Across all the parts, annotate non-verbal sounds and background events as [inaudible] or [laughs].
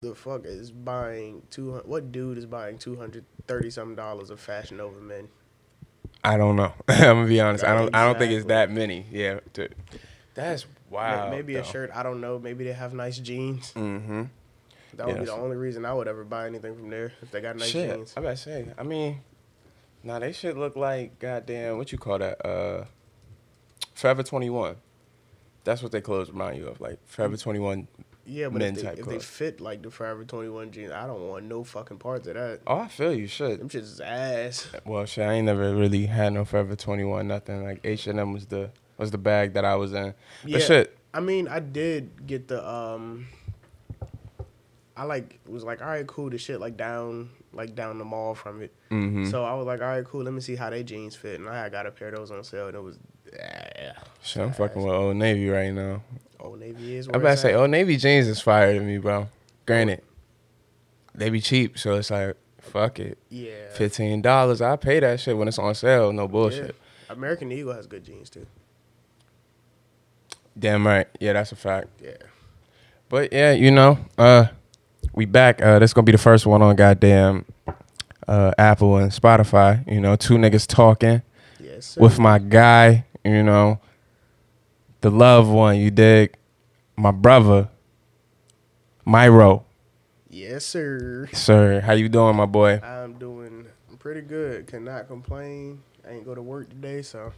the fuck is buying two hundred? What dude is buying two hundred thirty something dollars of Fashion Nova men? I don't know. [laughs] I'm gonna be honest. I don't. I don't think it's that many. Yeah. dude. That's wow. May- Maybe a shirt. I don't know. Maybe they have nice jeans. Mm-hmm. That would be the only reason I would ever buy anything from there if they got nice Shit. jeans. I gotta say. I mean, nah, they should look like goddamn. What you call that? Uh, Forever Twenty One. That's what they clothes remind you of, like Forever Twenty One. Yeah, but Men if, they, type if they fit like the Forever Twenty One jeans, I don't want no fucking parts of that. Oh, I feel you. Shit. Them shits ass. [laughs] Well, shit. I ain't never really had no Forever Twenty One. Nothing like H and M was the was the bag that I was in. But Yeah. shit. I mean, I did get the um. I like was like, all right, cool. The shit like down, like down the mall from it. Mm-hmm. So I was like, all right, cool. Let me see how they jeans fit, and I got a pair of those on sale, and it was, yeah. shit, I'm fucking with Old Navy right now. Old Navy is. I Where about to say. Old Navy jeans is fire to me, bro. Granted, they be cheap, so it's like, fuck it. yeah, Fifteen dollars, I pay that shit when it's on sale. No bullshit. Yeah. American Eagle has good jeans too. Damn right. Yeah, that's a fact. Yeah. But yeah, you know, uh, we back. Uh, this gonna be the first one on goddamn uh, Apple and Spotify. You know, two niggas talking Yes. Sir. with my guy. You know, the love one. You dig? My brother, Myro. Yes, sir. Sir, how you doing, my boy? I'm doing pretty good. Cannot complain. I ain't go to work today, so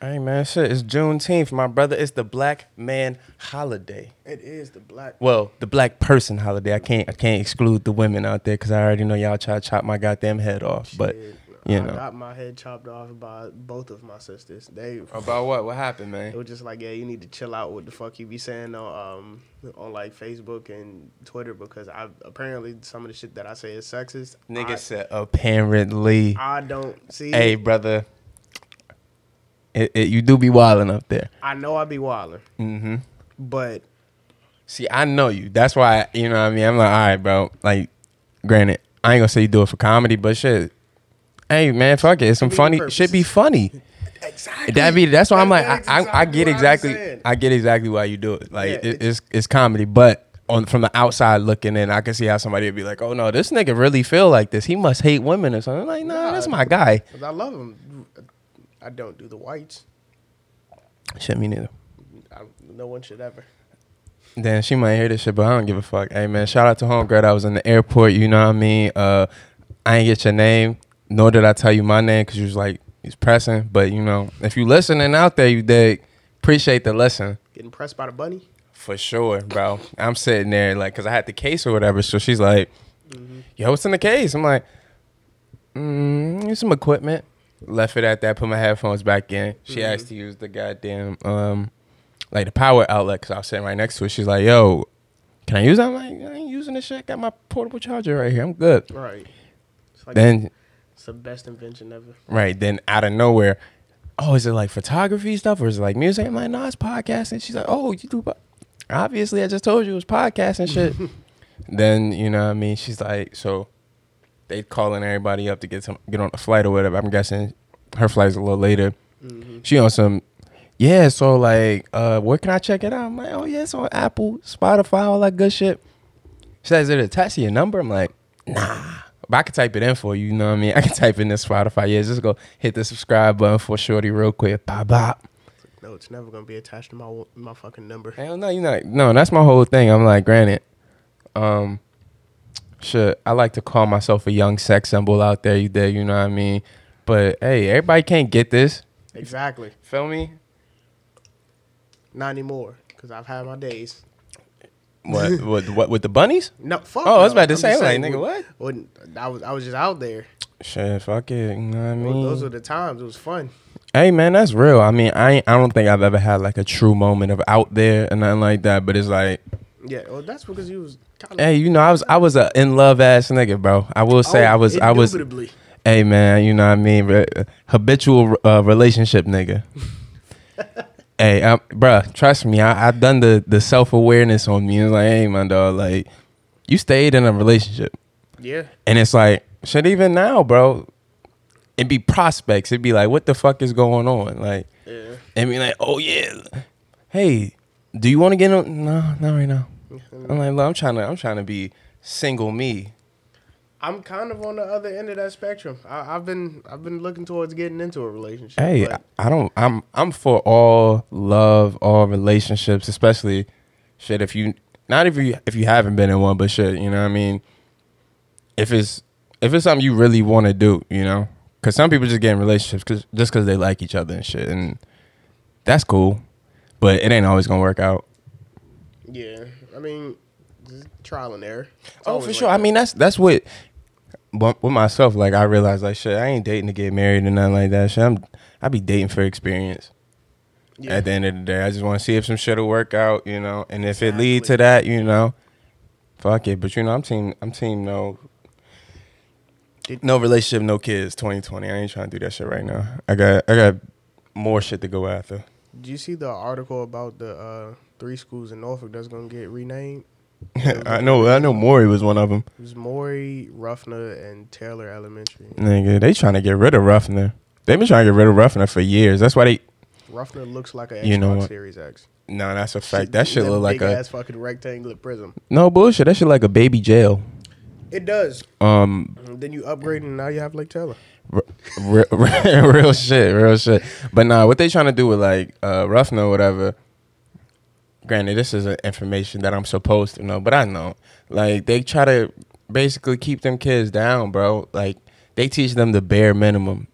Hey man, shit. It's Juneteenth, my brother. It's the Black Man holiday. it is the black. Well, the black person holiday. I can't I can't exclude the women out there because I already know y'all try to chop my goddamn head off. But shit. You I know. got my head chopped off by both of my sisters. They about what? What happened, man? It was just like, yeah, you need to chill out What the fuck you be saying on um on like Facebook and Twitter because I apparently some of the shit that I say is sexist. Nigga I, said apparently. I don't see. Hey, brother. It, it, you do be wilding up there. I know I be wilding, Mm-hmm. but See, I know you. That's why you know what I mean. I'm like, all right, bro. Like, granted, I ain't gonna say you do it for comedy, but shit. Hey, man, fuck it. It's some funny. purpose. Should be funny. exactly That be that's why I'm like I, I, I get exactly. I get exactly why you do it. Like Yeah, it, it's it's comedy, but on from the outside looking in, I can see how somebody would be like, oh no, this nigga really feel like this. He must hate women or something. Like, no, Nah. that's my guy. I love them. I don't do the whites. Shit, me neither. I, no one should ever. Then she might hear this shit, but I don't give a fuck. Hey man, shout out to homegirl. I was in the airport. You know what I mean? Uh, I ain't get your name, nor did I tell you my name because you was like he's pressing. But you know, if you listening out there, you dig. Appreciate the lesson. Getting pressed by the bunny. For sure, bro. I'm sitting there like, cause I had the case or whatever. So she's like, "Yo, what's in the case?" I'm like, mm, "Some equipment." Left it at that. Put my headphones back in. She asked to use the goddamn um, like the power outlet because I was sitting right next to it. She's like, "Yo, can I use that?" I'm like, "I ain't using this shit. Got my portable charger right here. I'm good." Right. It's like Then it's the best invention ever. right then out of nowhere, oh, is it like photography stuff or is it like music? I'm like, no, it's podcasting. She's like, oh, you do. po-" Obviously, I just told you it was podcasting shit. [laughs] then you know what I mean. She's like, so they calling everybody up to get some get on the flight or whatever. I'm guessing her flight's a little later. Mm-hmm. She on some. Yeah, so like, uh, where can I check it out? I'm like, oh yeah, it's on Apple, Spotify, all that good shit. She says, is it attached to your number? I'm like, nah. But I can type it in for you, you know what I mean? I can [laughs] type in this Spotify. Yeah, just go hit the subscribe button for Shorty real quick. Bop bop. No, it's never gonna be attached to my my fucking number. Hell no, you're not. No, that's my whole thing. I'm like, granted, um, shit, I like to call myself a young sex symbol out there. You there, you know what I mean? But hey, everybody can't get this. Exactly. Feel me? Not anymore, because I've had my days. What? [laughs] what? What? With the bunnies? No, fuck. Oh, I was no. about to I'm say, just like, saying, nigga, what? When I was, I was just out there. Shit, fuck it. You know what I mean? Those were the times. It was fun. Hey man, that's real. I mean, I ain't, I don't think I've ever had like a true moment of out there and nothing like that. But it's like, Yeah, well, that's because you was kind of. hey, you know, I was I was a in love ass nigga, bro. I will say I was I was. Oh, Indubitably. Hey man, you know what I mean? Re- habitual uh, relationship nigga. [laughs] hey, I, bruh, trust me, I, I done the the self awareness on me. It's like, hey my dog, like you stayed in a relationship. Yeah. And it's like, shit, even now, bro, it'd be prospects. It'd be like, what the fuck is going on? Like, Yeah. and be like, oh yeah, hey, do you want to get on? No, not right now. I'm like, look, I'm trying to, I'm trying to be single me. I'm kind of on the other end of that spectrum. I, I've been I've been looking towards getting into a relationship. Hey, but I don't. I'm I'm for all love, all relationships, especially shit. If you not if you if you haven't been in one, but shit, you know what I mean. If it's if it's something you really want to do, you know, because some people just get in relationships cause, just because they like each other and shit, and that's cool, but it ain't always gonna work out. yeah, I mean, trial and error. It's Oh, for like sure. I mean, that's that's what. But with myself, like I realized, like shit, I ain't dating to get married or nothing like that. Shit, I'm I be dating for experience. yeah. At the end of the day, I just want to see if some shit'll work out, you know. And if it lead to that, you know, fuck it. But you know, I'm team. I'm team. No. No relationship, no kids. 2020. I ain't trying to do that shit right now. I got I got more shit to go after. Did you see the article about the uh, three schools in Norfolk that's gonna get renamed? [laughs] I know. I know. Maury was one of them. It was Maury, Ruffner, and Taylor Elementary. Nigga, they trying to get rid of Ruffner. They've been trying to get rid of Ruffner for years. That's why they. Ruffner looks like an Xbox You know what? Series X. No, that's a fact. That shit look like a ass fucking rectangular prism. no bullshit. That shit like a baby jail. It does. Um, And then you upgrade and now you have Lake Taylor. r- r- r- [laughs] real shit, real shit. But nah, what they trying to do with like uh, Ruffner or whatever. Granted, this is information that I'm supposed to know, but I know. Like they try to basically keep them kids down, bro. Like they teach them the bare minimum.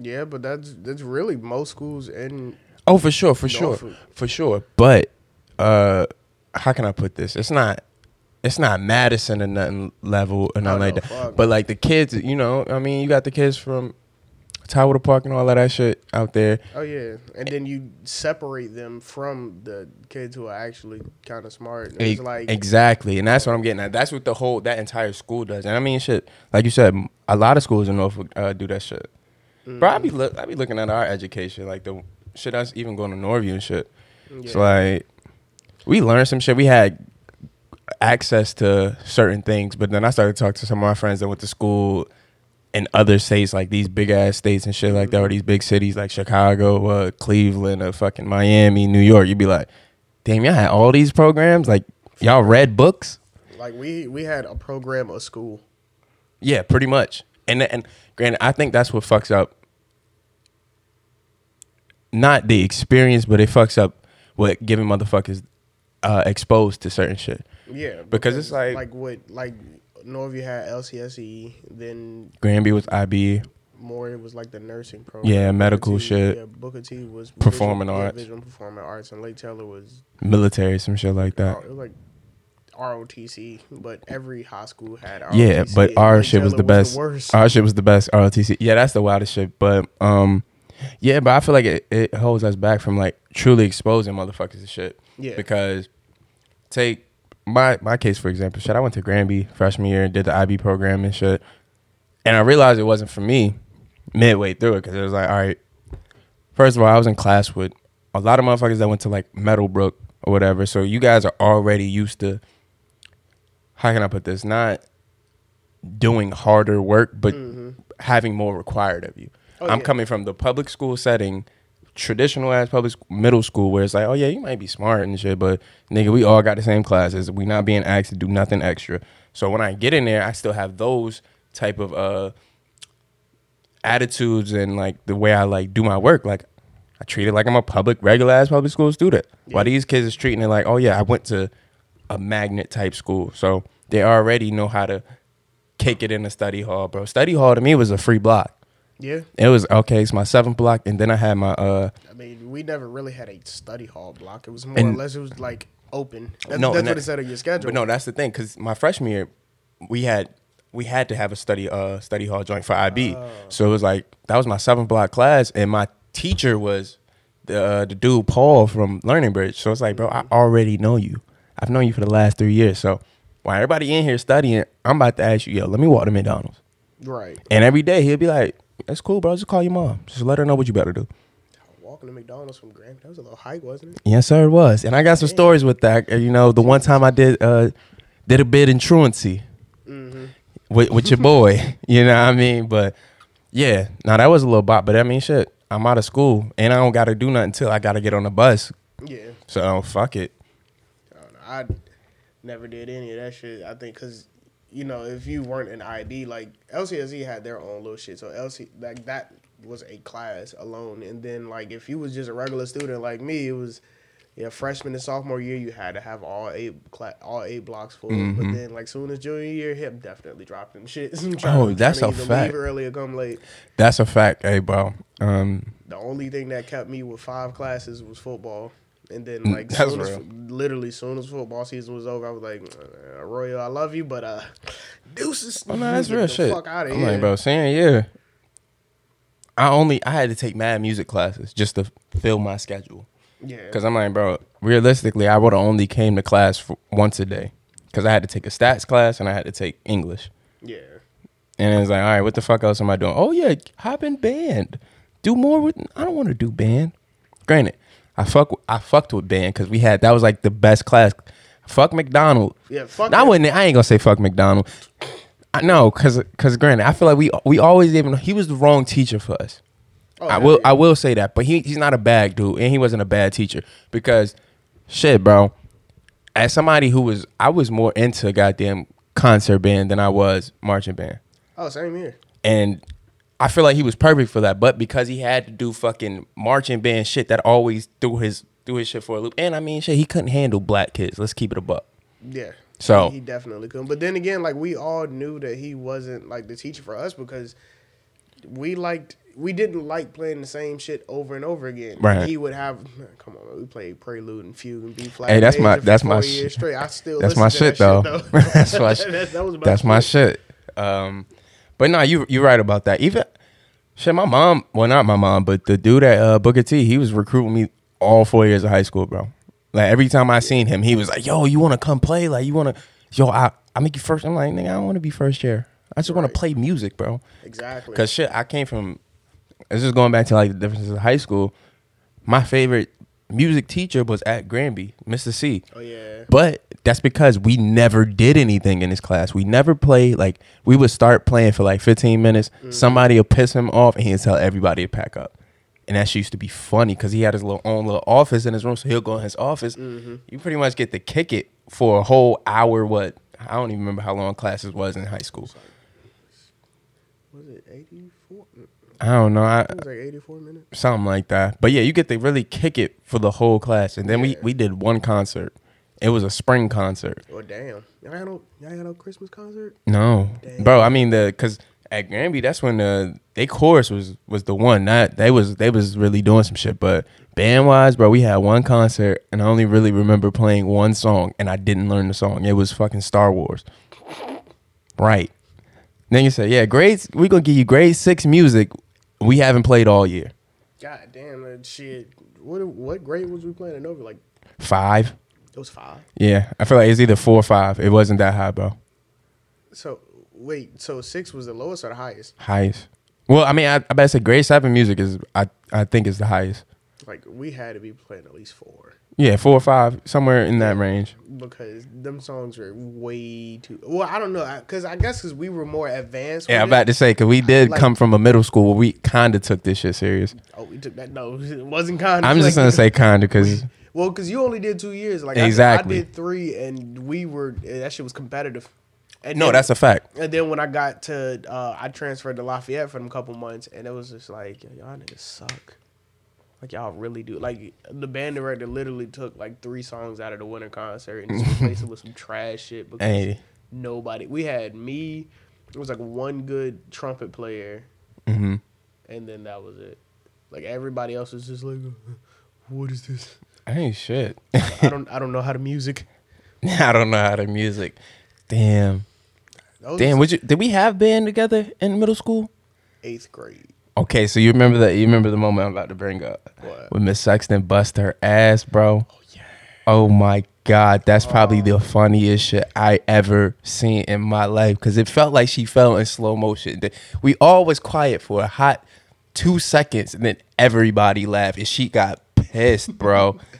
Yeah, but that's that's really most schools in Oh, for sure, for sure, for sure. But uh, how can I put this? It's not, it's not Madison or nothing level or nothing like that. fuck. But like the kids, you know, I mean, you got the kids from Tidewater Park and all of that shit out there. Oh yeah, and then you separate them from the kids who are actually kind of smart. And It's like exactly, and that's what I'm getting at. That's what the whole that entire school does. And I mean, shit, like you said, a lot of schools in Norfolk uh, do that shit. Bro, I be look, I be looking at our education, like the shit that's even going to Norview and shit. It's Yeah. like we learned some shit. We had access to certain things, but then I started talking to some of my friends that went to school in other states, like these big ass states and shit like that, or these big cities like Chicago, uh, Cleveland, or fucking Miami, New York. You'd be like, damn, y'all had all these programs. Like y'all read books. like we we had a program of school. Yeah, pretty much. And and granted, I think that's what fucks up. Not the experience, but it fucks up what giving motherfuckers uh, exposed to certain shit. Yeah, Because it's like- like what like Norview had LCSE, then Granby was IB. more it was like the nursing program. Yeah, Booker medical T- shit. Yeah, Booker T was Performing visual, yeah, arts. visual performing arts, and Lake Taylor was military, some shit like that. it was like ROTC, but every high school had ROTC. Yeah, but our Lake shit was Taylor the best. worst. Our shit was the best. ROTC. Yeah, that's the wildest shit. But um, yeah, but I feel like it, it holds us back from like truly exposing motherfuckers to shit. Yeah. Because take my my case for example. Shit, I went to Granby freshman year and did the IB program and shit, and I realized it wasn't for me midway through it because it was like, all right. First of all, I was in class with a lot of motherfuckers that went to like Meadowbrook or whatever. So you guys are already used to. How can I put this? Not doing harder work, but mm-hmm. having more required of you. Oh, I'm yeah. coming from the public school setting, traditional ass public sc- middle school, where it's like, oh yeah, you might be smart and shit, but nigga, we all got the same classes. We not being asked to do nothing extra. So when I get in there, I still have those type of uh attitudes and like the way I like do my work. Like I treat it like I'm a public, regular ass public school student. While these kids is treating it like, oh yeah, I went to a magnet type school, so they already know how to kick it in the study hall, bro. Study hall to me was a free block. Yeah, It was okay. It's my seventh block, and then I had my uh. I mean, we never really had a study hall block. It was more And- or less it was like open. That's, no, that's and what that- it said on your schedule. But no, that's the thing, because my freshman year, we had we had to have a study uh study hall joint for IB. Oh. So it was like that was my seventh block class, and my teacher was the uh, the dude Paul from Learning Bridge. So it's like, bro, I Mm-hmm. already know you. I've known you for the last three years. So while everybody in here studying, I'm about to ask you, yo, let me walk to McDonald's. right. And every day he'll be like, "That's cool, bro. Just call your mom. Just let her know what you better do." Walking to McDonald's from Grand, that was a little hike, wasn't it? Yes, sir, it was. And I got some stories with that. Uh, You know, the one time I did uh did a bid in truancy Mm-hmm. with with your boy. [laughs] You know what I mean? But yeah, now that was a little bop. But I mean, shit, I'm out of school and I don't got to do nothing until I got to get on the bus. Yeah. So fuck it. I don't know. I never did any of that shit. I think because you know if you weren't an IB, like LCSE had their own little shit. So LC like that was a class alone, and then like if you was just a regular student like me, it was. Yeah, freshman and sophomore year, you had to have all eight cla- all eight blocks full. Mm-hmm. But then, like soon as junior year, him definitely dropped them shit. [laughs] Oh, that's a fact. Leave early or come late. That's a fact, hey, bro. Um, The only thing that kept me with five classes was football. And then Mm, like soon as, literally soon as football season was over, I was like, uh, Arroyo, I love you, but uh, deuces. oh, no, that's real the shit. Fuck out of I'm here, like, bro, senior yeah. I only I had to take mad music classes just to fill my schedule. Yeah, Because I'm like, bro, realistically, I would have only came to class for once a day. Because I had to take a stats class and I had to take English. yeah, And it's like, all right, what the fuck else am I doing? Oh, yeah, hop in band. Do more with, I don't want to do band. Granted, I fuck, I fucked with band because we had, that was like the best class. Fuck McDonald. yeah. Fuck. I wouldn't, I ain't gonna say fuck McDonald. I know, cause, cause granted, I feel like we, we always even, he was the wrong teacher for us. Oh, I will yeah. I will say that, but he he's not a bad dude, and he wasn't a bad teacher because shit, bro. As somebody who was, I was more into goddamn concert band than I was marching band, Oh, same here. and I feel like he was perfect for that. But because he had to do fucking marching band shit, that always threw his threw his shit for a loop. And I mean, shit, he couldn't handle black kids. Let's keep it a buck. Yeah. So- he, definitely couldn't. But then again, like we all knew that he wasn't like the teacher for us because we liked we didn't like playing the same shit over and over again. Right. He would have come on, man, we played Prelude and Fugue and B flat. Hey, that's my- that's my four sh- years straight. I still That's my shit, that though. [laughs] That's my sh- [laughs] That- that was my That's my shit. shit. Um, but no, you you right about that. Even shit, my mom. Well, not my mom, but the dude at uh, Booker T. He was recruiting me all four years of high school, bro. Like every time I seen him, he was like, "Yo, you want to come play? Like, you want to? Yo, I I make you first. I'm like, nigga, I don't want to be first chair. I just want Right. to play music, bro. Exactly. Cause shit, I came from. It's just going back to like the differences of high school. My favorite music teacher was at Granby, Mr. C. oh yeah. But that's because we never did anything in his class. We never played like we would start playing for like 15 minutes. Mm. Somebody will piss him off and he'd tell everybody to pack up. And that used to be funny because he had his little own little office in his room. So he'll go in his office. Mm-hmm. You pretty much get to kick it for a whole hour. What I don't even remember how long classes was in high school. Was it eighty four? It I don't know. I, was like eighty four minutes. something like that. But yeah, you get to really kick it for the whole class. And then we Yeah. we did one concert. It was a spring concert. Oh damn. Y'all had no y'all had no Christmas concert? No, Damn. bro. I mean the because at Granby, that's when the they chorus was was the one. That they was they was really doing some shit. But band wise, bro, we had one concert, and I only really remember playing one song, and I didn't learn the song. It was fucking Star Wars. Right. Then you say, yeah, grades. We gonna give you grade six music. We haven't played all year. God damn that shit. What what grade was we playing in over? Like Five. it was five. Yeah, I feel like it's either four or five. It wasn't that high, bro. So wait, so six was the lowest or the highest? Highest. Well, I mean, I, I bet say grade seven music is I I think is the highest. Like we had to be playing at least four Yeah, four or five, somewhere in that range. because them songs were way too. Well, I don't know because I guess because we were more advanced. Yeah, I'm about to say because we did Like- come from a middle school where we kind of took this shit serious. Oh, we took that. No, [laughs] it wasn't kind. Of. I'm just gonna say kind of because Well, because you only did two years. Like Exactly. I, did three, and we were that shit was competitive. And no, then- that's a fact. And then when I got to, uh, I transferred to Lafayette for a couple months, and it was just like, y'all niggas suck. Like y'all really do. Like the band director literally took like three songs out of the winter concert and just replaced it with some trash shit because Hey, nobody. We had me. It was like one good trumpet player, hmm and then that was it. Like everybody else was just like, what is this? hey, shit. I don't. I don't know how to music. [laughs] I don't know how to music. Damn, damn. Would you? Did we have band together in middle school? eighth grade. Okay, so you remember that? You remember the moment I'm about to bring up What? when Miss Sexton bust her ass, bro? Oh yeah. Oh my god, that's probably the oh. funniest shit I ever seen in my life because it felt like she fell in slow motion. We all was quiet for a hot two seconds, and then everybody laughed, and she got pissed, bro. [laughs]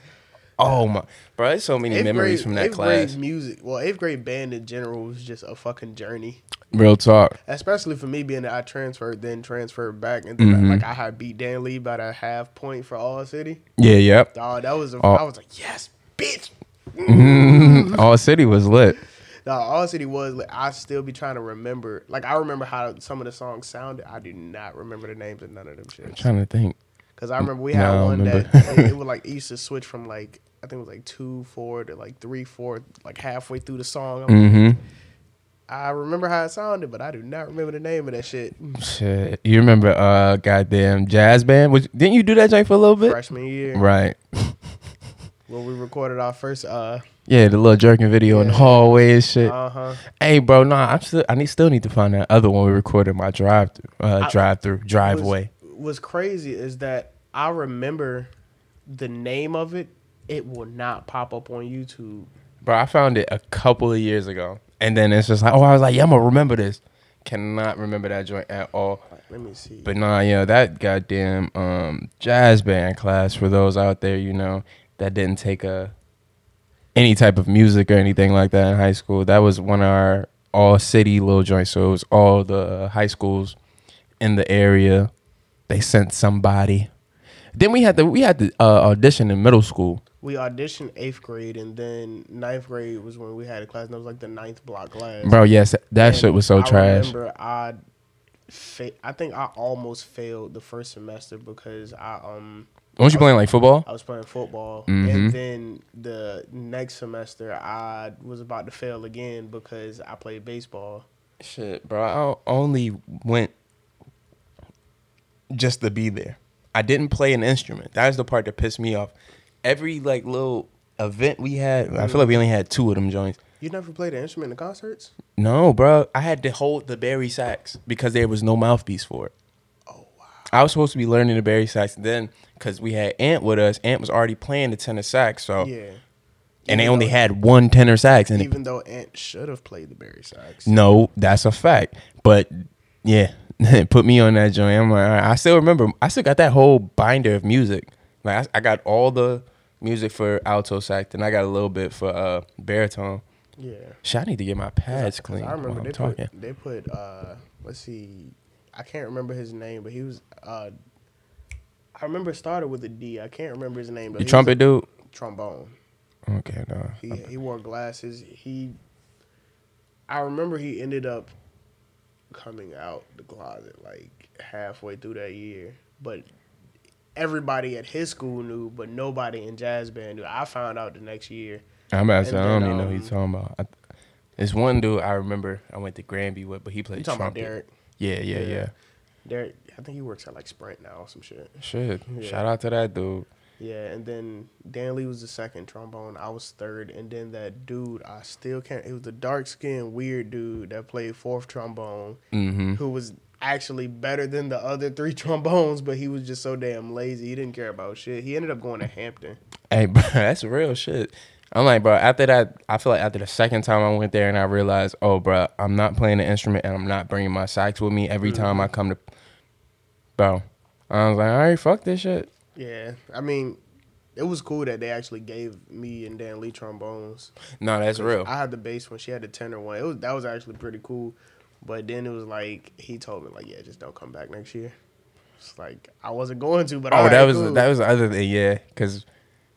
oh my, bro, there's so many Eighth memories grade, from that eighth class. grade music. Well, eighth grade band in general was just a fucking journey. Real talk. Especially for me being that I transferred, then transferred back, and then Mm-hmm. like I had beat Dan Lee by a half point for All City. Yeah, yep. Dog, that was a, Oh. I was like, yes, bitch. Mm-hmm. All city was lit. [laughs] No, all city was. Like, I still be trying to remember. Like I remember how some of the songs sounded. I do not remember the names of none of them shits. trying to think. Cause I remember we had No, one remember. that it, it was like it used to switch from like I think it was like two four to like three four like halfway through the song. I'm like, Mm-hmm. I remember how it sounded, but I do not remember the name of that shit. Shit. You remember uh goddamn jazz band? Which, didn't you do that joint for a little bit? Freshman year, Right. [laughs] when we recorded our first. Uh, Yeah, the little jerking video in the hallway and shit. uh huh. Hey, bro, nah, I'm still I need still need to find that other one we recorded my drive uh I- drive through driveway. What's crazy is that I remember the name of it. It will not pop up on YouTube. Bro, I found it a couple of years ago. And then it's just like, oh, I was like, yeah, I'm gonna remember this. Cannot remember that joint at all. Let me see. But nah, yeah, that goddamn um jazz band class for those out there, you know, that didn't take a any type of music or anything like that in high school. That was one of our all city little joints. So it was all the high schools in the area. They sent somebody. Then we had the we had the uh, audition in middle school. We auditioned eighth grade, and then ninth grade was when we had a class. And that was like the ninth block class. Bro, yes, that And shit was so I trash. Remember, I, fa- I think I almost failed the first semester because I um Weren't you playing like football? I was playing football, Mhm. and then the next semester I was about to fail again because I played baseball. Shit, bro. I only went just to be there. I didn't play an instrument. That was the part that pissed me off. Every like little event we had, I feel like we only had two of them joints. You never played an instrument in concerts? No, bro. I had to hold the bari sax because there was no mouthpiece for it. Oh wow! I was supposed to be learning the bari sax. Then, because we had Ant with us, Ant was already playing the tenor sax. So, Yeah. and they only though- had one tenor sax, and it Even though Ant should have played the bari sax. No, that's a fact. But yeah, [laughs] put me on that joint. I'm like, all right. I still remember. I still got that whole binder of music. Like I, I got all the music for alto sax, and I got a little bit for uh baritone. Yeah. Shit, I need to get my pads clean. I remember they talking. put they put uh let's see, I can't remember his name, but he was uh I remember it started with a D. I can't remember his name, but the trumpet dude. trombone. Okay, no. He he wore glasses. He I remember he ended up coming out the closet like halfway through that year, but everybody at his school knew, but nobody in jazz band knew. I found out the next year. I'm about to say, I don't then, even know who you're talking about. I, one dude I remember. I went to Granby with, but he You played talking about trumpet. Derek? Yeah, yeah, Yeah. yeah. Derek, I think he works at like Sprint now or some shit. Shit. Yeah. Shout out to that dude. Yeah, and then Dan Lee was the second trombone. I was third, and then that dude, I still can't. It was the dark skinned weird dude that played fourth trombone, Mm-hmm. who was actually better than the other three [laughs] trombones, but he was just so damn lazy. He didn't care about shit. He ended up going to Hampton. Hey, [laughs] bro, that's real shit. I'm like, bro, after that, I feel like after the second time I went there and I realized, oh, bro, I'm not playing the instrument and I'm not bringing my sax with me every time I mm-hmm. come to, bro. I was like, all right, fuck this shit. Yeah, I mean, it was cool that they actually gave me and Dan Lee trombones. No, that's real. I had the bass one. She had the tenor one. It was that was actually pretty cool. But then it was like he told me like, yeah, just don't come back next year. It's like I wasn't going to, but Oh, alright, that was cool. that was the other thing, yeah, because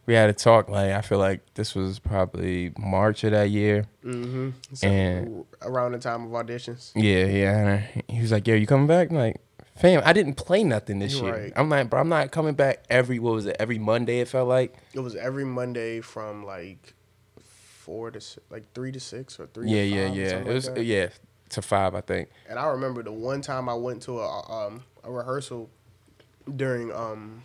we had a talk. Like, I feel like this was probably March of that year. Mm-hmm. So, And- around the time of auditions. Yeah, yeah. He was like, "Yo, you coming back?" I'm like, fam, I didn't play nothing this You're year. right. I'm like, bro, I'm not coming back every what was it? Every Monday. It felt like. It was every Monday from like four to like three to six or three. Yeah, yeah, yeah. It was like yeah to five, I think. And I remember the one time I went to a um a rehearsal during um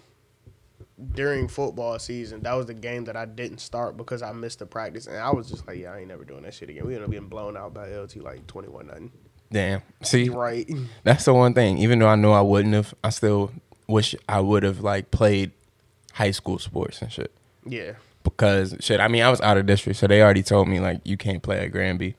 during football season. That was the game that I didn't start because I missed the practice, and I was just like, yeah, I ain't never doing that shit again. We ended up getting blown out by LT like twenty one nothing. Damn. See, Right. [laughs] that's the one thing. Even though I know I wouldn't have, I still wish I would have like played high school sports and shit. Yeah. Because shit, I mean, I was out of district, so they already told me like you can't play at Granby.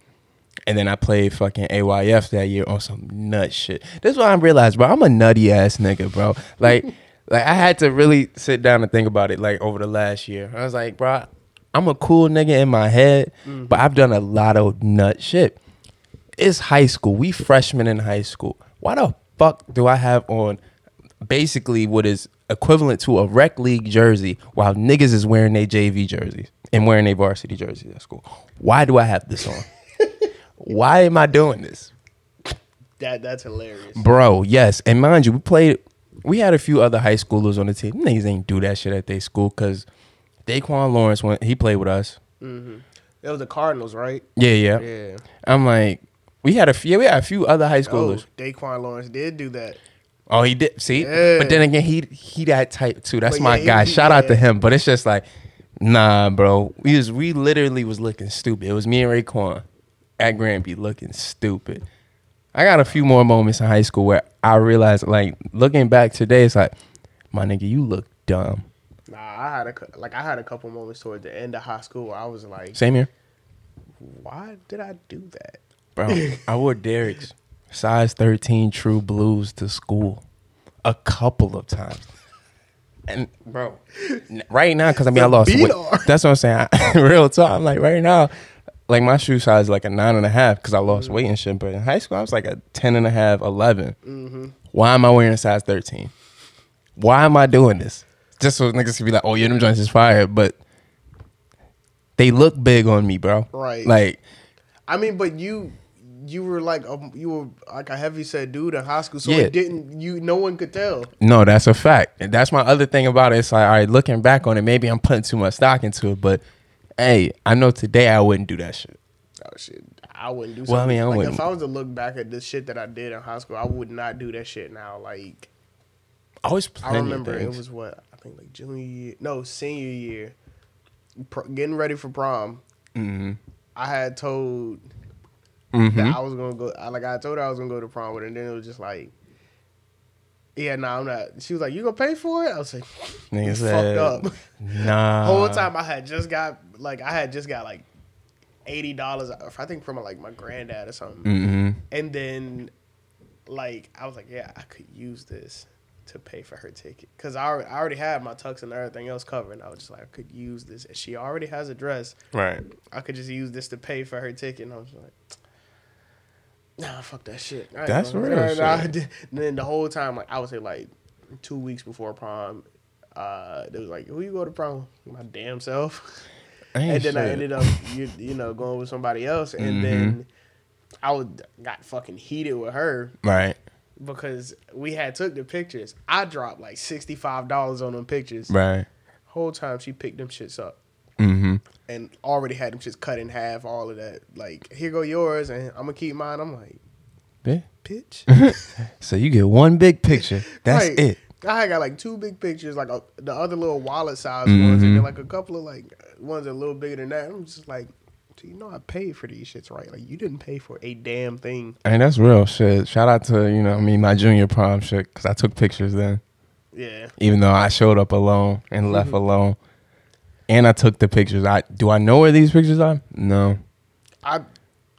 And then I played fucking AYF that year on some nut shit. This is what I realized, bro. I'm a nutty ass nigga, bro. [laughs] Like, like I had to really sit down and think about it. Like over the last year, I was like, bro, I'm a cool nigga in my head, but mm-hmm. I've done a lot of nut shit. It's high school. We freshmen in high school. Why the fuck do I have on basically what is equivalent to a rec league jersey while niggas is wearing their JV jerseys? and wearing a varsity jersey at school. Why do I have this on? Why am I doing this? That that's hilarious. Bro, yes. And mind you, we played we had a few other high schoolers on the team. Niggas ain't do that shit at their school because Daquan Lawrence went he played with us. Mm-hmm. It was the Cardinals, right? Yeah, yeah. Yeah. I'm like, we had a few yeah, we had a few other high Oh, schoolers. Daquan Lawrence did do that. Oh, he did. See, Yeah. but then again, he he that type too. That's But my yeah, guy. he- Shout out to him. But it's just like, nah, bro. We was we literally was looking stupid. It was me and Raekwon at Granby looking stupid. I got a few more moments in high school where I realized, like, looking back today, it's like, my nigga, you look dumb. Nah, I had a like I had a couple moments toward the end of high school where I was like, Same here, why did I do that? bro. [laughs] I wore Derek's size thirteen True Blues to school a couple of times. And bro, right now, because I mean, I lost weight. That's what I'm saying. [laughs] Real talk. I'm like right now, like my shoe size is like a nine and a half because I Mm-hmm. lost weight and shit. But in high school, I was like a 10 and a half, 11. Mm-hmm. Why am I wearing a size 13? Why am I doing this? Just so niggas can be like, oh, yeah, them joints is fire. But they look big on me, bro. Right. Like, I mean, but you you were like a, you were like a heavy set dude in high school, so Yeah. it didn't you no one could tell. No, that's a fact. And that's my other thing about it. It's like, all right, looking back on it, maybe I'm putting too much stock into it. But hey, I know today I wouldn't do that shit. Oh shit, I wouldn't do. Well, I mean, I like wouldn't. if I was to look back at the shit that I did in high school, I would not do that shit now. Like I was I remember it was what I think like junior year, no senior year, pr- getting ready for prom. Mm-hmm. I had told Mm-hmm. that I was gonna go. I, like I told her I was gonna go to prom with her, and then it was just like, yeah, no, I'm not. She was like, "You gonna pay for it?" I was like, [laughs] Nigga said, fucked up." Nah. whole time I had just got like I had just got like eighty dollars. I think from like my granddad or something, Mm-hmm. and then like I was like, yeah, I could use this to pay for her ticket because I, I already had my tux and everything else covered. And I was just like, I could use this. And she already has a dress. Right. I could just use this to pay for her ticket. And I was like, Nah, fuck that shit. I That's real [laughs] Nah, shit. nah, [laughs] And then the whole time, like I would say, like two weeks before prom, uh, they was like, "Who you go to prom?" with?" My damn self. [laughs] and then I ended up, you, you know, going with somebody else, and Mhm. then I would got fucking heated with her Right. because we had took the pictures. I dropped like sixty five dollars on them pictures. Right. Whole time she picked them shits up Mm-hmm. And already had them shits cut in half. All of that. Like here go yours, and I'm gonna keep mine. I'm like, Yeah. bitch. [laughs] So you get one big picture. That's Right. it. I got like two big pictures, like uh, the other little wallet size ones, and then like a couple of like ones a little bigger than that. I'm just like, you know, I paid for these shits, right? Like you didn't pay for a damn thing. And that's real shit. Shout out to, you know, I mean, my junior prom shit, because I took pictures then, Yeah, even though I showed up alone and left alone. And I took the pictures. I Do I know where these pictures are? No. I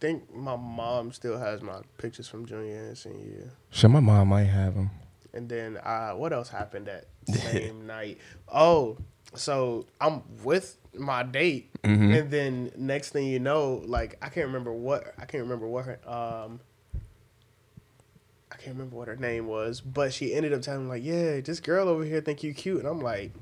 think my mom still has my pictures from junior and senior year. Shit, my mom might have them. And then uh, what else happened that [laughs] same night? Oh, so I'm with my date, Mhm. and then next thing you know, like I can't remember what I can't remember what her um I can't remember what her name was, but she ended up telling me like, yeah, this girl over here think you cute, and I'm like,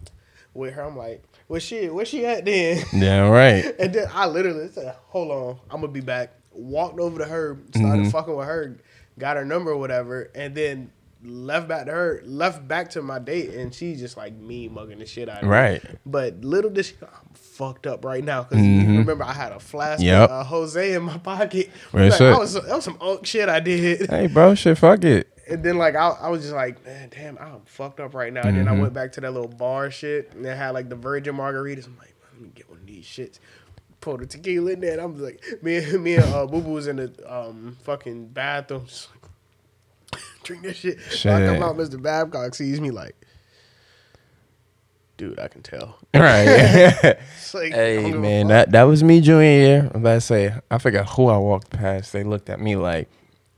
with her, I'm like, well, shit, where she at then? [laughs] Yeah, right. [laughs] And then I literally said, "Hold on, I'm gonna be back." Walked over to her, started Mhm. fucking with her, got her number or whatever, and then left back to her, left back to my date, and she just like me mugging the shit out of me. Right. But little did she, I'm fucked up right now because Mhm. remember I had a flask Yep. of uh, Jose in my pocket. [laughs] Like. I was that was some unk shit I did. Hey, bro, shit, fuck it. And then like I, I was just like, man, damn, I'm fucked up right now. And then I Mhm. went back to that little bar shit, and they had like the virgin margaritas. I'm like, let me get one of these shits. Pour the tequila in there. And I'm like, me and [laughs] me and uh, Boo Boo was in the um fucking bathroom, [laughs] just like, drink this shit. So I come Shit. out, Mr. Babcock sees me like, dude, I can tell. [laughs] Right. It's like, hey, man, that, that was me junior year. I'm about to say, I forgot who I walked past. They looked at me like,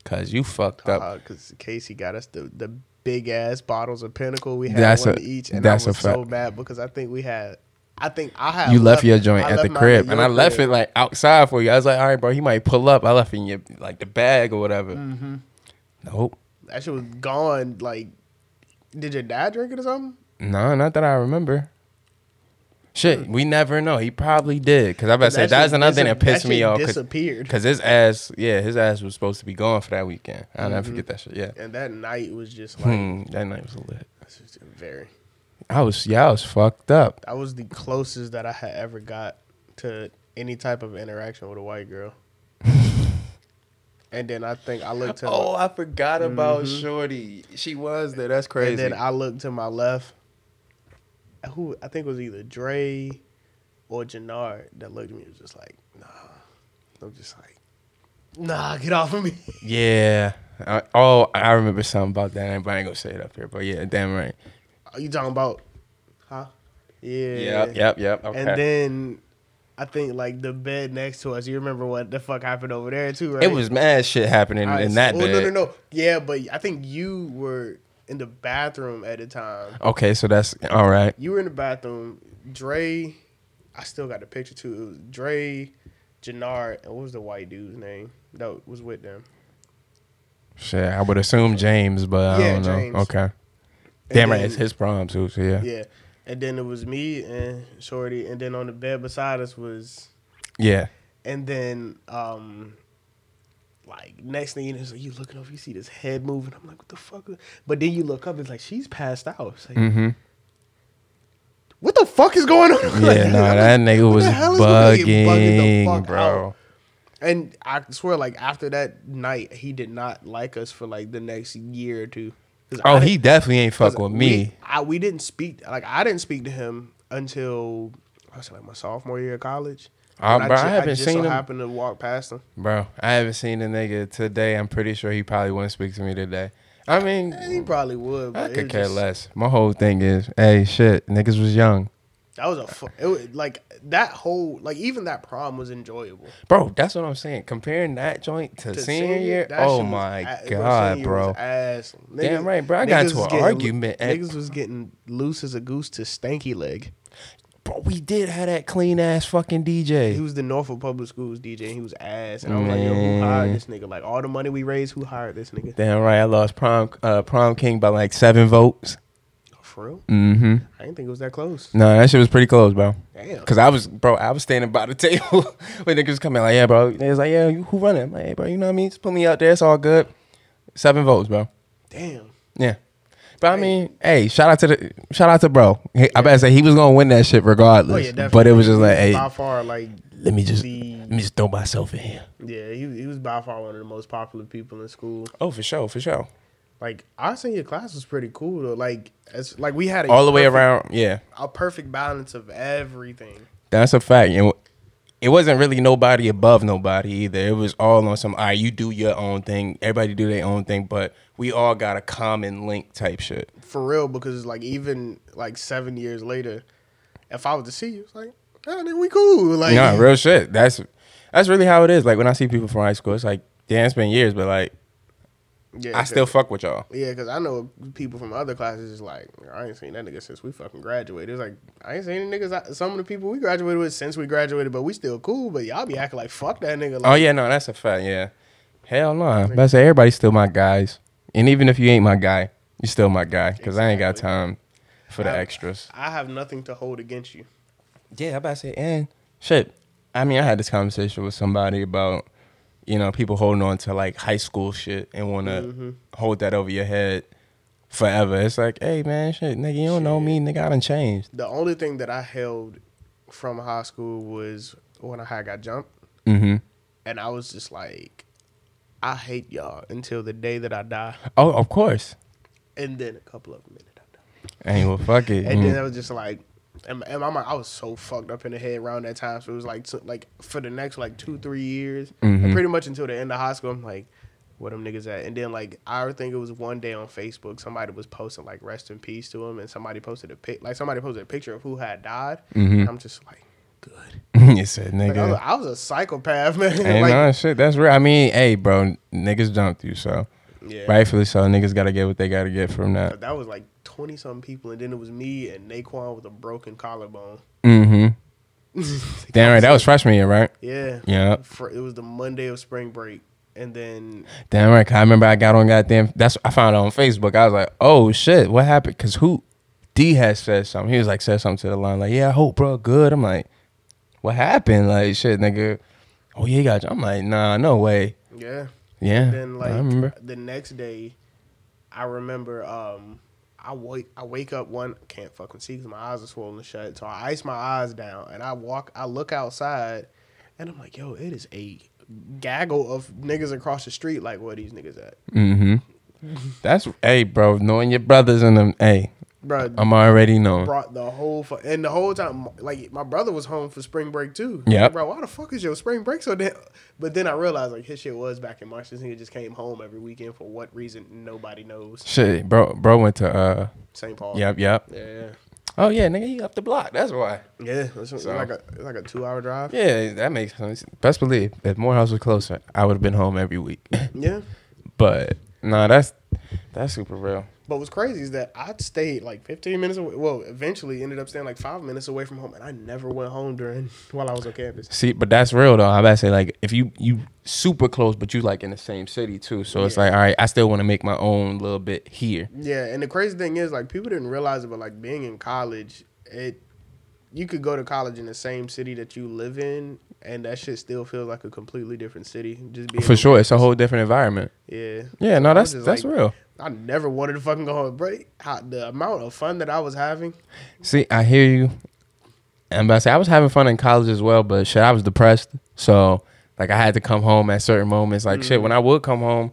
cause you fucked up. because Casey got us the the big ass bottles of Pinnacle. We had That's one a- each, and that's I a was so mad because I think we had. I think I had. you left, your joint I at the crib, and I left crib. it like outside for you. I was like, all right, bro, he might pull up. I left it in your like the bag or whatever. Mm-hmm. Nope. That shit was gone. Like, did your dad drink it or something? No, not that I remember. Shit, we never know. He probably did. Cause I about to say That that's another thing that pissed that me off. Disappeared. 'cause his ass, yeah, his ass was supposed to be gone for that weekend. I'll Mm-hmm. never forget that shit. Yeah. and that night was just like Hmm, that night was lit. was very. I was yeah, I was fucked up. That was the closest that I had ever got to any type of interaction with a white girl. [laughs] and then I think I looked to Oh, I forgot about Mhm. Shorty. She was there. That's crazy. and then I looked to my left. Who I think it was either Dre or Jannard that looked at me and was just like, nah. I'm just like, nah, get off of me. [laughs] yeah. Oh, I remember something about that. But I ain't gonna say it up here. But yeah, damn right. Are you talking about? Huh? Yeah. Yep, yep, yep. Okay. And then I think like the bed next to us. You remember what the fuck happened over there too, right? it was mad shit happening right, in that so- bed. Oh no, no, no. Yeah, but I think you were in the bathroom at the time. Okay, so that's all right. You were in the bathroom. Dre, I still got the picture too. It was Dre, Jannard, and what was the white dude's name that was with them? Shit, I would assume James, but I don't know. James. Okay. And Damn right, then- it's his prom too. So yeah. Yeah. And then it was me and Shorty, and then on the bed beside us was Yeah. And then, um, like next thing you know, you looking over, you see this head moving. I'm like, what the fuck? But then you look up, it's like she's passed out. It's like, Mm-hmm. what the fuck is going on? [laughs] Like, Yeah, no, that like, nigga was the hell is going on? He bugging the bugging, fuck bro. out. And I swear, like after that night, he did not like us for like the next year or two. Oh, he definitely ain't fuck with we- me. I, we didn't speak. Like I didn't speak to him until I was like my sophomore year of college. Bro, ju- I haven't just seen so him. happened to walk past him. Bro, I haven't seen the nigga today. I'm pretty sure he probably wouldn't speak to me today. I mean, Eh, He probably would. But I it could was care just- less. My whole thing is, hey, shit, niggas was young. That was a fu- it was, like that whole like even that prom was enjoyable. Bro, that's what I'm saying. Comparing that joint to, To senior year, that oh was my a- god, senior bro. was ass. Damn right, bro. I got niggas into was an argument at- Niggas was getting loose as a goose to stanky leg. Bro, we did have that clean ass fucking DJ. He was the Norfolk Public Schools DJ. and He was ass, and I was like, yo, who hired this nigga? Like all the money we raised, who hired this nigga? Damn right, I lost prom uh, prom king by like seven votes. For real? Mm-hmm. I didn't think it was that close. No, that shit was pretty close, bro. Damn. Cause I was, bro, I was standing by the [laughs] table when niggas coming like, yeah, bro. They was like, yeah, you, who running? I'm like, hey, bro, you know what I mean? Just put me out there. It's all good. Seven votes, bro. Damn. Yeah. But I mean, hey, shout out to the shout out to bro. Hey, I better say he was gonna win that shit regardless. Oh yeah, definitely. but it was just like, hey, by far like let me just the let me just throw myself in here. yeah. He he was by far one of the most popular people in school. Oh, for sure, for sure. Like our senior class was pretty cool though. Like it's like we had a All the way around, yeah. a perfect balance of everything. That's a fact. And it wasn't really nobody above nobody either. It was all on some, all right, you do your own thing. Everybody do their own thing, but we all got a common link type shit. For real, because like even like seven years later, if I was to see you, it's like, oh, then we cool. [laughs] Like nah, real shit. That's that's really how it is. Like when I see people from high school, it's like, damn, it's been years, but like yeah, I still fuck with y'all. yeah, because I know people from other classes is like, I ain't seen that nigga since we fucking graduated. It's like I ain't seen any niggas. I- Some of the people we graduated with since we graduated, but we still cool. But y'all be acting like fuck that nigga. Oh yeah, no, that's a fact. Yeah, hell no. But I say everybody's still my guys, and even if you ain't my guy, you still my guy because I ain't got time for the I- extras. I have nothing to hold against you. Yeah, I about to say, and shit. I mean, I had this conversation with somebody about, you know, people holding on to like high school shit and want to Mm-hmm. hold that over your head forever. It's like, hey man, shit, nigga, you don't know me, nigga, I done changed. The only thing that I held from high school was when I had got jumped, Mm-hmm. and I was just like, I hate y'all until the day that I die. Oh, of course. And then a couple of minutes I died. Hey, well, fuck it. And Mm. then I was just like, and, and my mind, I was so fucked up in the head around that time. So it was like, so, like for the next like two, three years, Mhm. and pretty much until the end of high school, I'm like, where them niggas at? And then like I think it was one day on Facebook, somebody was posting like rest in peace to him, and somebody posted a pic, like somebody posted a picture of who had died. Mhm. And I'm just like, good. [laughs] you said, Like, I, was, nigga. I was a psychopath, [laughs] man. Hey, like, no, shit, that's real. I mean, hey, bro, niggas jumped you, so yeah. rightfully so. Niggas gotta get what they gotta get from that. That was like twenty something people, and then it was me and Naquan with a broken collarbone. Mm-hmm. [laughs] Damn right, that was freshman year, right? Yeah. Yeah. It was the Monday of spring break, and then Damn right, I remember I got on goddamn. That's I found on Facebook. I was like, oh shit, what happened? Cause who? D has said something. He was like said something to the line like, "Yeah, I hope, bro, good." I'm like, "What happened?" Like, shit, nigga. Oh yeah, he got. You. I'm like, nah, no way. Yeah. Yeah, Then like I remember. the next day, I remember um I wake I wake up one can't fucking see because my eyes are swollen shut. So I ice my eyes down and I walk. I look outside, and I'm like, yo, it is a gaggle of niggas across the street. Like, where these niggas at, Mm-hmm. That's hey, bro. Knowing your brothers and them. Hey, bro? I'm already known. brought the whole fu- and the whole time like my brother was home for spring break too. Yep. bro. Why the fuck is your spring break so damn? But then I realized like his shit was back in March. This nigga just came home every weekend for what reason nobody knows. Shit, bro. Bro went to. uh St. Paul. Yep, yep. Yeah. Oh yeah, nigga, he up the block. That's why. Yeah, it's So- like a it's like a two hour drive. Yeah, that makes sense. Best believe if Morehouse was closer, I would have been home every week. Yeah. [laughs] but nah, that's that's super real. But what's crazy is that I stayed like 15 minutes away. Well, eventually ended up staying like five minutes away from home, and I never went home during [laughs] while I was on campus. See, but that's real though. I about to say like if you you super close, but you like in the same city too. So it's like all right, I still want to make my own little bit here. Yeah, and the crazy thing is like people didn't realize it, but like being in college, it you could go to college in the same city that you live in, and that shit still feels like a completely different city. Just being For sure, it's a whole different environment. Yeah. Yeah, no, that's that's like- real. I never wanted to fucking go home. How, the amount of fun that I was having, See, I hear you. And I'm about to say I was having fun in college as well, but shit, I was depressed. So like I had to come home at certain moments. Like shit, when I would come home,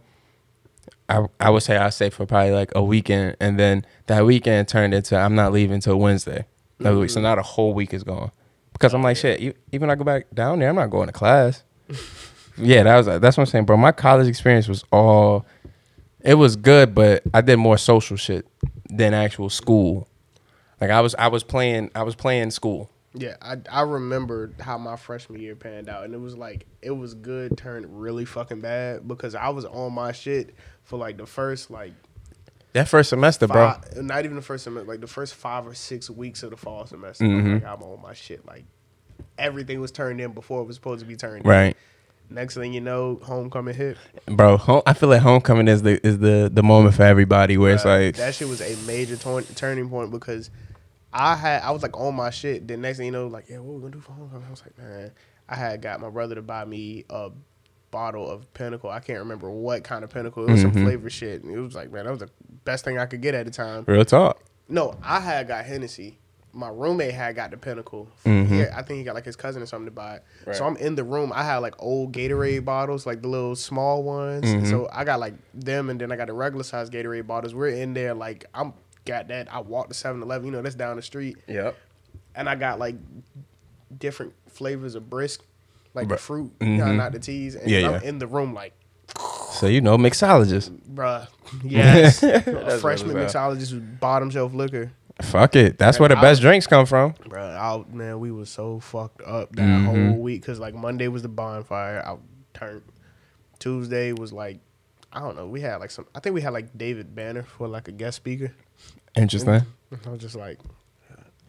I I would say I'd stay for probably like a weekend, and then that weekend turned into I'm not leaving till Wednesday. That week, so mm. now the whole week is gone. Because I'm like shit. Even I go back down there, I'm not going to class. [laughs] yeah, that was that's what I'm saying, bro. My college experience was all. It was good, but I did more social shit than actual school. Like I was, I was playing, I was playing school. yeah, I I remember how my freshman year panned out, and it was like it was good turned really fucking bad because I was on my shit for like the first like That first semester, bro. not even the first semester, like the first five or six weeks of the fall semester. Mhm. Like I'm on my shit. Like everything was turned in before it was supposed to be turned. in. Right, Next thing you know, homecoming hit. bro. Home, I feel like homecoming is the is the the moment for everybody where it's Uh, like, that shit was a major turning point because I had I was like on my shit. Then next thing you know, like yeah, what we gonna do for homecoming? I was like, man, I had got my brother to buy me a bottle of Pinnacle. I can't remember what kind of Pinnacle. It was some Mhm. flavor shit. And it was like, man, that was the best thing I could get at the time. real talk. No, I had got Hennessy. My roommate had got the Pinnacle. Mhm. Yeah, I think he got like his cousin or something to buy it. Right. So I'm in the room. I had like old Gatorade bottles, like the little small ones. Mhm. So I got like them, and then I got the regular size Gatorade bottles. We're in there, like I'm got that. I walked to 7-Eleven, you know, that's down the street, Yep. and I got like different flavors of brisk, like Bruh. the fruit, you know, Mhm. not the teas. And Yeah, I'm yeah. in the room like, So you know, mixologist. bruh, [laughs] [laughs] yes, freshman mixologist with bottom shelf liquor. Fuck it. That's where the I- best drinks come from. Bro, man, we was so fucked up that Mhm. whole week because like Monday was the bonfire. I turned. Tuesday was like, I don't know. We had like some. I think we had like David Banner for like a guest speaker. Interesting. I was just like,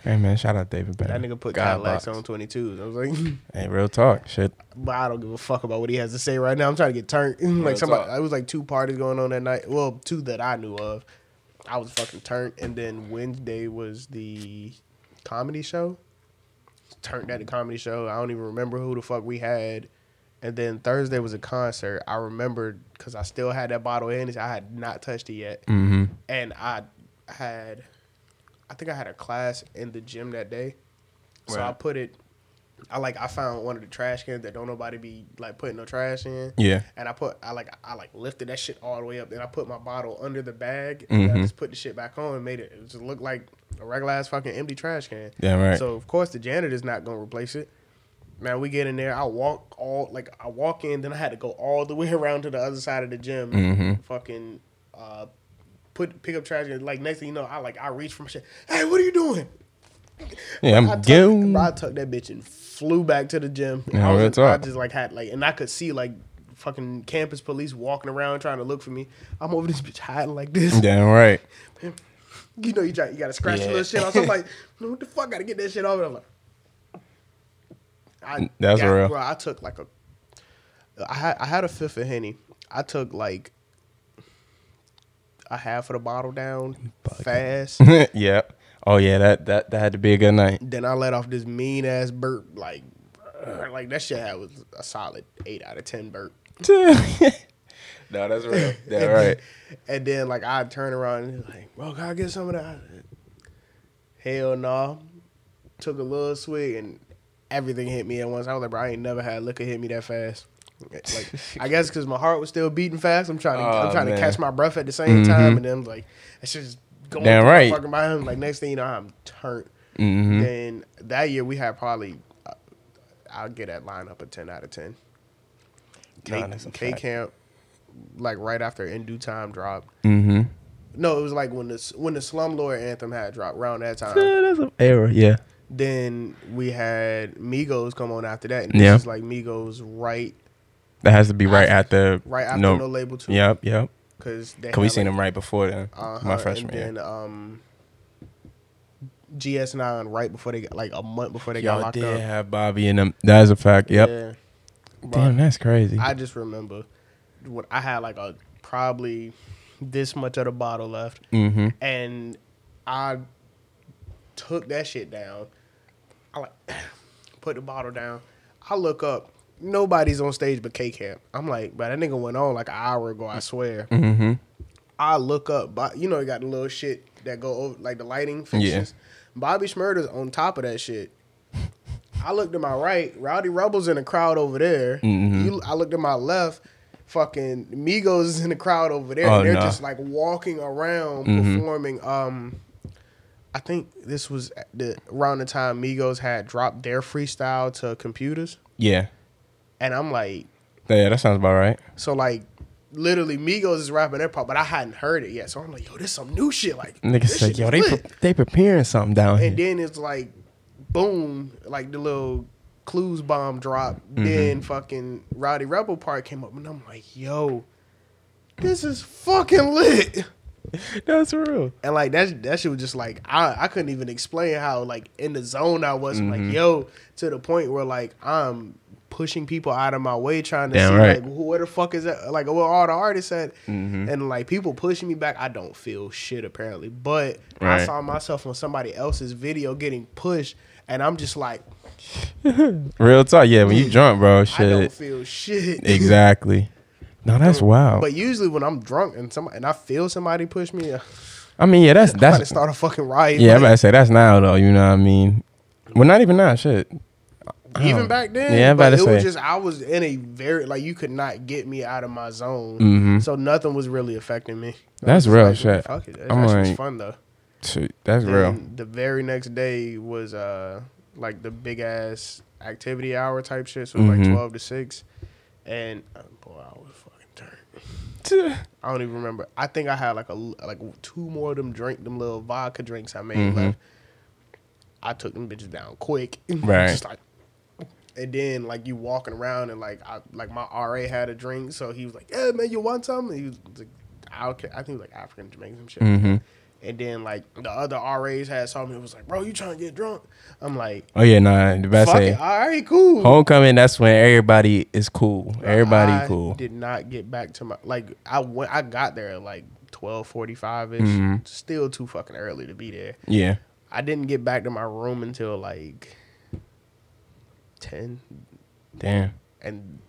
Hey man, shout out David Banner. that nigga put God Cadillacs box. on 22s. I was like, [laughs] Hey, real talk. Shit. but I don't give a fuck about what he has to say right now. I'm trying to get turned. [laughs] Like somebody, talk. it was like two parties going on that night. Well, two that I knew of. I was fucking turned, and then Wednesday was the comedy show. Turned at the comedy show. I don't even remember who the fuck we had. And then Thursday was a concert. I remembered because I still had that bottle in it. I had not touched it yet, Mm-hmm. and I had, I think I had a class in the gym that day. So I put it. I like I found one of the trash cans that don't nobody be like putting no trash in. Yeah. And I put I like I like lifted that shit all the way up. Then I put my bottle under the bag and I Mhm. just put the shit back on and made it, it just look like a regular ass fucking empty trash can. Yeah. Right. So of course the janitor's not gonna replace it. Man, we get in there. I walk all like I walk in, then I had to go all the [laughs] way around to the other side of the gym. Mm-hmm. Fucking uh, put pick up trash. And like next thing you know, I like I reach for my shit. Hey, what are you doing? Yeah. I I'm tucked, going. bro, I tucked that bitch and flew back to the gym. Yeah, I, was real I just like had like, and I could see like fucking campus police walking around trying to look for me. I'm over this bitch hiding like this. [laughs] Damn right. [laughs] You know, you try, you got to scratch the Yeah. little shit off. So I'm like, [laughs] "Man, what the fuck? Got to get that shit off. And I'm like, I, That's got- real. Bro, I took like a, I had I had a fifth of henny. I took like a half of the bottle down fast. yep. Oh yeah, that that that had to be a good night. Then I let off this mean ass burp, like, uh, like that shit had was a solid eight out of ten burp. [laughs] no, that's real. [laughs] Yeah, right. And then like I turn around and like, bro, can I get some of that? Hell no. Took a little swig and everything hit me at once. I was like, bro, I ain't never had liquor hit me that fast. Like I guess because my heart was still beating fast. I'm trying to I'm [laughs] Oh, trying man. to catch my breath at the same time, and then like it's just going Damn through right. fucking mind. Like next thing you know, I'm turned. hmm Then that year we had probably uh, I'll get that lineup a ten out of ten. K, Nah, that's a K camp, like right after In Due Time dropped. Mm-hmm. No, it was like when the when the Slumlord anthem had dropped around that time. that's an error. Yeah. then we had Migos come on after that, and Yeah. this is like Migos right That has to be right after. The right after no. No, Label Two. Yep. Yep. Because they Cause we seen like, them right before then. uh-huh, My freshman and year. um, GS9 right before they got like a month before they got Y'all locked did up. have Bobby in them. That is a fact. Yep. Yeah. Damn, that's crazy. I just remember what I had like a probably this much of the bottle left, mm-hmm. and I took that shit down. I like [clears throat] put the bottle down. I look up. Nobody's on stage but K Camp. I'm like, but that nigga went on like an hour ago. I swear. Mm-hmm. I look up, but you know, you got the little shit that go over like the lighting fixtures. Bobby Shmurda's on top of that shit. I looked to my right, Rowdy Rebels in the crowd over there. Mhm. You, I looked to my left, fucking Migos is in the crowd over there. Oh, and they're nah. just like walking around Mhm. performing. Um, I think this was the around the time Migos had dropped their freestyle to computers, Yeah. And I'm like, Yeah, that sounds about right. so like. Literally, Migos is rapping their part, but I hadn't heard it yet. So I'm like, yo, this some new shit. Like, Niggas say, yo, they pre- they preparing something down here. and then it's like boom like the little clues bomb drop Mm-hmm. then fucking rowdy rebel part came up and i'm like yo this is fucking lit [laughs] That's real. and like that that shit was just like i i couldn't even explain how like in the zone i was I'm Mhm. like yo to the point where like i'm pushing people out of my way trying to Damn see right. like where the fuck is that like where all the artists at Mm-hmm. and like people pushing me back, I don't feel shit apparently. But I saw myself on somebody else's video getting pushed, and I'm just like, [laughs] Real talk. Yeah, when you [laughs] drunk, bro, I don't shit. feel shit. [laughs] Exactly. No, that's wild. But usually when I'm drunk and some and I feel somebody push me, uh, I mean, yeah, that's I'm that's. start a fucking riot. Yeah, I'm about to say that's now though. You know what I mean? Well, not even now. Shit. Even Oh. back then. Yeah, but about to it was just I was in a very like you could not get me out of my zone, Mm-hmm. so nothing was really affecting me. That's real like, shit. Fuck it, I'm like- fun though. Shit, that's real. The very next day was uh like the big ass activity hour type shit. So it was Mhm. like twelve to six, and uh, boy, I was fucking turned. [laughs] I don't even remember. I think I had like a like two more of them drink them little vodka drinks I made Mhm. left. I took them bitches down quick. [laughs] Right. Just like. And then like you walking around and like I like my RA had a drink, so he was like, "Yeah, man, you want some?" And he was like, I, I think he was like African Jamaican some shit. Mm-hmm. And then like the other RAs had saw me and was like, "Bro, you trying to get drunk?" I'm like, Oh yeah, nah. The best "Fuck say it, all right, cool." homecoming. That's when everybody is cool. Everybody I cool. Did not get back to my like I went. I got there at like twelve forty five ish. Mhm. Still too fucking early to be there. Yeah. I didn't get back to my room until like ten, Damn. and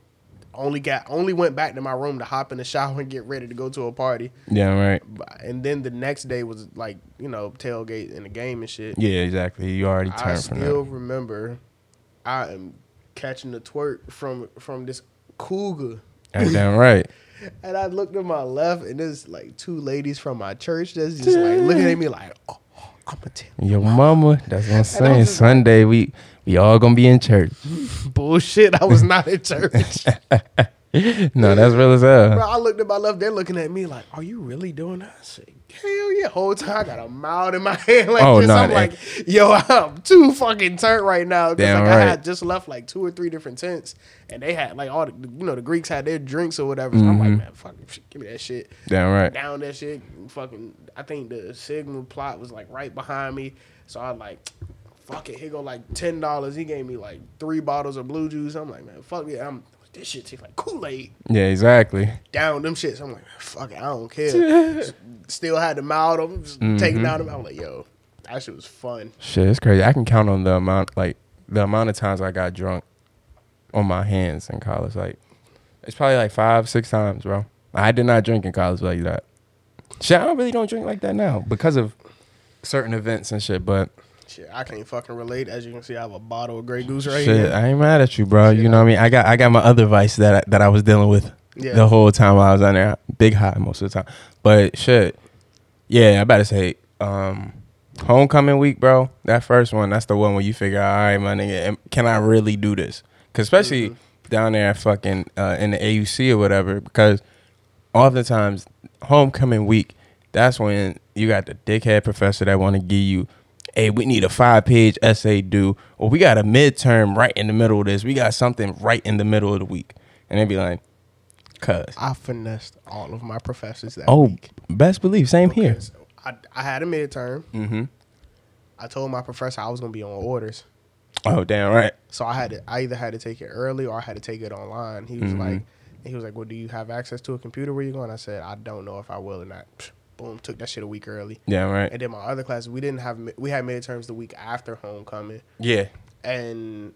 only got only went back to my room to hop in the shower and get ready to go to a party. Yeah. Right. And then the next day was like you know tailgate in the game and shit. Yeah. Exactly. You already I turned from still remember I am catching the twerk from from this cougar. That's damn [laughs] right. And I looked to my left and there's like two ladies from my church that's just like looking at me like, oh, I'm gonna tell Your mama. That's what I'm saying. just- Sunday we we all gonna be in church. [laughs] bullshit. I was not in church. [laughs] [laughs] no, that's real as hell. Bro, I looked at my left, they're looking at me like, Are you really doing that? I said, Hell yeah. Whole time I got a mouth in my [laughs] hand like Oh, this. nah, I'm that- like, yo, I'm too fucking turned right now. Damn like I had just left like two or three different tents and they had like all the you know, the Greeks had their drinks or whatever. So I'm like, Mhm. man, fuck give me that shit. Damn right. down that shit. Fucking, I think the Sigma plot was like right behind me. So I like, fuck it. Here go like ten dollars. He gave me like three bottles of blue juice. I'm like, man, fuck it. I'm this shit tastes like Kool Aid. Yeah. Exactly. Down them shits. I'm like, fuck it. I don't care. [laughs] Still had the mouth. I'm just taking Mhm. down them. I'm like, yo, that shit was fun. Shit, it's crazy. I can count on the amount, like the amount of times I got drunk on my hands in college. Like, it's probably like five, six times, bro. I did not drink in college like that. Shit, I don't really don't drink like that now because of certain events and shit. But Shit, I can't fucking relate. As you can see, I have a bottle of Grey Goose right here. shit, here. I ain't mad at you, bro. Shit, you know what I mean? I got I got my other vice that I, that I was dealing with Yeah. the whole time while I was on there. Big high most of the time. But shit, yeah, I better say, um, homecoming week, bro. That first one, that's the one where you figure, all right, my nigga, can I really do this? Because especially down there, at fucking uh, in the AUC or whatever. Because oftentimes, homecoming week, that's when you got the dickhead professor that want to give you. Hey, we need a five-page essay due, or we got a midterm right in the middle of this. We got something right in the middle of the week, and they'd be like, "Cuz, I finessed all of my professors that Oh, week. best believe, same here. I, I had a midterm. Mm-hmm. I told my professor I was gonna be on orders, Oh, damn right. so I had to. I either had to take it early or I had to take it online. He was Mhm. like, he was like, "Well, do you have access to a computer where you going?" I said, "I don't know if I will or not." Boom, took that shit a week early. Yeah, right. And then my other class, we didn't have. We had midterms the week after homecoming, Yeah, and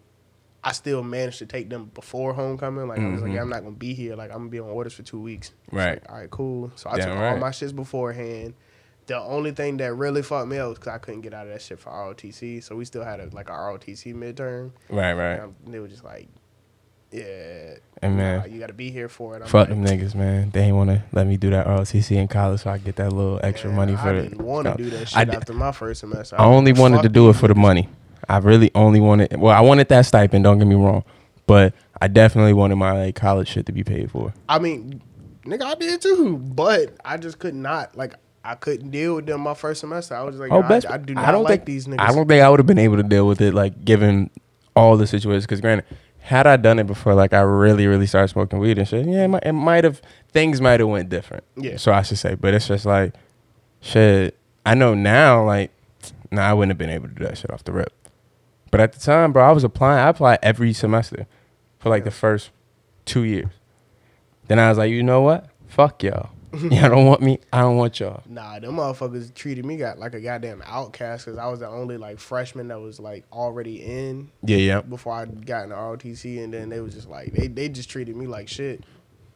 I still managed to take them before homecoming. Like I was like, Mhm. yeah, I'm not gonna be here. Like I'm gonna be on orders for two weeks. Right. like, all right, cool. So I Yeah, took all my shits beforehand. The only thing that really fucked me up was because I couldn't get out of that shit for ROTC. So we still had a, like a ROTC midterm. right, right. And they were just like, yeah, And man, nah, you got to be here for it. I'm fuck like, them niggas, man. They ain't want to let me do that ROTC in college, so I get that little extra money for I it. didn't want to do that shit I d- after my first semester. I only wanted to do it for the money. I really only wanted. Well, I wanted that stipend. Don't get me wrong, but I definitely wanted my like, college shit to be paid for. I mean, nigga, I did too, but I just could not like. I couldn't deal with them my first semester. I was like, Oh, best. I, I do I not don't like think these niggas. I don't think I would have been able to deal with it, like given all the situations. Because granted, had I done it before, like I really, really started smoking weed and shit, yeah, it might, have things might have went different. Yeah. So I should say, but it's just like, shit. I know now, like, nah, I wouldn't have been able to do that shit off the rip. But at the time, bro, I was applying. I applied every semester for like Yeah. the first two years. Then I was like, you know what? Fuck y'all. Y'all don't want me. I don't want y'all. Nah, them motherfuckers treated me got like a goddamn outcast because I was the only like freshman that was like already in Yeah, yeah. before I got into ROTC, and then they was just like they they just treated me like shit.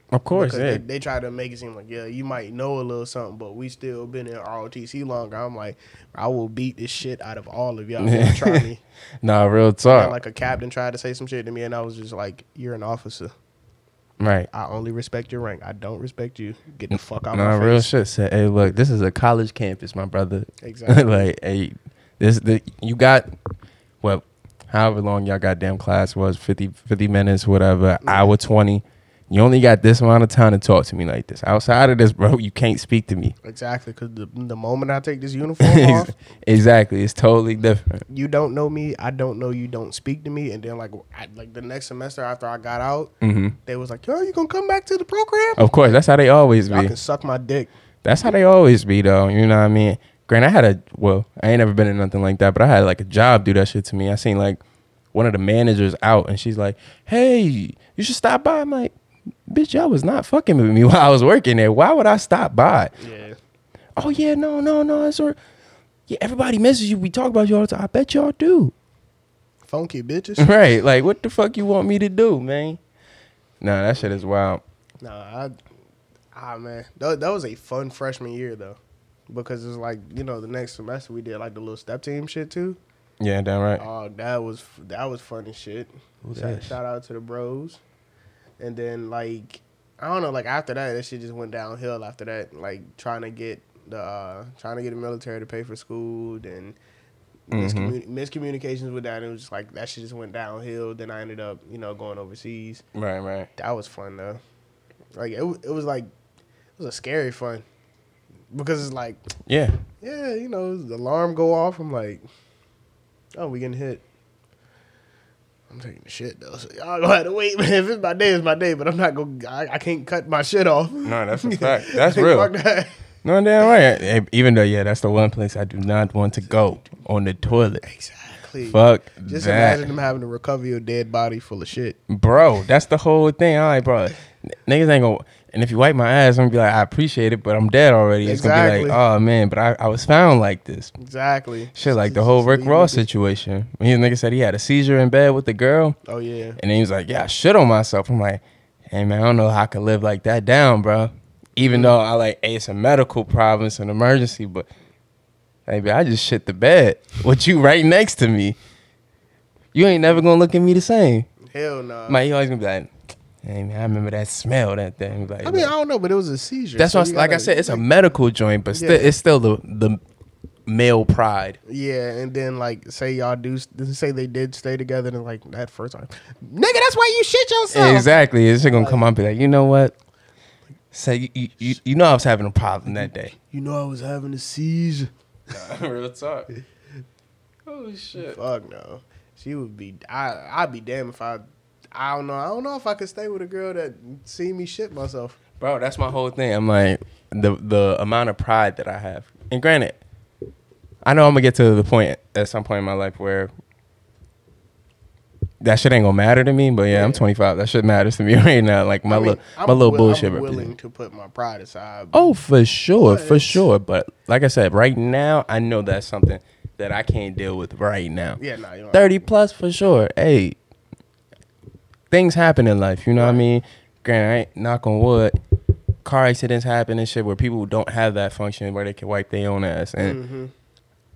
Of course, yeah. they, they tried to make it seem like yeah, you might know a little something, but we still been in ROTC longer. I'm like, I will beat this shit out of all of y'all. try me. [laughs] Nah, real And talk. like a captain tried to say some shit to me, and I was just like, "You're an officer. Right. I only respect your rank. I don't respect you. Get the fuck out Nah, my real face." shit. Say, hey, look, this is a college campus, my brother. Exactly. [laughs] like, hey, this the you got what? However long y'all goddamn class was 50, 50 minutes, whatever, hour twenty. You only got this amount of time to talk to me like this. Outside of this, bro, you can't speak to me. Exactly, because the, the moment I take this [laughs] uniform off, exactly, it's totally different. you don't know me. I don't know you. Don't speak to me. And then like I, like the next semester after I got out, hmm they was like, "Yo, you gonna come back to the program? Of course, that's how they always Y'all be. can suck my dick." That's how they always be, though. You know what I mean? Grant, I had a well, I ain't never been in nothing like that, but I had like a job do that shit to me. I seen like one of the managers out, and she's like, "Hey, you should stop by." I'm like, "Bitch, y'all was not fucking with me [laughs] while I was working there. Why would I stop by?" Yeah. Oh yeah, no, no, no. It's all, yeah, everybody misses you. We talk about you all the time. I bet y'all do. Funky bitches. [laughs] right? Like, what the fuck you want me to do, man? Nah, that shit is wild. Nah, I, ah man, that, that was a fun freshman year though, because it's like you know the next semester we did like the little step team shit too. Yeah, damn right. Oh, that was that was funny shit. Shout, shout out to the bros, and then like I don't know, like after that, that shit just went downhill. After that, like trying to get the uh, trying to get the military to pay for school, then Mm-hmm. miscommun- miscommunications with that. It was just like that shit just went downhill. Then I ended up you know going overseas. Right, right. That was fun though. Like it, it was like it was a scary fun because it's like Yeah. yeah, you know, the alarm go off. I'm like, oh, we getting hit. I'm taking the shit though, so y'all gonna have to wait. [laughs] Man, if it's my day, it's my day. But I'm not gonna. I, I can't cut my shit off. No, that's a [laughs] fact. That's real. Fuck that. No, damn right. [laughs] Even though, yeah, that's the one place I do not want to go on the toilet. Exactly. Fuck Just that. imagine them having to recover your dead body full of shit. Bro, that's the whole thing. All right, bro. Niggas ain't gonna. And if you wipe my ass, I'm gonna be like, I appreciate it, but I'm dead already. It's gonna be like, oh man, but I, I was found like this. Exactly. Shit, like the whole Rick Ross situation. When his nigga said he had a seizure in bed with the girl, Oh yeah. and then he was like, yeah, I shit on myself. I'm like, hey man, I don't know how I could live like that down, bro. Even though I like, hey, it's a medical problem, it's an emergency, but baby, I just shit the bed [laughs] with you right next to me. You ain't never gonna look at me the same. Hell no. My he always gonna be like, hey man, I remember that smell that thing. Like, I mean, I don't know, but it was a seizure. that's so what, like I gotta- said, it's a medical joint, but still, Yeah. it's still the the male pride. Yeah, and then like say y'all do say they did stay together and like that first time, nigga, that's why you shit yourself. Exactly. It's gonna come up and be like, you know what? Say you, you, you, you know I was having a problem that day. You know I was having a seizure. [laughs] Real talk. [laughs] Oh shit. Fuck no. She would be. I I'd be damned if I. I don't know. I don't know if I could stay with a girl that see me shit myself. Bro, that's my whole thing. I'm like the the amount of pride that I have. And granted, I know I'm gonna get to the point at some point in my life where that shit ain't gonna matter to me. But yeah, I'm 25. That shit matters to me [laughs] right now. Like my I mean, little I'm my little bullshit. I'm willing to put my pride aside. Oh, for sure, for sure. But like I said, right now, I know that's something that I can't deal with right now. yeah, no, you know. 30 plus for sure. Hey, things happen in life, you know what I mean? Granted, I ain't knock on wood. Car accidents happen and shit where people don't have that function where they can wipe their own ass. And Mm-hmm.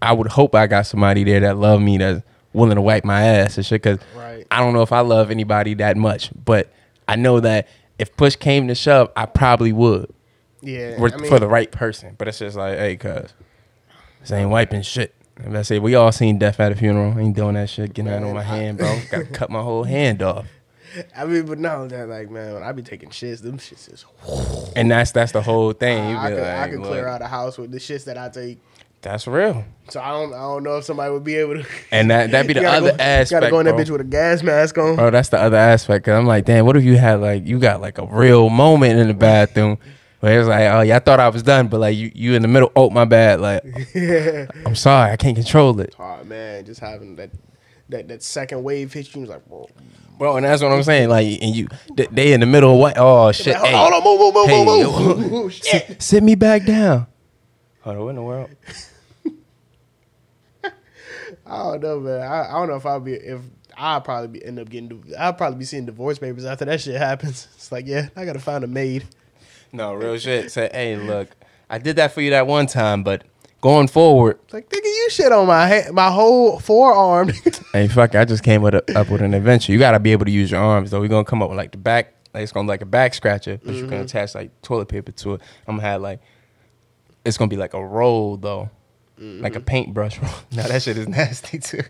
I would hope I got somebody there that love me that's willing to wipe my ass and shit. Cause Right. I don't know if I love anybody that much, but I know that if push came to shove, I probably would Yeah, for, I mean, for the right person. But it's just like, hey, cuz this ain't wiping shit. And I say we all seen death at a funeral. Ain't doing that shit. Getting that on my I- hand, bro. Got to [laughs] cut my whole hand off. I mean, but now that like man, when I be taking shits, them shits is. And that's that's the whole thing. You I, could, like, I could clear out a house with the shits that I take. That's real. So I don't, I don't know if somebody would be able to. [laughs] And that that be the other go, aspect, Gotta go in that bro. bitch with a gas mask on. Bro, that's the other aspect. Cause I'm like, damn, what if you had like you got like a real moment in the bathroom where it's like, oh yeah, I thought I was done, but like you you in the middle. Oh my bad. Like. [laughs] I'm sorry, I can't control it, Oh man, just having that that that second wave hit you, was like, whoa. Bro. And that's what I'm saying. Like, and you they- they in the middle of what? Oh shit. Like, hey. hold on, move, move, move, Hey, move, move. yo. [laughs] [laughs] Sit, sit me back down. Hold on, what in the world? [laughs] I don't know, man. I, I don't know if I'll be if I'll probably be end up getting. I'll probably be seeing divorce papers after that shit happens. It's like, yeah, I gotta find a maid. No, real shit. Say, hey, look, I did that for you that one time, but going forward, It's like, nigga, you shit on my ha- my whole forearm. [laughs] hey, fuck, it, I just came with a, up with an adventure. You gotta be able to use your arms, though. We're gonna come up with like the back, like it's gonna be like a back scratcher, but you can mm-hmm. attach like toilet paper to it. I'm gonna have like, it's gonna be like a roll though, like a mm-hmm. paintbrush roll. [laughs] now that shit is nasty too.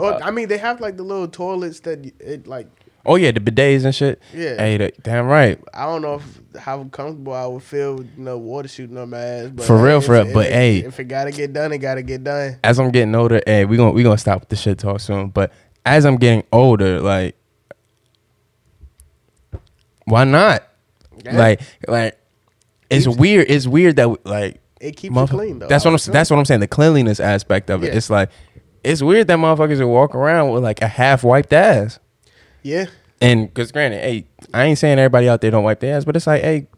Well, I mean, they have like the little toilets that it like. Oh yeah, the bidets and shit. Yeah. Hey, that, damn right. I don't know if how comfortable I would feel with you know water shooting on my ass. But For real, for real. But, hey. if it gotta get done, it gotta get done. as I'm getting older, hey, we gonna we gonna stop with the shit talk soon. But as I'm getting older, like, why not? Yeah. Like, like, it's Keeps- weird. It's weird that like It keeps motherf- you clean though. That's what I'm. That's what I'm saying. The cleanliness aspect of it. Yeah. It's like, it's weird that motherfuckers would walk around with like a half wiped ass. Yeah. And because granted, hey, I ain't saying everybody out there don't wipe their ass, but it's like, hey,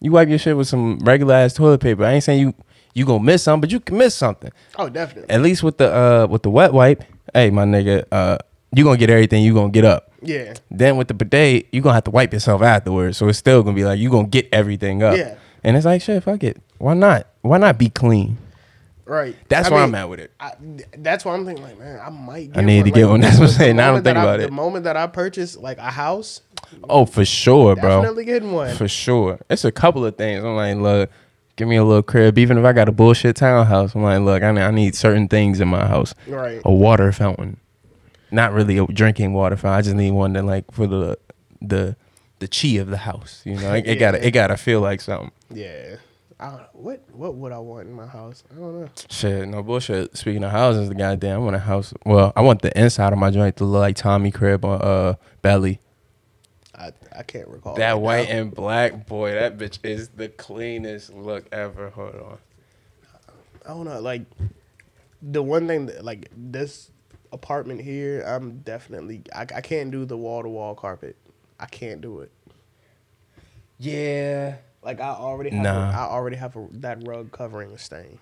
you wipe your shit with some regular ass toilet paper. I ain't saying you you gonna miss something, but you can miss something. Oh, definitely. At least with the uh with the wet wipe, hey my nigga, uh you gonna get everything you gonna get up. Yeah. Then with the bidet, you gonna have to wipe yourself afterwards. So it's still gonna be like you gonna get everything up. Yeah. And it's like shit, fuck it. Why not? Why not be clean? Right. That's I where mean, I'm at with it. I, that's why I'm thinking like, man, I might. Get I need one. to get one. [laughs] That's what I'm saying. Now I don't think about The it. The moment that I purchase like a house, Oh, for sure, bro. definitely getting one. For sure. It's a couple of things. I'm like, look, give me a little crib. Even if I got a bullshit townhouse, I'm like, look, I need, I need certain things in my house. Right. A water fountain. Not really a drinking water fountain. I just need one that like for the the the chi of the house. You know, it, it gotta it gotta feel like something. Yeah. I don't know. What what would I want in my house? I don't know. Shit, no bullshit. Speaking of houses, the goddamn, I want a house. Well, I want the inside of my joint to look like Tommy crib on uh belly. I I can't recall That white now. and black boy, that bitch is the cleanest look ever. Hold on. I don't know. Like the one thing that like this apartment here, I'm definitely I, I can't do the wall to wall carpet. I can't do it. Yeah. Like I already have Nah. a, I already have a, that rug covering a stain.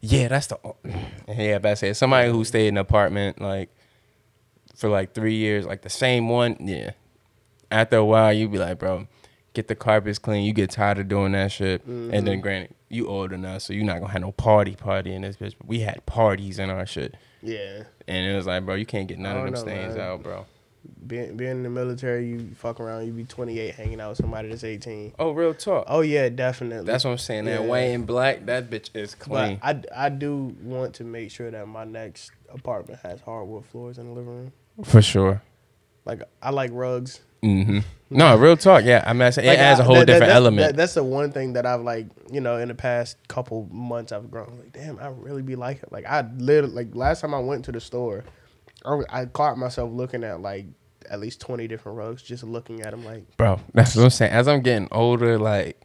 Yeah, that's the. [clears throat] Yeah, but I said somebody who stayed in an apartment like for like three years, like the same one. Yeah. After a while, you'd be like, bro, get the carpets clean. You get tired of doing that shit. And Mm-hmm. then, granted, you older now, so you're not gonna have no party party in this bitch. But we had parties in our shit, Yeah. and it was like, bro, you can't get none of them know, stains man. out, bro. Being, being in the military, you fuck around, you be 28 hanging out with somebody that's 18. Oh, real talk. Oh yeah, definitely. That's what I'm saying. That Yeah. Wayne Black, that bitch is But clean. I, I do want to make sure that my next apartment has hardwood floors in the living room. For sure. Like I like rugs. hmm No, real talk. Yeah, I mean, it Like, adds a I- whole that- that- different that's, element. that- that's the one thing that I've like, you know, in the past couple months I've grown. Like, damn, I really be like it. Like, I literally, like, last time I went to the store, I, was- I caught myself looking at like at least twenty different rugs, just looking at them. Like, Bro, that's what I'm saying. As I'm getting older, like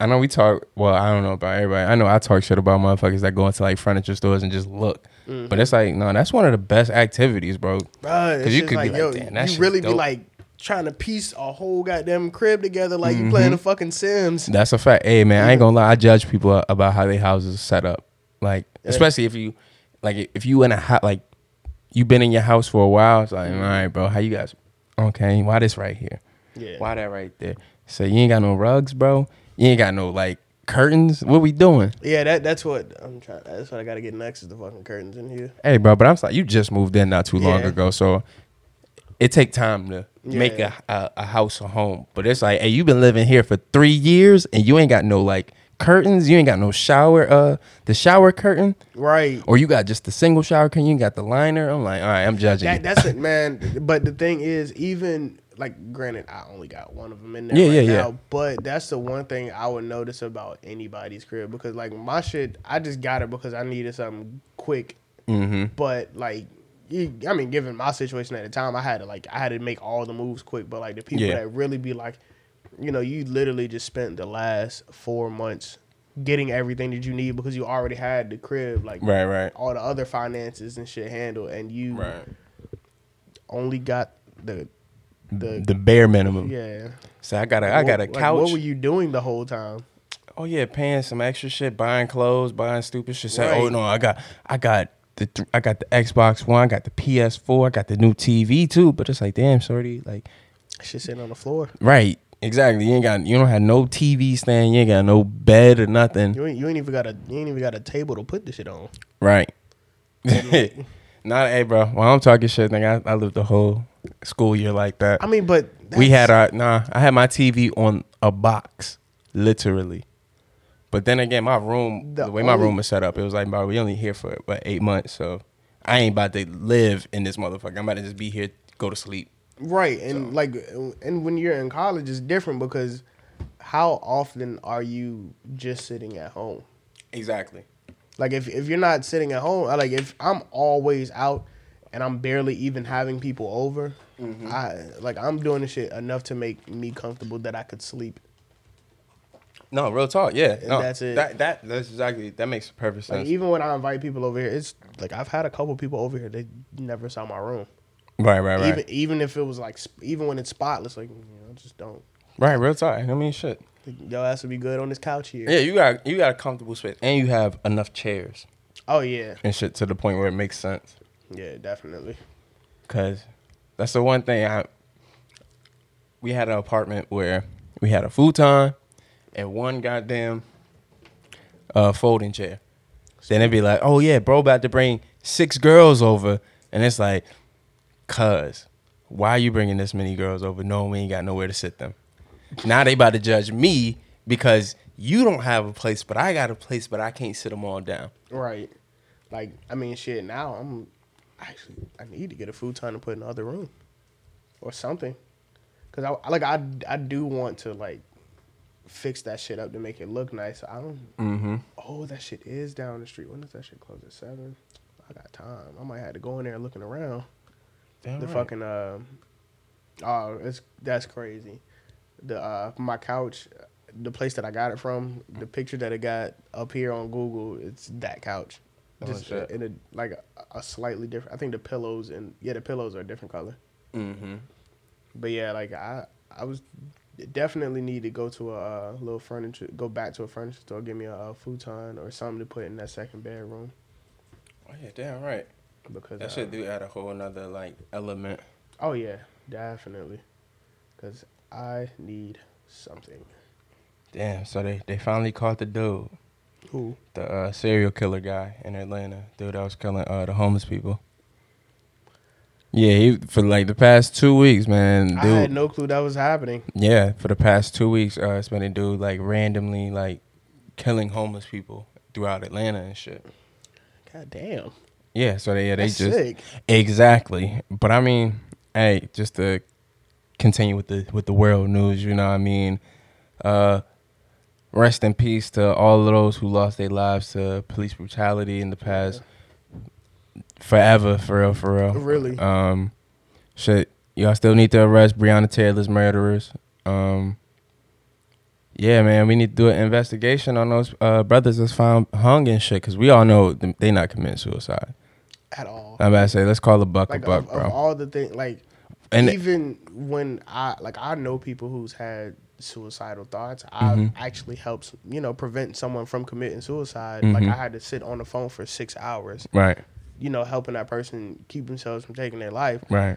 I know we talk. Well, I don't know about everybody. I know I talk shit about motherfuckers that go into like furniture stores and just look. Mm-hmm. But it's like, no, that's one of the best activities, bro. because you could be like, like, yo, "Damn, that you really be like trying to piece a whole goddamn crib together, like Mm-hmm. you playing the fucking Sims. That's a fact. Hey, man, I ain't gonna lie. I judge people about how their houses set up. Like, Yeah. especially if you, like, if you in a hot, like, you been in your house for a while. It's like, Mm-hmm. all right, bro, how you guys? Okay, why this right here? Yeah, Why that right there? So you ain't got no rugs, bro. You ain't got no like curtains. What we doing? yeah. That that's what I'm trying. That's what I got to get next is the fucking curtains in here. Hey, bro, but I'm sorry, you just moved in not too long ago, so it take time to make a, a a house a home. But it's like, hey, you've been living here for three years and you ain't got no like curtains. You ain't got no shower, uh, the shower curtain, Right. or you got just the single shower curtain. You ain't got the liner. I'm like, all right, I'm judging. That, that's it, [laughs] man. But the thing is, even like, granted, I only got one of them in there Yeah, right yeah, now. yeah. But that's the one thing I would notice about anybody's crib because, like, my shit, I just got it because I needed something quick. mm-hmm. But like, I mean, given my situation at the time, I had to like, I had to make all the moves quick. But like, the people Yeah. that really be like, you know, you literally just spent the last four months getting everything that you need because you already had the crib, like Right, right, all the other finances and shit handled, and you right. only got the the The bare minimum. yeah. So I got a, I got a Like, couch. what were you doing the whole time? Oh yeah, paying some extra shit, buying clothes, buying stupid shit. Say, oh, Right. oh no, I got, I got the, th- I got the Xbox One, I got the PS4, I got the new TV too. But it's like, damn, shorty, like, Shit sitting on the floor. right, exactly. You ain't got, you don't have no TV stand, you ain't got no bed or nothing. You ain't, you ain't even got a you ain't even got a table to put the shit on. Right. [laughs] [laughs] Not, hey, bro. While I'm talking shit, nigga, I, I lived the whole school year like that. I mean, but we had our nah. I had my TV on a box, literally. But then again, my room, the, The way my only- room was set up, it was like, bro, we only here for what eight months, so I ain't about to live in this motherfucker. I'm about to just be here, go to sleep. Right, and like, and when you're in college, it's different because how often are you just sitting at home? Exactly. Like, if if you're not sitting at home, like if I'm always out and I'm barely even having people over, Mm-hmm. I like I'm doing this shit enough to make me comfortable that I could sleep. No, real talk. Yeah, And no, that's it. That that that's exactly that makes perfect Like sense. even when I invite people over here, it's like I've had a couple people over here. They never saw my room. Right, right, right, Even even if it was like even when it's spotless, like you know, just don't. right. Real talk. I mean, shit. Your ass would be good on this couch here. Yeah, you got you got a comfortable space, and you have enough chairs Oh yeah, and shit to the point where it makes sense. yeah, definitely. Cause that's the one thing I we had an apartment where we had a futon and one goddamn uh folding chair. So then it'd be like, oh yeah, bro about to bring six girls over. And it's like, cuz, why are you bringing this many girls over? No, we ain't got nowhere to sit them. Now they about to judge me because you don't have a place, but I got a place, but I can't sit them all down. Right. Like I mean, shit. Now I'm actually I need to get a futon to put in the other room, or something. Cause I like I I do want to like fix that shit up to make it look nice. I don't. Mm-hmm. Oh, that shit is down the street. When does that shit close at seven? I got time. I might have to go in there looking around. The fucking uh, oh, it's that's crazy. The uh, my couch, the place that I got it from, the picture that it got up here on Google, it's that couch, Oh, just shit. in a like a, a slightly different. I think the pillows and yeah, the pillows are a different color. Mm-hmm. But yeah, like I I was definitely need to go to a uh, little furniture, go back to a furniture store, give me a, uh futon or something to put in that second bedroom Oh yeah, damn right. Because That should do add a whole another like element. Oh yeah, definitely, because I need something. Damn. So they they finally caught the dude, Who? the uh, serial killer guy in Atlanta, dude that was killing uh, the homeless people. Yeah, he for like the past two weeks, man. Dude, I had no clue that was happening. Yeah, for the past two weeks, uh, it's been a dude like randomly like killing homeless people throughout Atlanta and shit. God damn. Yeah, so they yeah, they That's just sick. exactly. But I mean, hey, just to continue with the with the world news, you know, what I mean, uh, rest in peace to all of those who lost their lives to police brutality in the past. Forever, for real, for real. Really? Um, shit, y'all still need to arrest Breonna Taylor's murderers. Um, yeah, man, we need to do an investigation on those uh, brothers that's found hung and shit, because we all know they not committing suicide. At all. I'm about to say, let's call a buck like a buck, of, bro. of all the things, like And- even when I like I know people who's had suicidal thoughts. I've Mhm. actually helped you know prevent someone from committing suicide. Mhm. Like I had to sit on the phone for six hours. right, You know, helping that person keep themselves from taking their life. right.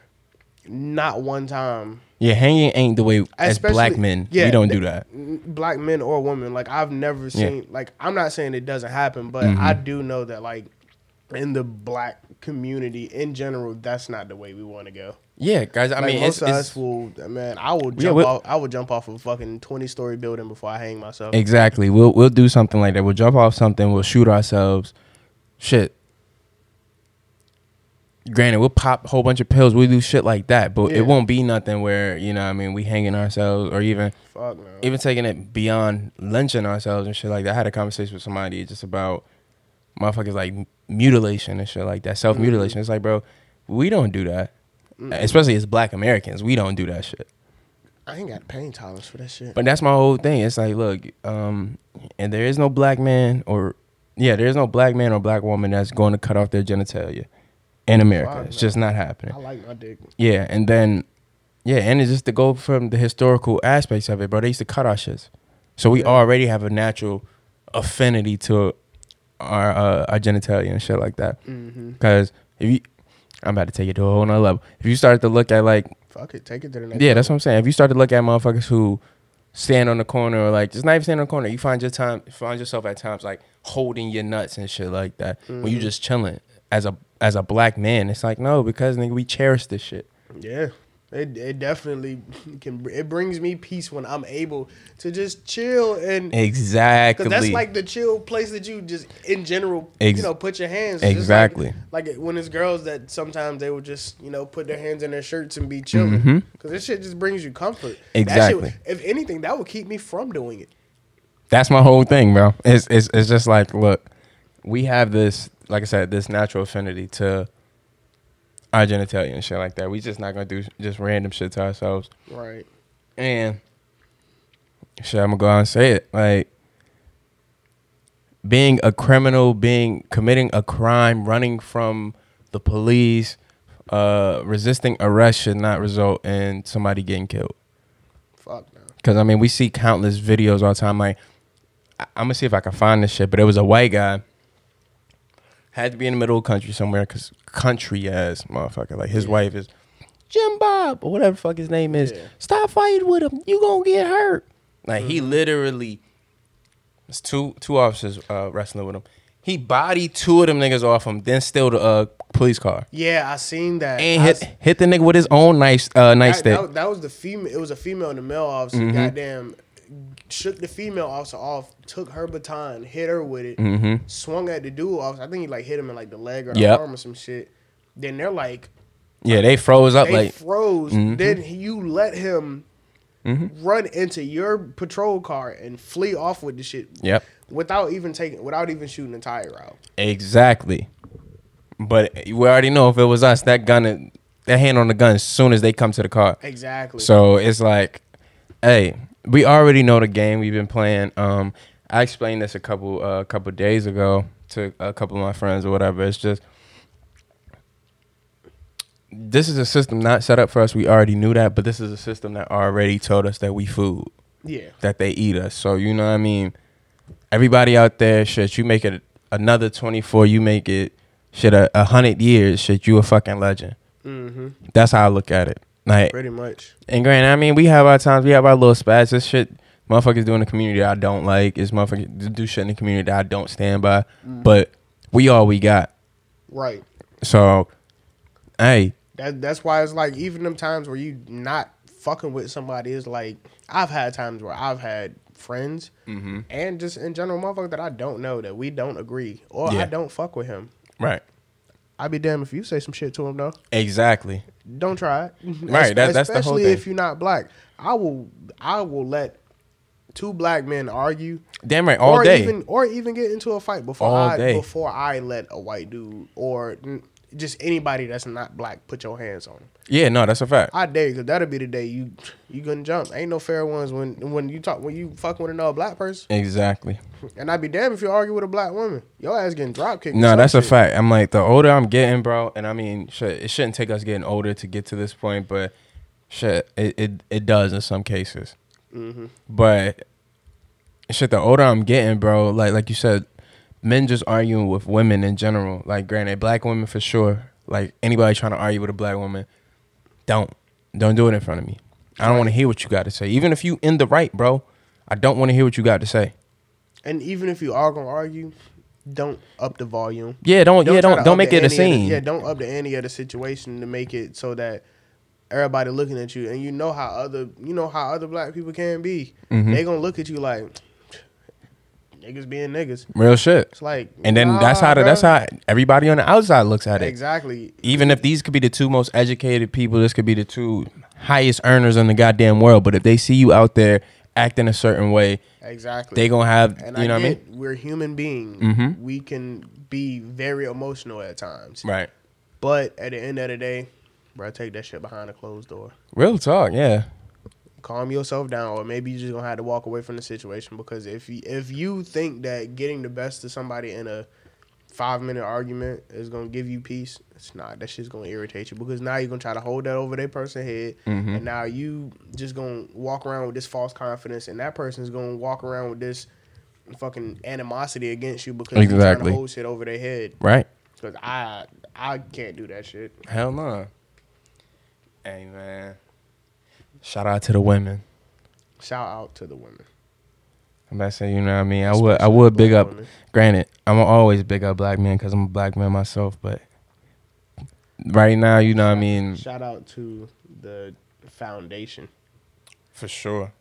Not one time Yeah, hanging ain't the way as black men. yeah, we don't do that. black men or women like i've never Yeah. seen like i'm not saying it doesn't happen but Mhm. i do know that like in the black community in general that's not the way we want to go Yeah, guys. I like, mean, most it's, of it's us will man i will Yeah, jump we'll- off i will jump off a fucking 20 story building before i hang myself exactly. We'll we'll do something like that. We'll jump off something. We'll shoot ourselves. Shit. Granted, we'll pop a whole bunch of pills. We'll do shit like that, but Yeah. it won't be nothing where you know. I mean, we hanging ourselves or even fuck no even taking it beyond lynching ourselves and shit like that. I had a conversation with somebody just about motherfuckers like mutilation and shit like that, self mutilation. It's like, bro, we don't do that. Especially as Black Americans, we don't do that shit. i ain't got pain tolerance for that shit But that's my whole thing. It's like, look, um, and there is no black man or yeah, there is no black man or black woman that's going to cut off their genitalia in America. It's just not happening. i like my dick Yeah, and then yeah, and it's just to go from the historical aspects of it, bro. They used to cut our shits, so we Yeah. already have a natural affinity to our uh, our genitalia and shit like that. mm-hmm. Because if you, I'm about to take it to a whole nother level. If you start to look at like fuck it take it to the next yeah, that's what. I'm saying. If you start to look at motherfuckers who stand on the corner or like just not even stand on the corner, you find your time find yourself at times like holding your nuts and shit like that. When you Mhm. just chilling as a as a black man, it's like no, because nigga, we cherish this shit. Yeah, it it definitely can. It brings me peace when I'm able to just chill and Exactly. because that's like the chill place that you just in general Ex- you know put your hands. Exactly. Like, like when it's girls that sometimes they will just you know put their hands in their shirts and be chilling mm-hmm. because this shit just brings you comfort. That shit Exactly. if anything, that would keep me from doing it. that's my whole thing, bro. It's it's it's just like look, we have this like I said, this natural affinity to our genitalia and shit like that. We just not gonna do just random shit to ourselves. Right. And shit, I'm gonna go out and say it. Like being a criminal, being committing a crime, running from the police, uh, resisting arrest should not result in somebody getting killed. Fuck no. Cause I mean, we see countless videos all the time. Like, I- I'm gonna see if I can find this shit. But it was a white guy. Had to be in the middle of the country somewhere, cause country ass motherfucker. Like his Yeah. wife is Jim Bob or whatever the fuck his name is. Yeah. Stop fighting with him. You gonna get hurt. Like he literally, it's two two officers uh, wrestling with him. He bodied two of them niggas off him, then steal the uh, police car Yeah, I seen that. and I hit s- hit the nigga with his own nice uh, that, nightstick. that, that was the female. It was a female and a male officer. Mhm. Goddamn, shook the female officer off, took her baton, hit her with it, mm-hmm. swung at the dude officer. I think he like hit him in like the leg or Yep. arm or some shit. Then they're like, Yeah, they froze up they like froze. Mhm. Then you let him Mhm. run into your patrol car and flee off with the shit Yep. without even taking, without even shooting a tire out. Exactly. But we already know if it was us, that gun, that hand on the gun, as soon as they come to the car. Exactly. So it's like, hey, we already know the game we've been playing. Um, I explained this a couple uh, a couple days ago to a couple of my friends or whatever. It's just this is a system not set up for us. We already knew that, but this is a system that already told us that we food, Yeah. that they eat us. So you know what I mean. Everybody out there, shit, you make it another twenty four, you make it shit a, a hundred years, shit, you a fucking legend. Mm-hmm. That's how I look at it. Like, Pretty much. and granted, I mean, we have our times, we have our little spats. This shit, motherfuckers do in the community I don't like. Is motherfuckers do shit in the community that I don't stand by. But we all we got. Right. So, hey, That that's why it's like even them times where you not fucking with somebody is like I've had times where I've had friends Mm-hmm. and just in general motherfuckers that I don't know that we don't agree or Yeah. I don't fuck with him. right, I'd be damned if you say some shit to him though. exactly. Don't try it. Right, that- that's the whole Especially thing. if you're not black. I will I will let two black men argue Damn right, all or day. even or even get into a fight before All I day. before I let a white dude or just anybody that's not black put your hands on them. yeah, no, that's a fact. I dare you, cause that'll be the day you you gonna jump. Ain't no fair ones when when you talk when you fucking with another black person. Exactly. And I'd be damned if you argue with a black woman. Your ass getting drop kicked. No, that's a fact. I'm like the older I'm getting, bro, and I mean, shit, it shouldn't take us getting older to get to this point, but shit, it it, it does in some cases. Mhm. But shit, the older I'm getting, bro, like like you said, men just arguing with women in general. Like, granted, black women for sure. Like anybody trying to argue with a black woman, don't don't do it in front of me. I don't want to hear what you got to say, even if you in the right, bro. I don't want to hear what you got to say. And even if you are gonna argue, don't up the volume. Yeah, don't, yeah, don't don't make it a of the- scene. yeah, don't up the ante of the situation to make it so that everybody looking at you and you know how other you know how other black people can be. Mhm. They gonna look at you like niggas being niggas. Real shit. It's like And then that's how the, that's how everybody on the outside looks at it. exactly. Even if these could be the two most educated people, this could be the two highest earners in the goddamn world. But if they see you out there acting a certain way, Exactly. they gonna have and you I know what I mean? we're human beings. Mhm. We can be very emotional at times. Right. But at the end of the day, bro, take that shit behind a closed door. Real talk, yeah. Calm yourself down, or maybe you just gonna have to walk away from the situation because if you, if you think that getting the best of somebody in a five minute argument is gonna give you peace, it's not. That shit's gonna irritate you because now you're gonna try to hold that over their person head, Mhm. and now you just gonna walk around with this false confidence, and that person's gonna walk around with this fucking animosity against you because you're trying Exactly. to hold shit over their head. Right. Because I I can't do that shit. Hell no. Hey man. Shout out to the women. Shout out to the women. I'm about to say, you know what I mean? I would I would big up women. granted, I'm always big up black men because I'm a black man myself, but right now, you know what I mean? Shout out to the foundation For sure.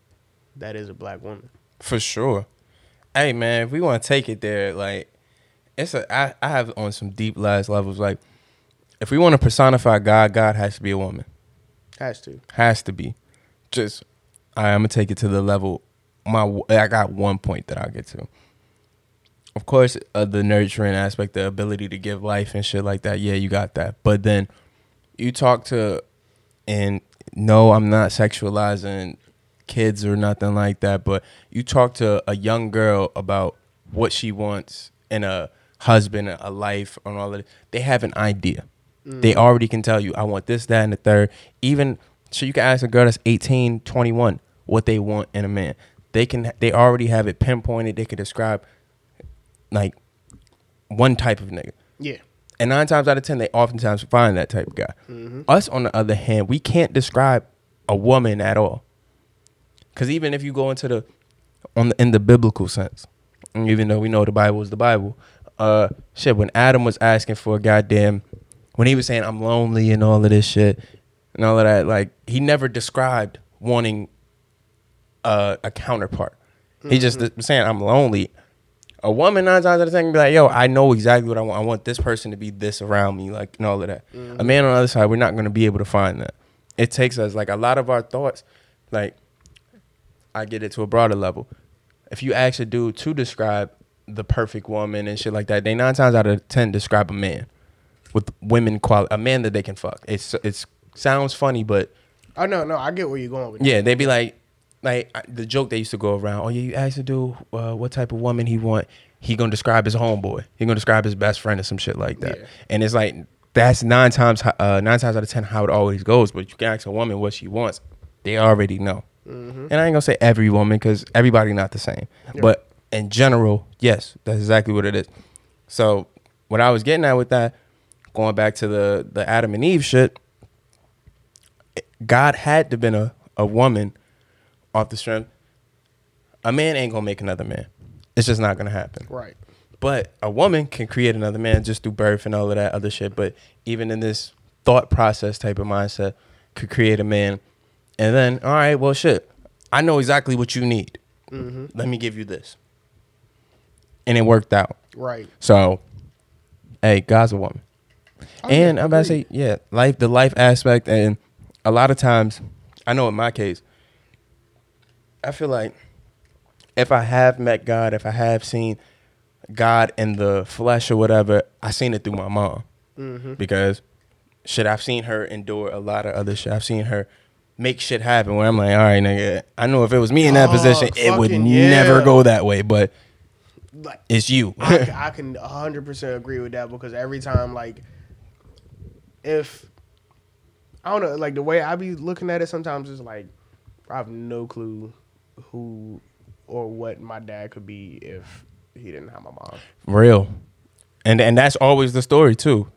that is a black woman. For sure. Hey man, if we want to take it there, like it's a I, I have on some deep last levels. Like if we want to personify God, God has to be a woman. Has to. Has to be. Just right, I'm gonna take it to the level. My I got one point that I'll get to. Of course, uh, the nurturing aspect, the ability to give life and shit like that. Yeah, you got that. But then you talk to, and no, I'm not sexualizing kids or nothing like that. But you talk to a young girl about what she wants in a husband, a life, and all of it. They have an idea. They already can tell you, I want this, that, and the third. Even so, you can ask a girl that's 18, 21 what they want in a man. They can. They already have it pinpointed. They can describe like one type of nigga. Yeah. And nine times out of ten, they oftentimes find that type of guy. Us, on the other hand, we can't describe a woman at all. Because even if you go into the on the in the biblical sense, even though we know the Bible is the Bible, uh, shit, when Adam was asking for a goddamn, when he was saying I'm lonely and all of this shit and all of that, like he never described wanting a, a counterpart. He mm-hmm. just was saying I'm lonely. A woman nine times out of ten can be like, "Yo, I know exactly what I want. I want this person to be this around me, like and all of that." A mm-hmm. man on the other side, we're not going to be able to find that. It takes us like a lot of our thoughts. Like, I get it to a broader level. If you ask a dude to describe the perfect woman and shit like that, they nine times out of ten describe a man with women quality, a man that they can fuck. It's it's sounds funny, but Oh no, no, I get where you're going with yeah, they'd be like, like the joke they used to go around. Oh yeah, you asked a dude uh, what type of woman he want. He gonna describe his homeboy. He gonna describe his best friend or some shit like that. Yeah. And it's like that's nine times uh, nine times out of ten how it always goes. But you can ask a woman what she wants, they already know. Mm-hmm. And I ain't gonna say every woman because everybody not the same. Yeah. But in general, yes, that's exactly what it is. So what I was getting at with that, going back to the the Adam and Eve shit, God had to been a, a woman off the strength. A man ain't gonna make another man. It's just not gonna happen. Right. But a woman can create another man just through birth and all of that other shit. But even in this thought process type of mindset, could create a man. And then, all right, well, shit, I know exactly what you need. Mm-hmm. Let me give you this. And it worked out. Right. So, hey, God's a woman. I and I'm about to say, yeah, life, the life aspect. And a lot of times, I know in my case, I feel like if I have met God, if I have seen God in the flesh or whatever, I seen it through my mom Mm-hmm. because shit, I've seen her endure a lot of other shit. I've seen her make shit happen where I'm like, all right, nigga, I know if it was me in that Oh, position, it would fucking never go that way, but Like, it's you. I [laughs] can 100% agree with that because every time, like, if I don't know, like the way I be looking at it sometimes is like I have no clue who or what my dad could be if he didn't have my mom. Real. And and that's always the story too.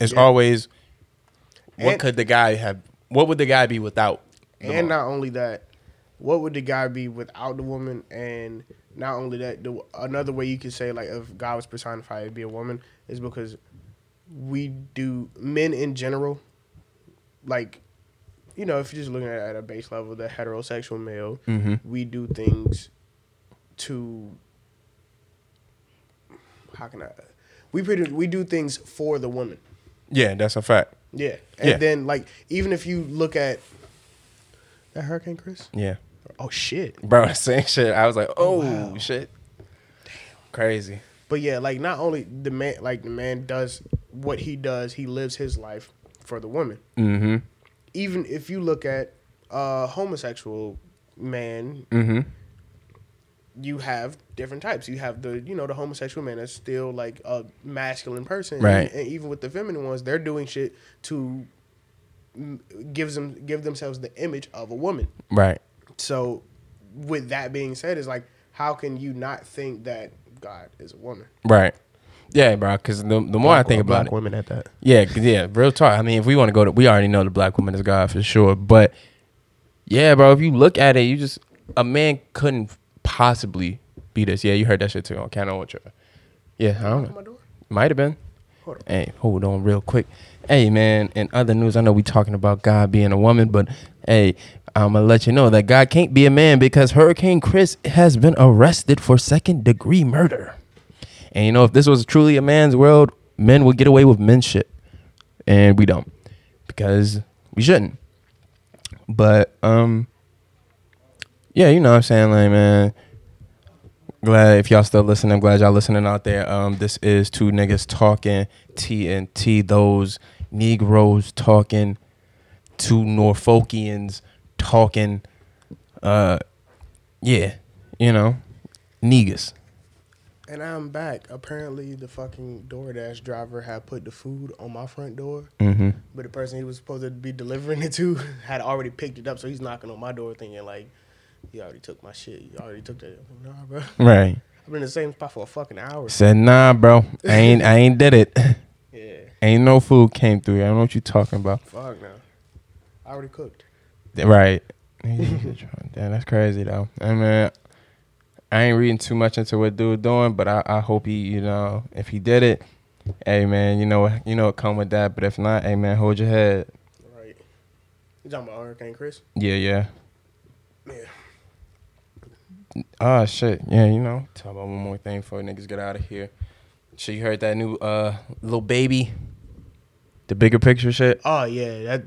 It's Yeah. always what And- could the guy have what would the guy be without and mom? not only that, what would the guy be without the woman? And not only that, the, another way you could say like if God was personified to be a woman is because we do men in general, like you know, if you're just looking at at a base level, the heterosexual male, Mhm. we do things to how can I? We pretty we do things for the woman. Yeah, that's a fact. Yeah, and Yeah. then like even if you look at that Hurricane Chris. Yeah. Oh shit. Bro, [laughs] same shit. I was like, oh Wow. shit. Crazy. But yeah, like not only the man like the man does what he does, he lives his life for the woman. Mm-hmm. Even if you look at a homosexual man, Mm-hmm. you have different types. You have the you know the homosexual man that's still like a masculine person, Right. And, even with the feminine ones, they're doing shit to gives them give themselves the image of a woman. Right. So, with that being said, is like how can you not think that God is a woman? Right. Yeah, bro. Because the, the more I think about it, women at that. yeah, 'cause, yeah, real talk. I mean, if we want to go to, we already know the black woman is God for sure. But yeah, bro, if you look at it, you just a man couldn't possibly be this. Yeah, you heard that shit too on Canon what you Yeah, I don't know. Might have been. Hold. Hey, hold on real quick. Hey man, in other news, I know we talking about God being a woman, but hey, I'm gonna let you know that God can't be a man because Hurricane Chris has been arrested for second degree murder. And you know, if this was truly a man's world, men would get away with men shit. And we don't. Because we shouldn't. But um yeah, you know what I'm saying, like man. Glad if y'all still listening, I'm glad y'all listening out there. Um, this is two niggas talking TNT, those Negroes talking, two Norfolkians talking, uh, yeah, you know, niggas. And I'm back. Apparently, the fucking DoorDash driver had put the food on my front door, Mm-hmm. but the person he was supposed to be delivering it to [laughs] had already picked it up. So he's knocking on my door, thinking like, "You already took my shit. You already took that." Like, nah, bro. Right. I've been in the same spot for a fucking hour. Said nah, bro. I ain't. I ain't did it. [laughs] Yeah. Ain't no food came through. I don't know what you're talking about. Fuck no. I already cooked. Right. [laughs] Damn, that's crazy though. I mean, I ain't reading too much into what dude doing, but I, I hope he, you know, if he did it, hey man, you know, you know, it come with that. But if not, hey man, hold your head. Right. You talking about Hurricane Chris? Yeah, yeah. Yeah. Oh shit, yeah. You know, talk about one more thing before niggas get out of here. Shit, you heard that new uh little baby, the bigger picture shit. Oh yeah. That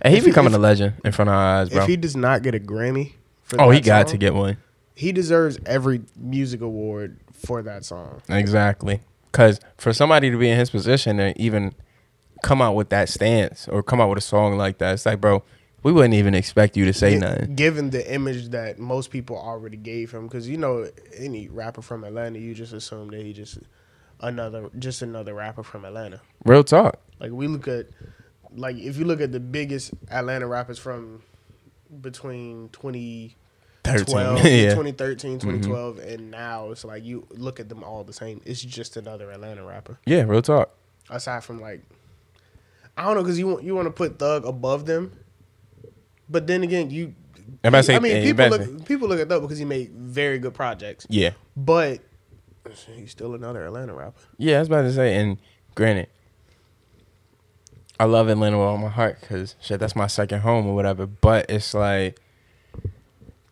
And he becoming if- a legend in front of our eyes, bro. if he does not get a Grammy, for oh, he got song, to get one. He deserves every music award for that song. Exactly. Because for somebody to be in his position and even come out with that stance or come out with a song like that, it's like, bro, we wouldn't even expect you to say Gi- nothing. Given the image that most people already gave him, because you know any rapper from Atlanta, you just assume that he just another just another rapper from Atlanta. Real talk. Like we look at, like if you look at the biggest Atlanta rappers from between 2012, 13. [laughs] yeah. 2013, mm-hmm. 2012, and now it's like you look at them all the same. It's just another Atlanta rapper. Yeah, real talk. Aside from like, I don't know, because you want you want to put Thug above them, but then again, you. I'm about to say- I mean, people look people look at Thug because he made very good projects, Yeah. but he's still another Atlanta rapper. Yeah, I was about to say, and granted, I love Atlanta with all my heart because shit, that's my second home or whatever. But it's like,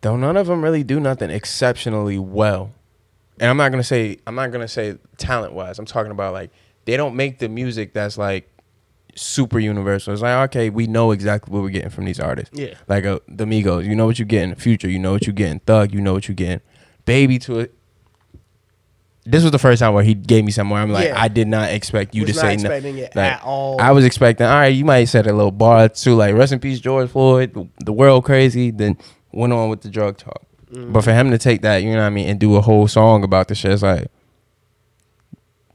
though none of them really do nothing exceptionally well. And I'm not gonna say I'm not gonna say talent wise. I'm talking about like they don't make the music that's like super universal. It's like okay, we know exactly what we're getting from these artists. Yeah. Like uh, the Migos, you know what you get in the future. You know what you get in Thug. You know what you get in Baby to it. This was the first time where he gave me something where I'm like, Yeah. I did not expect you Was to not say no. expecting it Like, at all. I was expecting, all right, you might have said a little bar too, like rest in peace George Floyd, the world crazy. Then went on with the drug talk. Mm-hmm. But for him to take that, you know what I mean, and do a whole song about the shit, it's like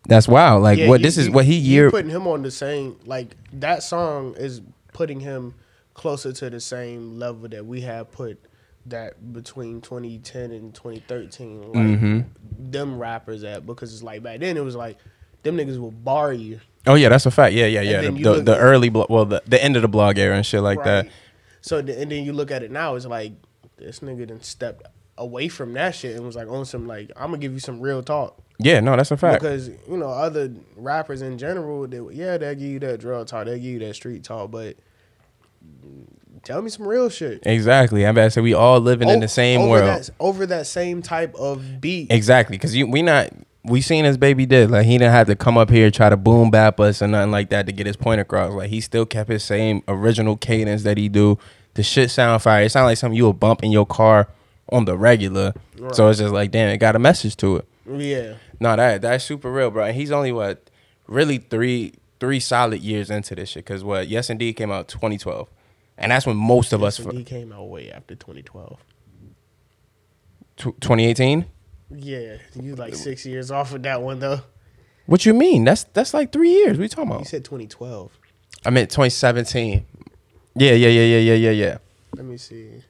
that's wild. Like Yeah, what you- this is what he year. putting him on the same like that song is putting him closer to the same level that we have put that between 2010 and 2013 like Mhm. them rappers at because it's like back then it was like them niggas will bar you Oh yeah, that's a fact. Yeah, yeah, yeah. The, the, the early, blo- well, the, the end of the blog era and shit like that. so the, and then you look at it now it's like this nigga then stepped away from that shit and was like on some like I'm gonna give you some real talk Yeah, no, that's a fact. because you know other rappers in general, they, yeah, they give you that drug talk, they give you that street talk, but tell me some real shit. Exactly. I'm about to say we all living in the same over world. that, over that same type of beat. Exactly, because we not we seen his baby did like he didn't have to come up here try to boom bap us or nothing like that to get his point across. Like he still kept his same original cadence that he do. The shit sound fire. It sound like something you would bump in your car on the regular. So it's just like damn, it got a message to it. Yeah, No, that that's super real, bro. And he's only what really three three solid years into this shit. Cause what Yes Indeed came out 2012, and that's when most of us Yes, he came out way after 2012. 2018. Yeah, you like six years off of that one though. What you mean? That's that's like three years. What you talking about? You said 2012. I meant 2017. Yeah, yeah, yeah, yeah, yeah, yeah, yeah. Let me see.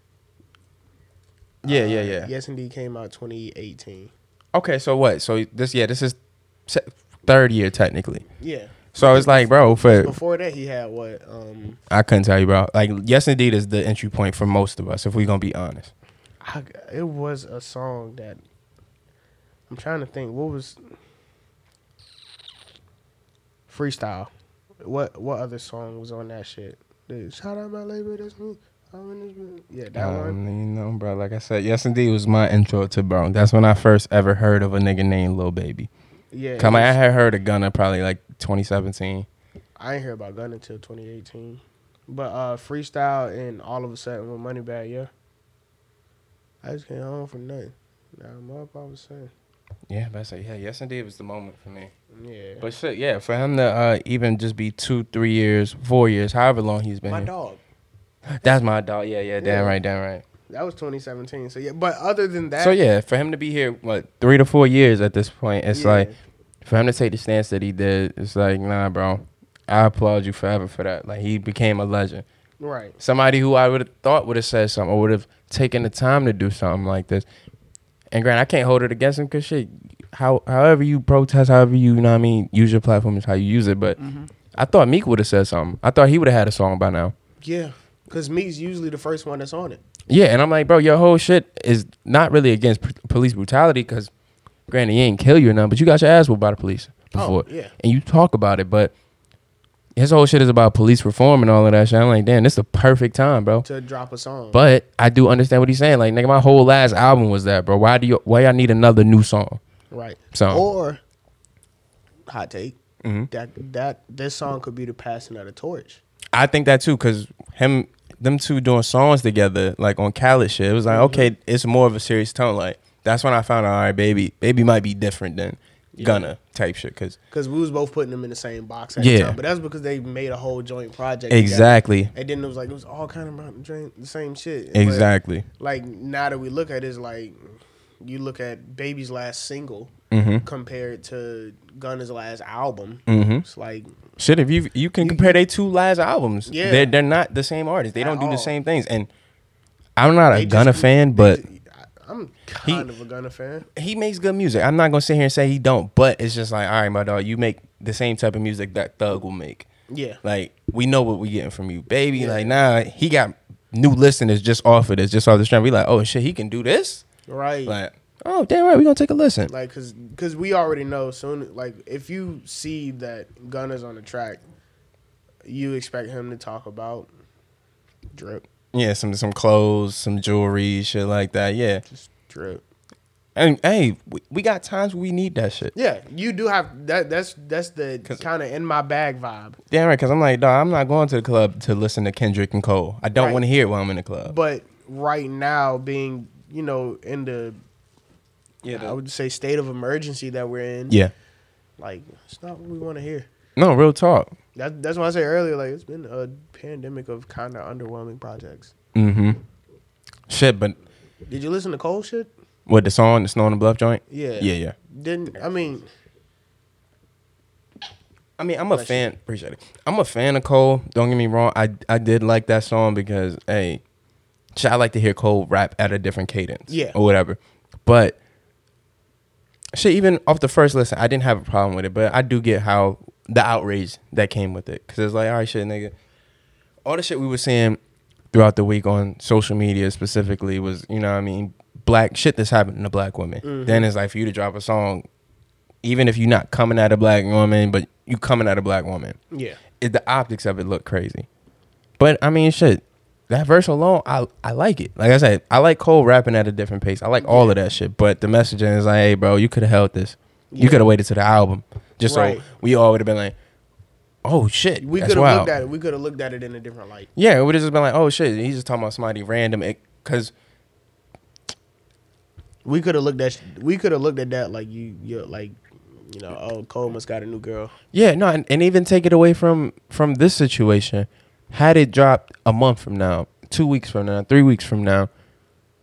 Yeah, Uh, yeah, yeah. Yes, indeed, came out 2018. Okay, so what? So this, yeah, this is third year technically. Yeah. So it's like, bro, for Before that, he had what? Um, I couldn't tell you, bro. Like, yes, indeed, is the entry point for most of us, if we're gonna be honest. I, it was a song that I'm trying to think. What was freestyle? What what other song was on that shit? Dude, shout out my label. That's me. I'm in this. bitch. Yeah, that one. Um, you know, bro. Like I said, yes, indeed was my intro to bro. That's when I first ever heard of a nigga named Lil Baby. Yeah, Come on, I had heard of Gunna probably like 2017. I ain't hear about Gunna until 2018. But uh freestyle and all of a sudden with Money Bag, yeah. I just came home from nothing. Now I'm up all of a sudden. Yeah, but I say, yeah, yes, indeed was the moment for me. Yeah. But shit, yeah, for him to uh, even just be two, three years, four years, however long he's been my here. dog. That's my dog. Yeah, yeah, damn Yeah. right, damn right. That was 2017. So yeah, but other than that, So yeah, for him to be here, what three to four years at this point, it's Yeah. like for him to take the stance that he did, it's like nah, bro. I applaud you forever for that. Like he became a legend. right. Somebody who I would have thought would have said something or would have taken the time to do something like this. And grant, I can't hold it against him because shit, how however you protest, however you, you know what I mean, use your platform is how you use it. But mm-hmm. I thought Meek would have said something. I thought he would have had a song by now. Yeah, because Meek's usually the first one that's on it. Yeah, and I'm like, bro, your whole shit is not really against p- police brutality because, granted, he ain't kill you or nothing, but you got your ass whooped by the police oh, before. Oh, yeah. And you talk about it, but his whole shit is about police reform and all of that shit. I'm like, damn, this is the perfect time, bro. To drop a song. But I do understand what he's saying. Like, nigga, my whole last album was that, bro. Why do you? Why y'all need another new song? right. So Or hot take. Mhm. That that this song could be the passing of the torch. I think that too, cause him, them two doing songs together, like on Khaled shit. It was like, Mm-hmm. okay, it's more of a serious tone. Like that's when I found out, all right, baby, baby might be different than Gunna type shit, cause Because we was both putting them in the same box at Yeah. the time. But that's because they made a whole joint project. together. exactly, And then it was like it was all kind of the same shit. But, exactly. like now that we look at it, it's like you look at Baby's last single Mm-hmm. compared to Gunna's last album. Mm-hmm. It's like Shit, if you you can You- compare their two last albums, Yeah. they're they're not the same artists. They don't do all. the same things. And I'm not a They Gunna fan, but I'm kind of a Gunna fan. he makes good music. I'm not gonna sit here and say he don't, but it's just like, all right, my dog, you make the same type of music that Thug will make. Yeah. Like we know what we're getting from you, baby. Yeah. Like nah, he got new listeners just off of this, just off the strength. We like, oh shit, he can do this. Right. Like, oh damn right, we gonna take a listen. Like, cause, cause we already know soon. Like, if you see that Gunna's on the track, you expect him to talk about drip, Yeah, some some clothes, some jewelry, shit like that. Yeah, just drip. and hey, we, we got times we need that shit. Yeah, you do have that. That's that's the kind of in my bag vibe. Damn right, because I'm like, dog, I'm not going to the club to listen to Kendrick and Cole. I don't Right. want to hear it while I'm in the club. But right now, being you know in the I would say state of emergency that we're in, yeah, like it's not what we want to hear. no, real talk. That, that's why I say earlier, like it's been a pandemic of kind of underwhelming projects. Mm-hmm. Shit, but Did you listen to Cole shit? what the song, the Snow on the Bluff joint? Yeah. Yeah, yeah. Didn't I mean? I mean, I'm a Bless you. fan. Appreciate it. I'm a fan of Cole. Don't get me wrong. I I did like that song because hey, I like to hear Cole rap at a different cadence. Yeah. Or whatever. But shit, even off the first listen, I didn't have a problem with it. But I do get how the outrage that came with it because it's like, all right, shit, nigga. All the shit we were seeing throughout the week on social media specifically was, you know, what I mean, black shit that's happening to black women. Mm-hmm. Then it's like for you to drop a song, even if you're not coming at a black woman, but you coming at a black woman Yeah. it, the optics of it look crazy. But I mean, shit, that verse alone, I I like it. Like I said, I like Cole rapping at a different pace. I like all of that shit. But the messaging is like, hey, bro, you could have held this. You could have waited to the album, just Right. so we all would have been like, oh shit, We could have looked at it. We could have looked at it in a different light. Yeah, it would have just been like, oh shit, he's just talking about somebody random. Because We could have looked at. We could have looked at that like you. You like, you know. Oh, Cole must got a new girl. yeah, no, and, and even take it away from from this situation. Had it dropped a month from now, two weeks from now, three weeks from now,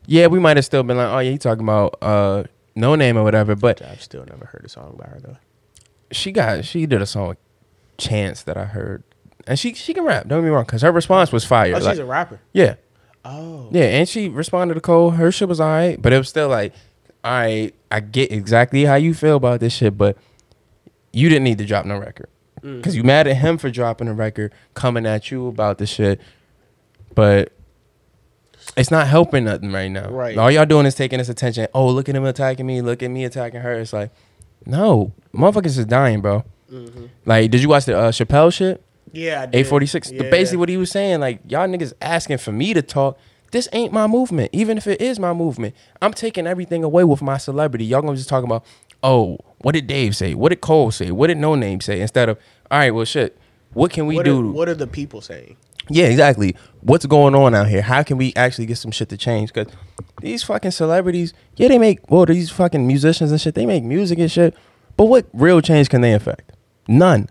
yeah, we might have still been like, oh yeah, he talking about uh Noname or whatever. But I've still never heard a song by her though. She got she did a song with Chance that I heard, and she she can rap. Don't get me wrong, because her response was fire. Oh, she's Like, a rapper. yeah, Oh. yeah, and she responded to Cole. Her shit was alright, but it was still like, all right, I get exactly how you feel about this shit, but you didn't need to drop no record Mm. because you mad at him for dropping a record, coming at you about the shit, but. It's not helping nothing right now. Right. All y'all doing is taking this attention. Oh, look at him attacking me. Look at me attacking her. It's like, no, motherfuckers is dying, bro. Mm-hmm. Like, did you watch the uh, Chappelle shit? Yeah. I did. A forty six. Basically what he was saying, like y'all niggas asking for me to talk. This ain't my movement. Even if it is my movement, I'm taking everything away with my celebrity. Y'all gonna just talk about, oh, what did Dave say? What did Cole say? What did Noname say? Instead of, all right, well, shit. What can we what do? Are, what are the people saying? Yeah, exactly. What's going on out here? How can we actually get some shit to change? Because these fucking celebrities, yeah, they make, well, these fucking musicians and shit, they make music and shit. But what real change can they affect? None.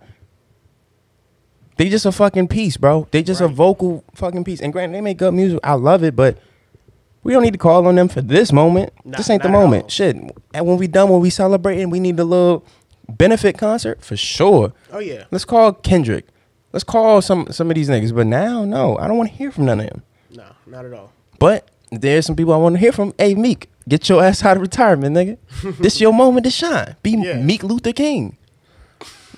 They just a fucking piece, bro. They just a vocal fucking piece. And granted, they make good music. I love it, but we don't need to call on them for this moment. Nah, this ain't the moment. Shit. And when we done, when we celebrating, we need a little benefit concert for sure. Oh yeah. Let's call Kendrick. Let's call some some of these niggas. But now, no, I don't want to hear from none of them. No, not at all. But there's some people I want to hear from. Hey, Meek, get your ass out of retirement, nigga. [laughs] this is your moment to shine. Be Yeah. Meek Luther King.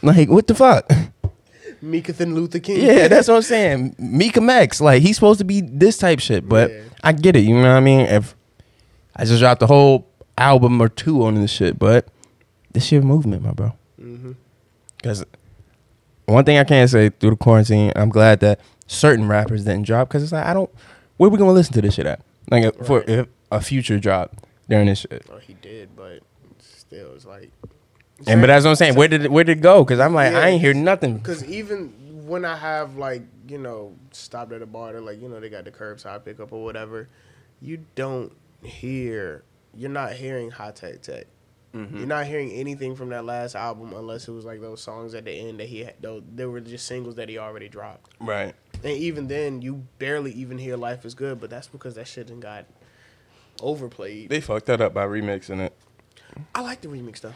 Like, what the fuck? [laughs] Meekathan Luther King. yeah, that's what I'm saying. Meek Max, like he's supposed to be this type shit. But Yeah. I get it. You know what I mean? If I just dropped a whole album or two on this shit, but this your movement, my bro. Mm-hmm. One thing I can say through the quarantine, I'm glad that certain rappers didn't drop. Because it's like I don't. Where we gonna listen to this shit at? Like uh, for if a future drop during this shit. Oh, he did, but still, it's like. And but that's what I'm saying. Where did it, where did it go? Because I'm like Yeah. I ain't hear nothing. Because even when I have like you know stopped at a bar, they're like you know they got the curbside pickup or whatever, you don't hear. You're not hearing high tech tech. Mm-hmm. You're not hearing anything from that last album unless it was like those songs at the end that he had. Though they were just singles that he already dropped. Right. And even then, you barely even hear "Life Is Good," but that's because that shit done got overplayed. They fucked that up by remixing it. I like the remix though.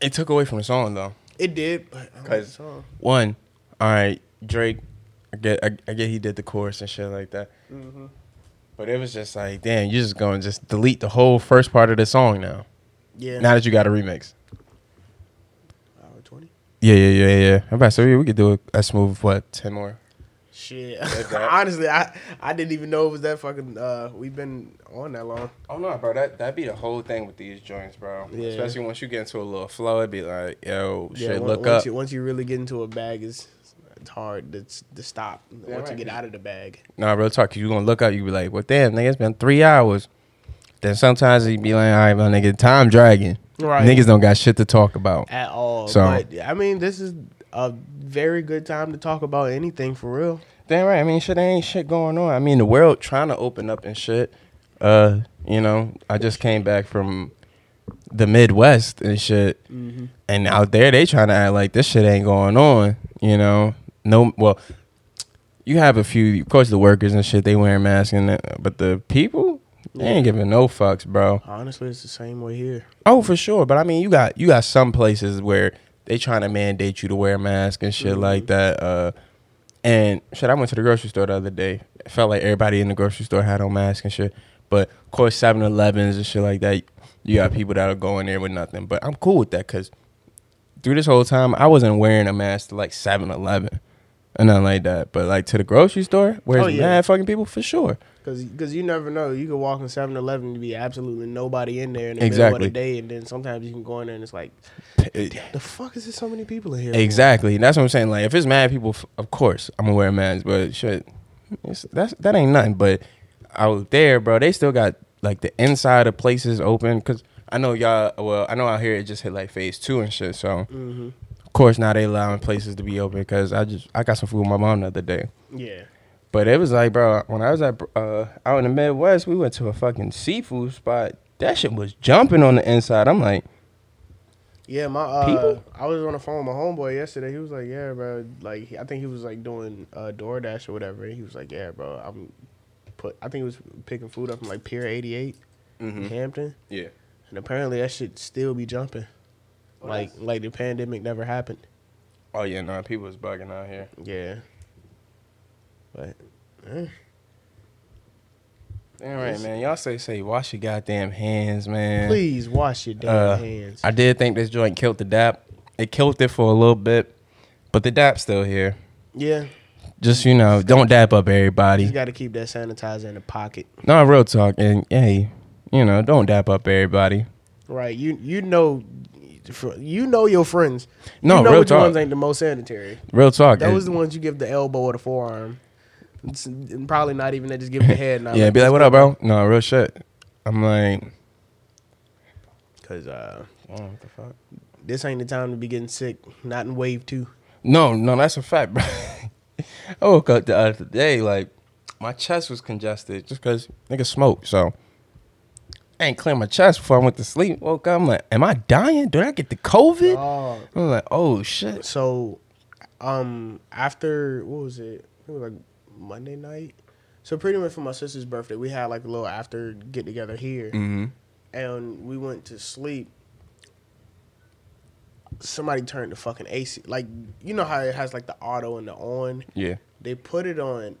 It took away from the song though. It did, but I like one, all right, Drake, I get, I, I get he did the chorus and shit like that. Mm-hmm. But it was just like, damn, you're just going to just delete the whole first part of the song now. Yeah. Now that you got a remix. Hour twenty. Yeah, yeah, yeah, yeah. I'm about to say we could do a, a smooth what ten more. Shit. Like. [laughs] Honestly, I I didn't even know it was that fucking. Uh, we've been on that long. Oh no, bro, that that'd be the whole thing with these joints, bro. Yeah. Especially once you get into a little flow, it'd be like, yo, shit, on- look once up. You, once you really get into a bag, it's it's hard to to stop. Yeah, once right. you get out of the bag. Nah, real talk. Cause you gonna look up, you be like, well, damn, nigga, it's been three hours. Then sometimes you be like, all right, my nigga, time dragging. Right. Niggas don't got shit to talk about. At all. So- but I mean, this is a very good time to talk about anything for real. Damn right. I mean, shit, there ain't shit going on. I mean, the world trying to open up and shit. Uh, you know, I just came back from the Midwest and shit, Mm-hmm. and out there they trying to act like this shit ain't going on. You know, no. Well, you have a few, of course, the workers and shit. They wearing masks, and that, but the people, they ain't giving no fucks, bro. Honestly, it's the same way here. Oh, for sure. But I mean, you got you got some places where they trying to mandate you to wear a mask and shit Mhm. like that. Uh, and shit, I went to the grocery store the other day. It felt like everybody in the grocery store had on masks and shit. But of course, 7-Elevens and shit like that, you got people that are going there with nothing. But I'm cool with that because through this whole time, I wasn't wearing a mask to like 7-Eleven or nothing like that. But like to the grocery store, where's Oh, yeah. mad fucking people for sure. Because Cause, you never know. You could walk in 7 Eleven and be absolutely nobody in there in the Exactly. middle of the day. And then sometimes you can go in there and it's like, the fuck is there so many people in here? Exactly. That's what I'm saying. Like, if it's mad people, of course I'm gonna wear a mask. But shit, it's, that's that ain't nothing. But out there, bro, they still got like the inside of places open. Cause I know y'all. Well, I know out here it just hit like phase two and shit. So Mm-hmm. of course now they allowing places to be open. Cause I just I got some food with my mom the other day. Yeah. But it was like, bro, when I was at uh, out in the Midwest, we went to a fucking seafood spot. That shit was jumping on the inside. I'm like, Yeah, my uh, People? I was on the phone with my homeboy yesterday. He was like, "Yeah, bro. Like, I think he was like doing uh, DoorDash or whatever." And he was like, "Yeah, bro. I'm put. I think he was picking food up from like Pier 88, Mhm. Hampton, yeah. and apparently that should still be jumping. Oh, like, that's- like the pandemic never happened. Oh yeah, no, people was bugging out here. Yeah, but eh, All right, man. Y'all say say wash your goddamn hands, man. please wash your damn Uh, hands. I did think this joint killed the dap. It killed it for a little bit, but the dap's still here. yeah, Just you know, don't dap up everybody. you got to keep that sanitizer in the pocket. No, real talk, and hey, you know, don't dap up everybody. Right. You you know. You know your friends. No, you know real which talk. ones ain't the most sanitary. Real talk. Those It- the ones you give the elbow or the forearm. It's, probably not even They Just give the head. Now, [laughs] yeah, be like, what up, bro? No, real shit. I'm like, Because uh, oh, what the fuck? this ain't the time to be getting sick. Not in wave two. No, no, that's a fact, bro. [laughs] I woke up the other day, like, my chest was congested just because nigga smoke. So, I ain't clear my chest before I went to sleep. Woke up, I'm like, am I dying? Did I get the COVID? Oh, I'm like, oh, shit. so um, after what was it? It was like Monday night. So pretty much for my sister's birthday, we had like a little after get together here, Mm-hmm. and we went to sleep. Somebody turned the fucking AC. Like you know how it has like the auto and the on. Yeah. they put it on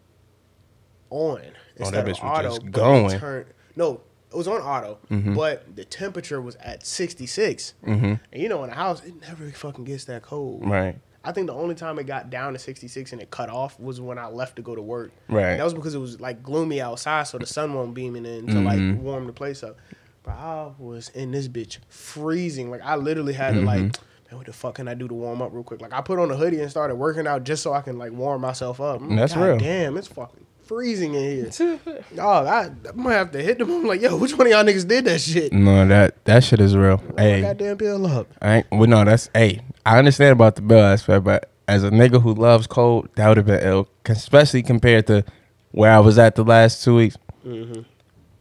on instead Oh, that of auto. going. Turned, no, it was on auto, Mhm. but the temperature was at 66. Mm-hmm. And you know, in the house, it never fucking gets that cold. Right. I think the only time it got down to 66 and it cut off was when I left to go to work. Right. And that was because it was like gloomy outside, so the sun wasn't beaming in to Mhm. like warm the place up. But I was in this bitch freezing. Like I literally had to like, Mm-hmm. man, what the fuck can I do to warm up real quick? Like I put on a hoodie and started working out just so I can like warm myself up. That's God real. Damn, it's fucking freezing in here. [laughs] Dog, I, I might have to hit them. I'm like, yo, which one of y'all niggas did that shit? No, that that shit is real. Roll Hey, my goddamn bill up. I ain't, well, no, that's hey. I understand about the bill aspect, but as a nigga who loves cold, that would have been ill, especially compared to where I was at the last two weeks. Mm-hmm.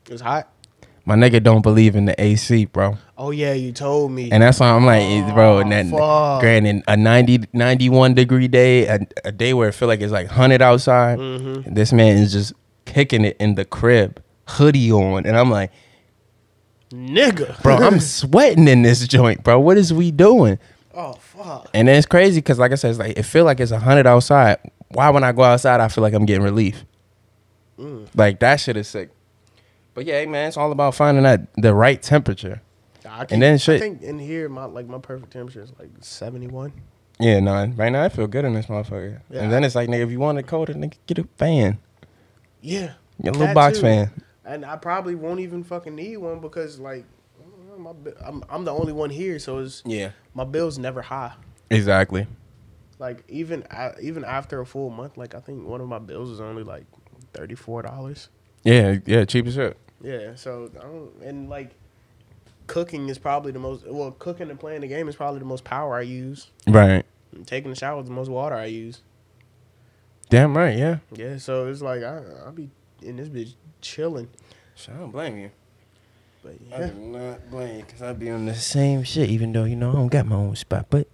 It's hot. My nigga don't believe in the AC, bro. Oh yeah, you told me. And that's why I'm like, eh, bro, and then fuck. granted, a 90, 91 degree day, a, a day where it feel like it's like 100 outside, Mhm. this man is just kicking it in the crib, hoodie on. And I'm like, Nigga. bro, I'm [laughs] sweating in this joint, bro. What is we doing? oh fuck. Fuck. And then it's crazy because, like I said, it's like it feel like it's hundred outside. Why when I go outside, I feel like I'm getting relief. Mm. Like that shit is sick. But yeah, man, it's all about finding that the right temperature. I And then shit- I think in here, my like my perfect temperature is like seventy one. Yeah, no, right now I feel good in this motherfucker. Yeah. And then it's like, nigga, if you want it colder, nigga, get a fan, Yeah. get a little box too. fan. And I probably won't even fucking need one because like my, I'm I'm the only one here, so it's Yeah, my bill's never high. exactly. Like even even after a full month, like I think one of my bills is only like thirty four dollars. Yeah, yeah, cheap as shit. Yeah, so I don't and like cooking is probably the most well cooking and playing the game is probably the most power I use. Right. And taking a shower is the most water I use. Damn right. Yeah. Yeah, so it's like I I'll be in this bitch chilling. So I don't blame you. But I yeah. do not blame you because I be on the same shit, even though you know I don't got my own spot, but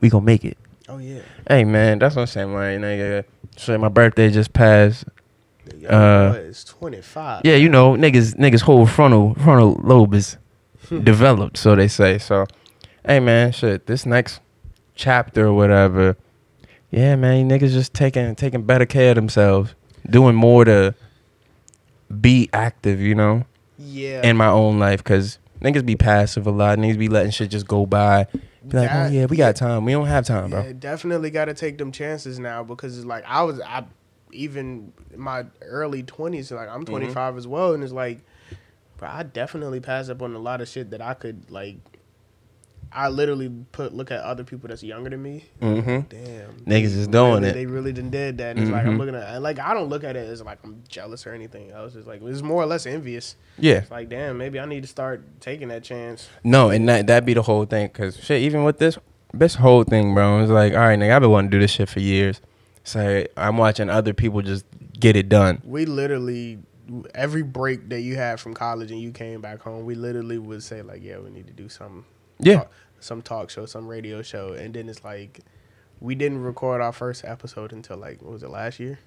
we gonna make it. Oh yeah. Hey man, that's what I'm saying, man. Nigga, shit, my birthday just passed. Uh, boy twenty five. Yeah, you know, niggas, niggas whole frontal frontal lobe is developed, so they say. So, hey man, shit, this next chapter or whatever, yeah, man, niggas just taking taking better care of themselves, doing more to be active, you know, Yeah. in my own life, cause niggas be passive a lot, niggas be letting shit just go by. Be like, That- oh yeah, we got time. We don't have time, bro. Definitely got to take them chances now because it's like I was I even in my early twenties like Mm-hmm. I'm 25 as well and it's like bro I definitely pass up on a lot of shit that I could like I literally put look at other people that's younger than me Mm-hmm. damn Niggas is doing it. they really done did that and it's like I'm Mhm. looking at and, like I don't look at it as like I'm jealous or anything else it's like it's more or less envious Yeah. it's like damn maybe I need to start taking that chance No, and that that be the whole thing. Cause shit, even with this this whole thing, bro, it's like, all right, nigga, I've been wanting to do this shit for years. So I'm watching other people just get it done. we literally every break that you had from college and you came back home, we literally would say like, yeah, we need to do some, Yeah. some talk show, some radio show, and then it's like, we didn't record our first episode until like what was it last year?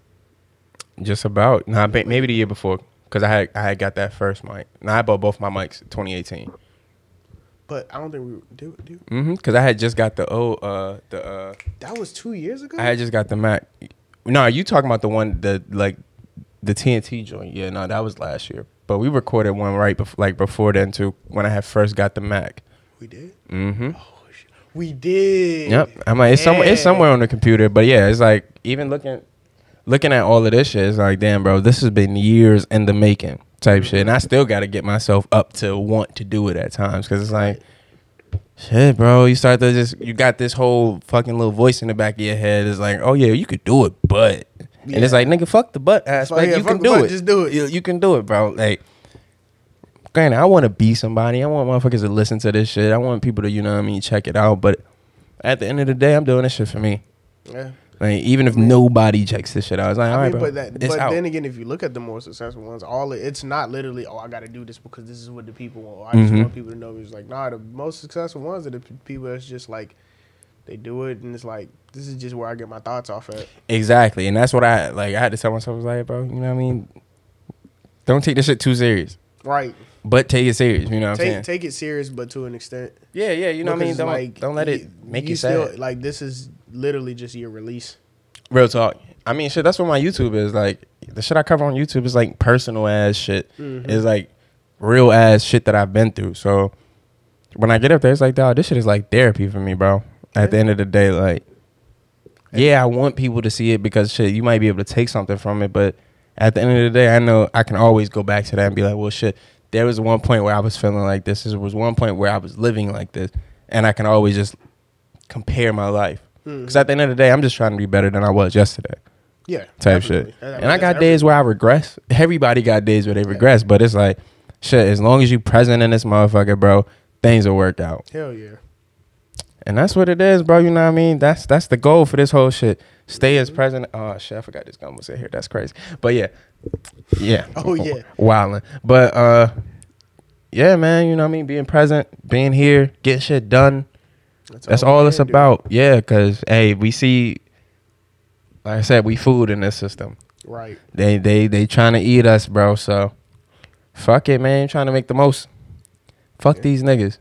Just about. Nah, maybe the year before. Cause I had I had got that first mic. Nah, I bought both my mics 2018. But I don't think we do do. Mm-hmm. Cause I had just got the oh uh the uh That was two years ago. I had just got the Mac. No, you talking about the one the like the TNT joint? Yeah, no, that was last year. But we recorded one right before like before then too when I had first got the Mac. we did. Mm-hmm. Oh, we did. Yep. I'm like it's somewhere it's somewhere on the computer, but yeah, it's like even looking looking at all of this shit, it's like damn, bro, this has been years in the making type shit, and I still got to get myself up to want to do it at times because it's like. Shit, bro, you start to just you got this whole fucking little voice in the back of your head. It's like, oh yeah, you could do it, but and it's like, nigga, fuck the butt aspect. yeah, you can do butt, it. just do it. You, you can do it, bro. Like, granted, I want to be somebody. I want motherfuckers to listen to this shit. I want people to, you know what I mean, check it out. But at the end of the day, I'm doing this shit for me. Yeah. Like, even if nobody checks this shit out, it's like, all I right, mean, bro, but that, but out. then again, if you look at the more successful ones, all it, it's not literally, oh, I got to do this because this is what the people want. Or I just Mhm. want people to know. It's like, nah, the most successful ones are the p- people that's just like, they do it, and it's like, this is just where I get my thoughts off at. Exactly, and that's what I like. I had to tell myself, I was like, bro, you know what I mean? Don't take this shit too serious, Right. but take it serious. You know what I'm saying? Take take it serious, but to an extent. yeah, yeah. You know what I mean? Don't don't let it make you, still sad. like this is literally just your release. Real talk. I mean, shit. That's what my YouTube is like. The shit I cover on YouTube is like personal ass shit. Mhm. It's like real ass shit that I've been through. So when I get up there, it's like, dog, this shit is like therapy for me, bro. At the end of the day, like, yeah, I want people to see it because shit, you might be able to take something from it, but at the end of the day, I know I can always go back to that and be like, well, shit. There was one point where I was feeling like this. There was one point where I was living like this, and I can always just compare my life. Because at the end of the day, I'm just trying to be better than I was yesterday Yeah. type definitely. shit. I mean, And I got every- days where I regress. Everybody got days where they regress, but it's like, shit, as long as you present in this motherfucker, bro, things will work out. Hell yeah. And that's what it is, bro. You know what I mean? That's that's the goal for this whole shit. Stay as present. Oh shit, I forgot this gun was in here. That's crazy. But yeah. Yeah. [laughs] Oh, yeah. Wildin'. But uh yeah, man, you know what I mean? Being present, being here, get shit done. That's all we it's do. about. Yeah, cause hey, we see like I said, we food in this system. Right. They they they trying to eat us, bro. So fuck it, man. Trying to make the most. Fuck Yeah. these niggas.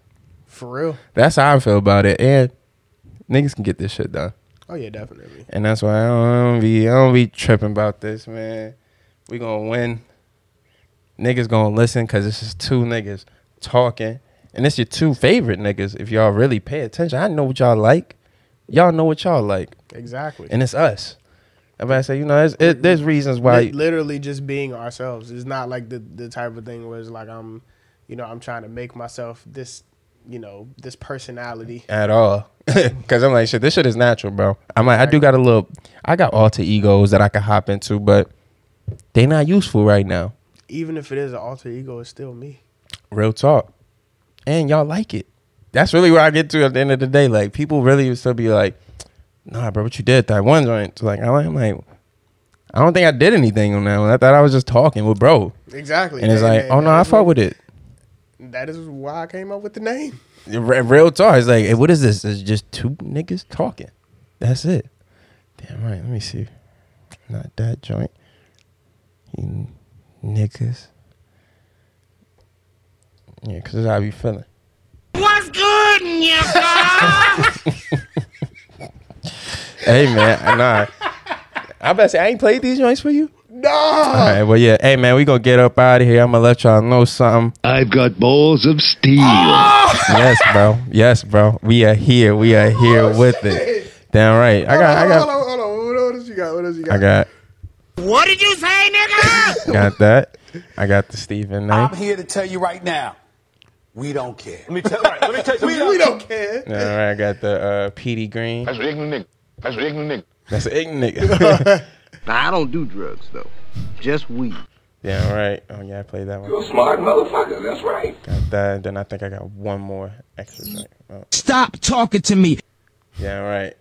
For real. That's how I feel about it. And niggas can get this shit done. Oh yeah, definitely. And that's why I don't be I don't be tripping about this, man. We gonna win. Niggas gonna listen because this is two niggas talking. And it's your two favorite niggas if y'all really pay attention. I know what y'all like. Y'all know what y'all like. Exactly. And it's us. Everybody say, you know, it's, it, there's reasons why. Li- literally just being ourselves. It's not like the the type of thing where it's like I'm, you know, I'm trying to make myself this, you know, this personality. at all. [laughs] Cause I'm like, shit, this shit is natural, bro. I'm like, I do got a little, I got alter egos that I can hop into, but they not useful right now. Even if it is an alter ego, it's still me. Real talk. And y'all like it. That's really where I get to at the end of the day. Like, people really would still be like, nah, bro, what you did that one joint. So, like, I'm like, I don't think I did anything on that one. I thought I was just talking with bro. Exactly. And it's like, oh no, I fuck with it. That is why I came up with the name. Real talk. It's like, hey, what is this? It's just two niggas talking. That's it. Damn right. Let me see. Not that joint. You niggas. Yeah, because that's how I be feeling. What's good, nigga? [laughs] Hey, man. I nah. I better say, I ain't played these joints for you? No. All right. Well, yeah. Hey, man, we going to get up out of here. I'm going to let y'all know something. I've got balls of steel. [laughs] yes, bro. Yes, bro. We are here. We are here oh, with it. Damn right. I got, I hold on, hold on. What else you got? What else you got? I got, what did you say, nigga? [laughs] got that. I got the Stephen name. I'm here to tell you right now, we don't care. Let me tell, right, let me tell you [laughs] we, we don't care. All right, I got the uh, PD Green. That's an ignorant nigga. That's an ignorant nigga. That's an ignorant nigga. [laughs] Now, I don't do drugs, though. Just weed. yeah, right. Oh yeah, I played that one. You're a smart motherfucker, that's right. Got that. Then I think I got one more extra drink. Oh, Stop talking to me. yeah, right.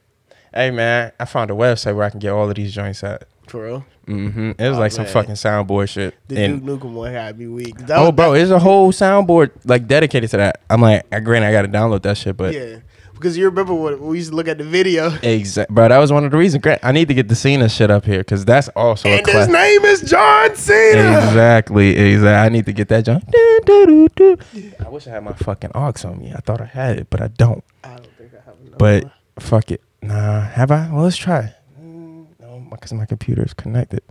Hey man, I found a website where I can get all of these joints at. For real. Mm-hmm. It was like some man. fucking soundboard shit. The And- Duke Nukem one had me weak. That oh, was- bro, there's a whole soundboard like dedicated to that. I'm like, I granted, I got to download that shit, but Yeah. Because you remember when we used to look at the video. Exactly, bro, that was one of the reasons. Grant, I need to get the Cena shit up here because that's also a And his name is John Cena. Exactly, exactly. I need to get that jump. Do, do, do, do. I wish I had my fucking aux on me. I thought I had it, but I don't. I don't think I have another But one. fuck it. Nah, have I? Well, let's try. Mm, because my computer is connected.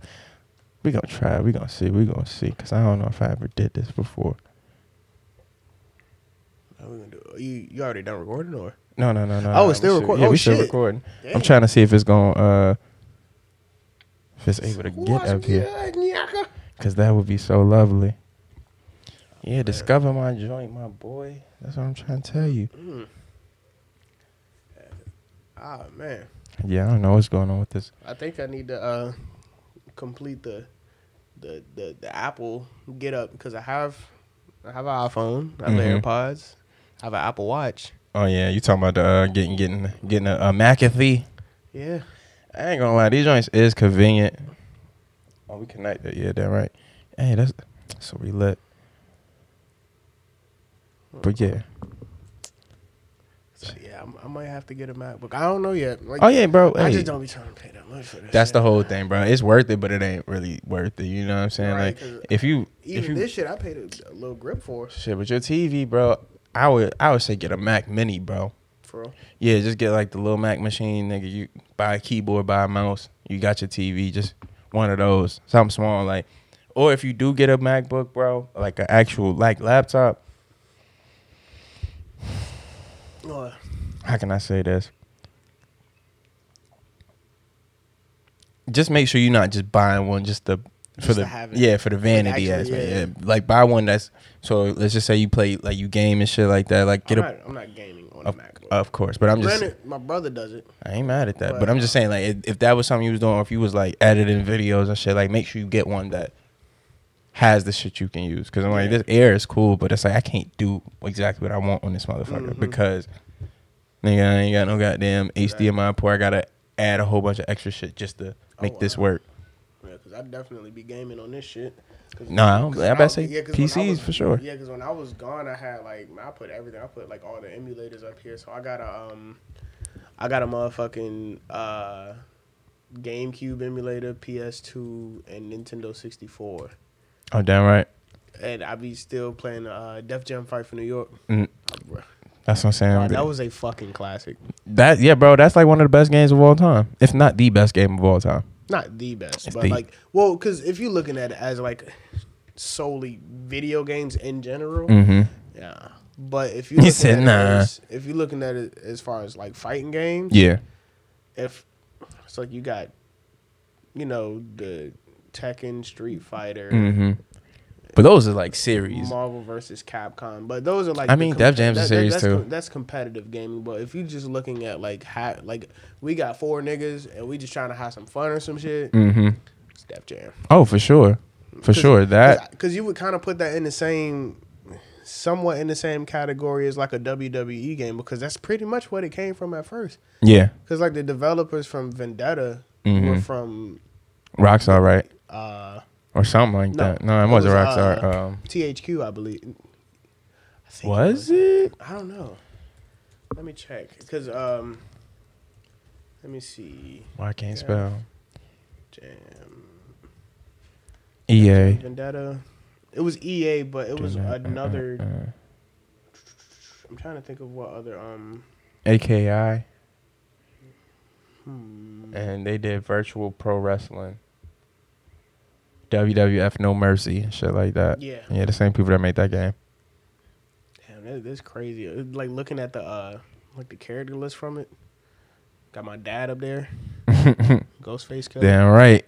We gonna try. We gonna see. We gonna see. Cause I don't know if I ever did this before. What we gonna do? You you already done recording or? No, no, no, no. Oh, no, it's still we record- Yeah, oh, we still shit. recording. I'm trying to see if it's gonna uh if it's able to get up here. Cause that would be so lovely. Yeah, discover my joint, my boy. That's what I'm trying to tell you. Ah man, Yeah, I don't know what's going on with this. I think I need to uh complete the the the, the Apple get up because I have I have an iPhone, I have Mhm. AirPods, I have an Apple Watch. Oh yeah, you talking about the, uh, getting getting getting a, a McAfee? Yeah, I ain't gonna lie, these joints is convenient. Oh, we connected. Yeah, that right. Hey, that's so we lit. But yeah. I'm, I might have to get a MacBook. I don't know yet. Like, Oh yeah, bro. I hey. just don't be trying to pay that much for this. That's shit. the whole thing, bro. It's worth it, but it ain't really worth it. You know what I'm saying? Right, like if you if Even you this shit, I paid a, a little grip for. shit but your TV, bro, I would I would say get a Mac Mini, bro. For real. Yeah, just get like the little Mac machine, nigga. You buy a keyboard, buy a mouse. You got your TV, just one of those, something small, like. Or if you do get a MacBook, bro, like an actual like laptop. Oh, How can I say this? Just make sure you're not just buying one just to for Just the yeah for the vanity actually, aspect. yeah. Yeah. like buy one that's so. Let's just say you play like you game and shit like that. Like get I'm, a not, I'm not gaming on of, a MacBook. of course, but I'm just Granted, my brother does it. I ain't mad at that, but, But, I'm just saying like if, if that was something you was doing, or if you was like editing videos and shit, like make sure you get one that has the shit you can use. Because I'm like this Air is cool, but it's like I can't do exactly what I want on this motherfucker Mm-hmm. because nigga I ain't got no goddamn HDMI port. I gotta add a whole bunch of extra shit just to make Oh, this wow. work. Yeah, because I'd definitely be gaming on this shit. No, I don't- I say when PCs was- for sure. Yeah, because when I was gone, I had like I put everything. I put like all the emulators up here. So I got a um, I got a motherfucking uh, GameCube emulator, PS2, and Nintendo 64. Oh damn right. And I be still playing uh, Def Jam Fight for New York. Mm. That's what I'm saying. That was a fucking classic. That yeah, bro. That's like one of the best games of all time, if not the best game of all time. Not the best, It's but the- like, well, because if you're looking at it as like solely video games in general, Mm-hmm. yeah. But if you said at nah, as, if you're looking at it as far as like fighting games, Yeah. if it's like you got, you know, the Tekken, Street Fighter, Mm-hmm. But those are like series. Marvel versus Capcom, but those are like I mean, Def Jam's a that- that- series that's too. com- that's competitive gaming. But if you're just looking at like ha- like we got four niggas and we just trying to have some fun or some shit, Mm-hmm. it's Def Jam. Oh, for sure, for sure. That because you would kind of put that in the same, somewhat in the same category as like a WWE game because that's pretty much what it came from at first. yeah, Because like the developers from Vendetta were Mhm. from Rockstar, right? uh, Or something like No, that. No, it it wasn't was, Rockstar. uh, um, THQ, I believe. I think was it? I don't know. Let me check because um, let me see. Why I can't Yeah. spell? Jam EA. Vendetta. It was EA, but it was another. Uh, I'm trying to think of what other um. AKI, Hmm. and they did virtual pro wrestling. WWF No Mercy, and shit like that. Yeah. Yeah, the same people that made that game. Damn, that, that's crazy. Like looking at the uh, like the character list from it. Got my dad up there. [laughs] Ghostface Killah. Damn right.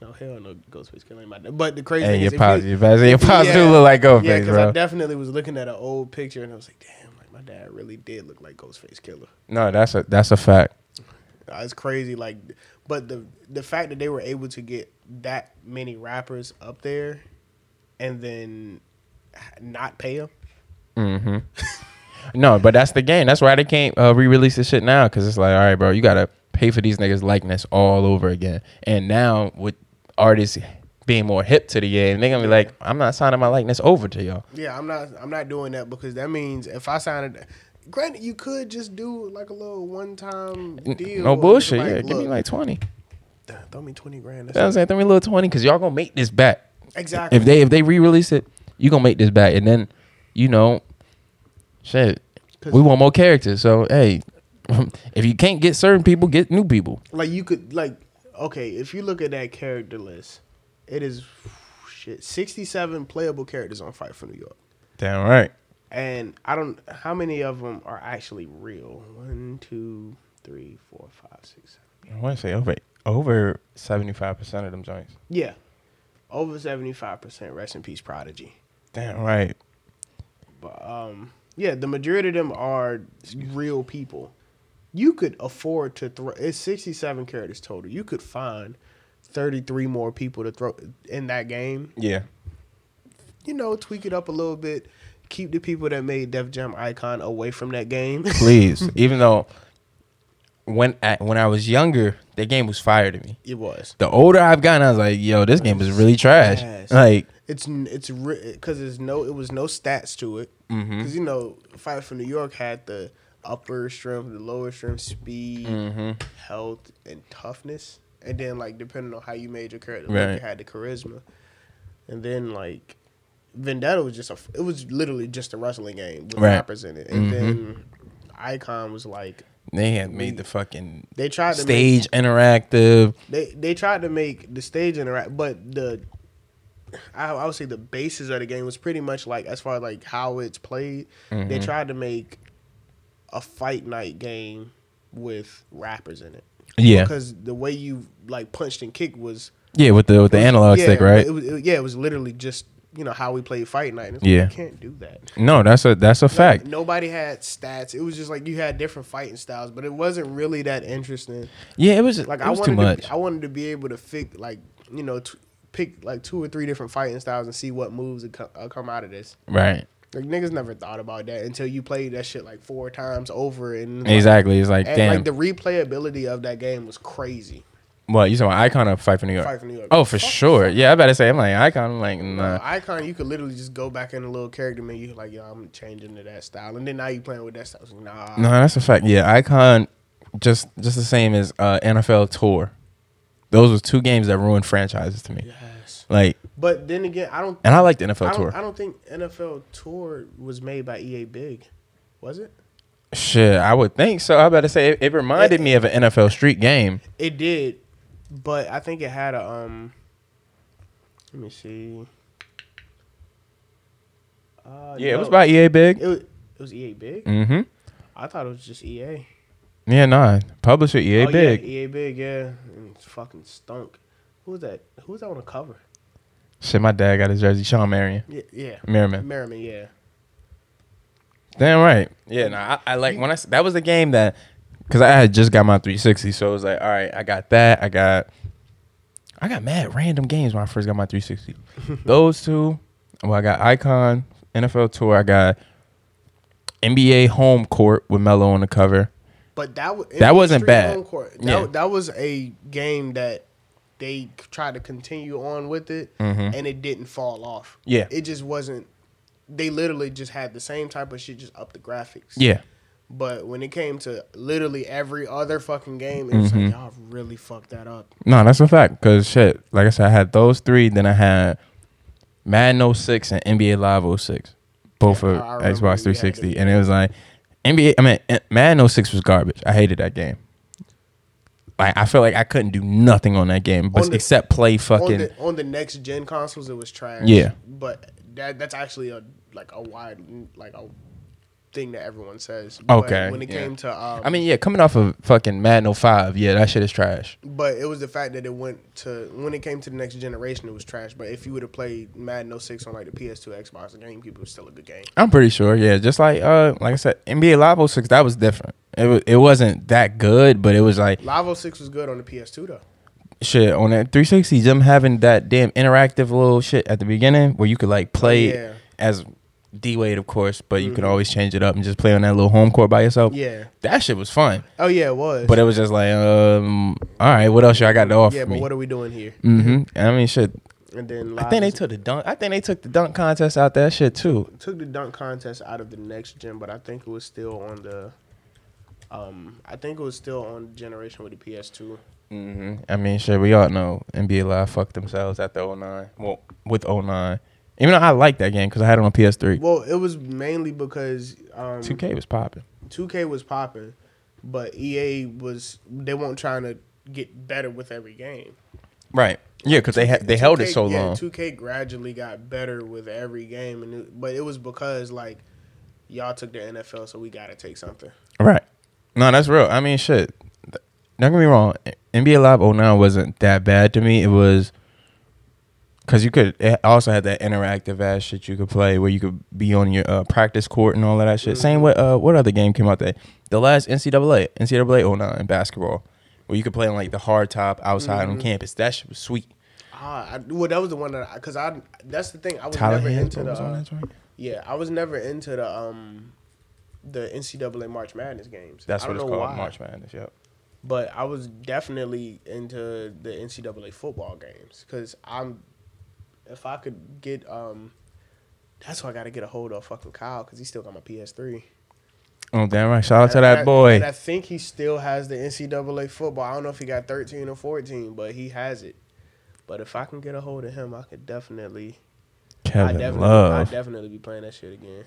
No hell no, Ghostface Killah ain't my dad. But the crazy Hey, thing your is, if you- your pops do Yeah. look like Ghostface, yeah, because I definitely was looking at an old picture and I was like, damn, like my dad really did look like Ghostface Killah. no, that's a that's a fact. Uh, It's crazy, like, but the the fact that they were able to get that many rappers up there, and then not pay them. hmm no, but that's the game. That's why they can't uh, re-release this shit now because it's like, all right, bro, you gotta pay for these niggas likeness all over again. And now with artists being more hip to the game, they gonna be like, I'm not signing my likeness over to y'all. Yeah, I'm not. I'm not doing that because that means if I sign it, granted, you could just do like a little one time deal. No bullshit. like, yeah, give me like twenty. Throw me twenty grand. You know what I'm saying? Throw me a little twenty because y'all gonna make this back. Exactly. If they if they re-release it, you gonna make this back, and then you know, shit, we want more characters. So hey, [laughs] if you can't get certain people, get new people. like you could like okay if you look at that character list, it is shit sixty seven playable characters on Fight for New York. Damn right. and I don't how many of them are actually real. One, two, three, four, five, six, seven. I want to say over over seventy five percent of them joints. Yeah, over seventy five percent. Rest in peace, Prodigy. Damn right. But um, yeah, the majority of them are real people. You could afford to throw. It's sixty seven characters total. You could find thirty three more people to throw in that game. Yeah. You know, tweak it up a little bit. Keep the people that made Def Jam Icon away from that game. [laughs] Please, even though when at, when I was younger, the game was fire to me. it was. The older I've gotten, I was like, yo, this game is really trash. Trash. Like, It's it's because there's no it was no stats to it Mm-hmm. because you know Fight for New York had the upper strength, the lower strength, speed, Mm-hmm. health, and toughness, and then like depending on how you made your character, Right. like you had the charisma, and then like Vendetta was just a it was literally just a wrestling game with Right. rappers in it, and Mhm. then Icon was like they had made the fucking they tried to make, stage interactive. they they tried to make the stage interact, but the I, I would say the basis of the game was pretty much like as far as like how it's played. Mm-hmm. They tried to make a fight night game with rappers in it. Yeah, because the way you like punched and kicked was yeah, with the with the analog yeah, stick, right? It was, it- yeah, it was literally just you know how we played fight night. It's Yeah. like, you can't do that. no, that's a that's a Like, fact. nobody had stats. It was just like you had different fighting styles, but it wasn't really that interesting. Yeah, it was Like it I was wanted too to, much. be- I wanted to be able to pick like you know t- pick like two or three different fighting styles and see what moves would co- uh, come out of this. right. Like niggas never thought about that until you played that shit like four times over and like, Exactly. It's like damn. like the replayability of that game was crazy. What you talking about icon of fight for New York? Fight for New York. Oh, for Fuck- sure. Yeah, I better say I'm like icon. I'm like Uh, nah. Icon, you could literally just go back in the little character menu, like, yo, I'm changing to that style, and then now you playing with that style. Like, nah, No, that's a fact. Yeah, icon just just the same as uh, NFL Tour. Those were two games that ruined franchises to me. yes. Like, But then again, I don't. and I like the I NFL don't, Tour. I don't think NFL Tour was made by EA Big. Was it? Shit, I would think so. I better say it, it reminded me of an NFL Street game. It did, but I think it had a um. Let me see. Uh, Yeah, it was no, by EA Big. It was, it was EA Big. Mm-hmm. I thought it was just EA. Yeah, nah. Publisher EA oh, Big. Yeah, EA Big. Yeah, and it's fucking stunk. Who was that? Who was that on the cover? Shit, my dad got his jersey. Sean Marion. Yeah, yeah. Merriman. Merriman. Yeah. Damn right. Yeah, nah, I, I like I. that was the game that because I had just got my 360, so it was like, all right, I got that. I got I got mad random games when I first got my 360. [laughs] Those two. Well, I got Icon NFL Tour. I got NBA Home Court with Melo on the cover. But that was That wasn't bad. Home court, that, Yeah. that was a game that they tried to continue on with it, and it didn't fall off. Mm-hmm. Yeah. it just wasn't. They literally just had the same type of shit, just up the graphics. Yeah. But when it came to literally every other fucking game, it was Mm-hmm. like y'all really fucked that up. No, that's a fact. Cause shit, like I said, I had those three. Then I had Madden 06 and NBA Live 06, both Yeah, for I- I remember Xbox 360. And it was like NBA. I mean, Madden 06 was garbage. I hated that game. Like I felt like I couldn't do nothing on that game, but the- except play On fucking. the on the next gen consoles, it was trash. Yeah. but that that's actually a like a wide like a thing that everyone says. But Okay, when it yeah. came to, um, I mean, yeah, coming off of fucking Madden 05, yeah, that shit is trash. But it was the fact that it went to when it came to the next generation, it was trash. But if you would have played Madden 06 on like the PS2, Xbox, the GameCube, it was still a good game. I'm pretty sure, yeah. Just like uh, like I said, NBA Live 06, that was different. It was, it wasn't that good, but it was like Live 06 was good on the PS2 though. shit on that 360 them having that damn interactive little shit at the beginning where you could like play Oh, yeah. as D Wade of course but you could always change it up and just play on that little home court by yourself Yeah. that shit was fun Oh yeah, it was. but it was just like um all right what else y'all got to offer yeah, but me what are we doing here? mm-hmm I mean shit And then I think they took the dunk I think they took the dunk contest out that shit too took the dunk contest out of the next gen, but I think it was still on the. Um, I think it was still on generation with the PS2. hmm I mean shit we all know NBA Live fucked themselves after 09 well with 09 even though I like that game because I had it on PS3 Well, it was mainly because um, 2K was popping 2K was popping, but EA was they weren't trying to get better with every game. right yeah because they had they held it 2K so yeah, long 2K gradually got better with every game, and it, but it was because like y'all took the NFL, so we got to take something. Right. No, that's real. I mean, shit. Don't get me wrong. NBA Live 09 wasn't that bad to me. It was because you could. It also had that interactive ass shit you could play where you could be on your uh, practice court and all of that shit. Same with uh, what other game came out there? The last NCAA, NCAA 09 basketball, where you could play on like the hard top outside on campus. That shit was sweet. Ah, I, well, that was the one that because I, that's the thing I was Tyler never into the uh, that yeah I was never into the um the NCAA March Madness games. That's I what don't it's know called, why. March Madness. Yep. but I was definitely into the NCAA football games because I'm if I could get um that's why I got to get a hold of fucking Kyle because he still got my PS3. Oh damn right! Shout out to that boy, And I think he still has the NCAA football. I don't know if he got 13 or 14, but he has it. But if I can get a hold of him, I could definitely, I Kevin definitely, Love. I definitely be playing that shit again.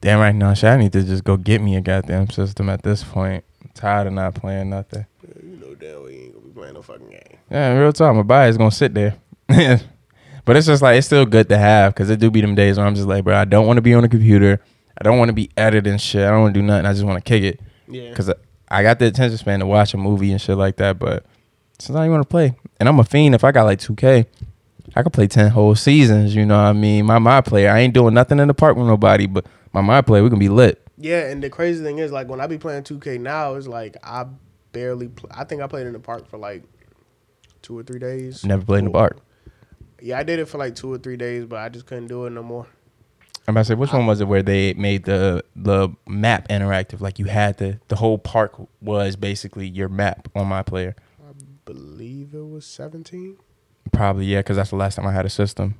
Damn right now, shit, I need to just go get me a goddamn system at this point. I'm tired of not playing nothing. Yeah, You know damn well you ain't gonna be playing no fucking game. Yeah, in real talk, my body is gonna sit there. [laughs] but it's just like it's still good to have because it do be them days where I'm just like, bro, I don't want to be on the computer. I don't want to be editing shit. I don't want to do nothing. I just want to kick it Yeah. because I got the attention span to watch a movie and shit like that. But sometimes you want to play, and I'm a fiend. If I got like 2K, I could play 10 whole seasons. You know what I mean? My my player, I ain't doing nothing in the park with nobody, but my my player, we can be lit. Yeah, and the crazy thing is, like, when I be playing 2K now, it's like I barely. Pl- I think I played in the park for like two or three days. Never played in the park. Yeah, I did it for like two or three days, but I just couldn't do it no more. I'm about to say, which one was it where they made the the map interactive? Like you had the the whole park was basically your map on my player. I believe it was 17. Probably yeah, because that's the last time I had a system.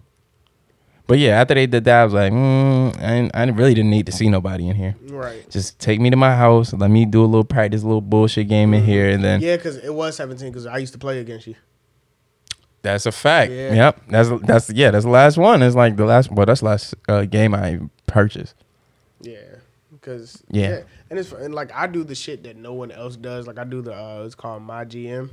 But yeah, after they did that, I was like, mm, I, didn't- I really didn't need to see nobody in here. Right. Just take me to my house, let me do a little practice, a little bullshit game in here, and then Yeah, because it was 17 because I used to play against you. That's a fact. Yeah. Yep, that's that's yeah, that's the last one. It's like the last. Well, that's the last uh, game I purchased. Yeah. Because Yeah. and it's and like I do the shit that no one else does. Like I do the uh, it's called my GM.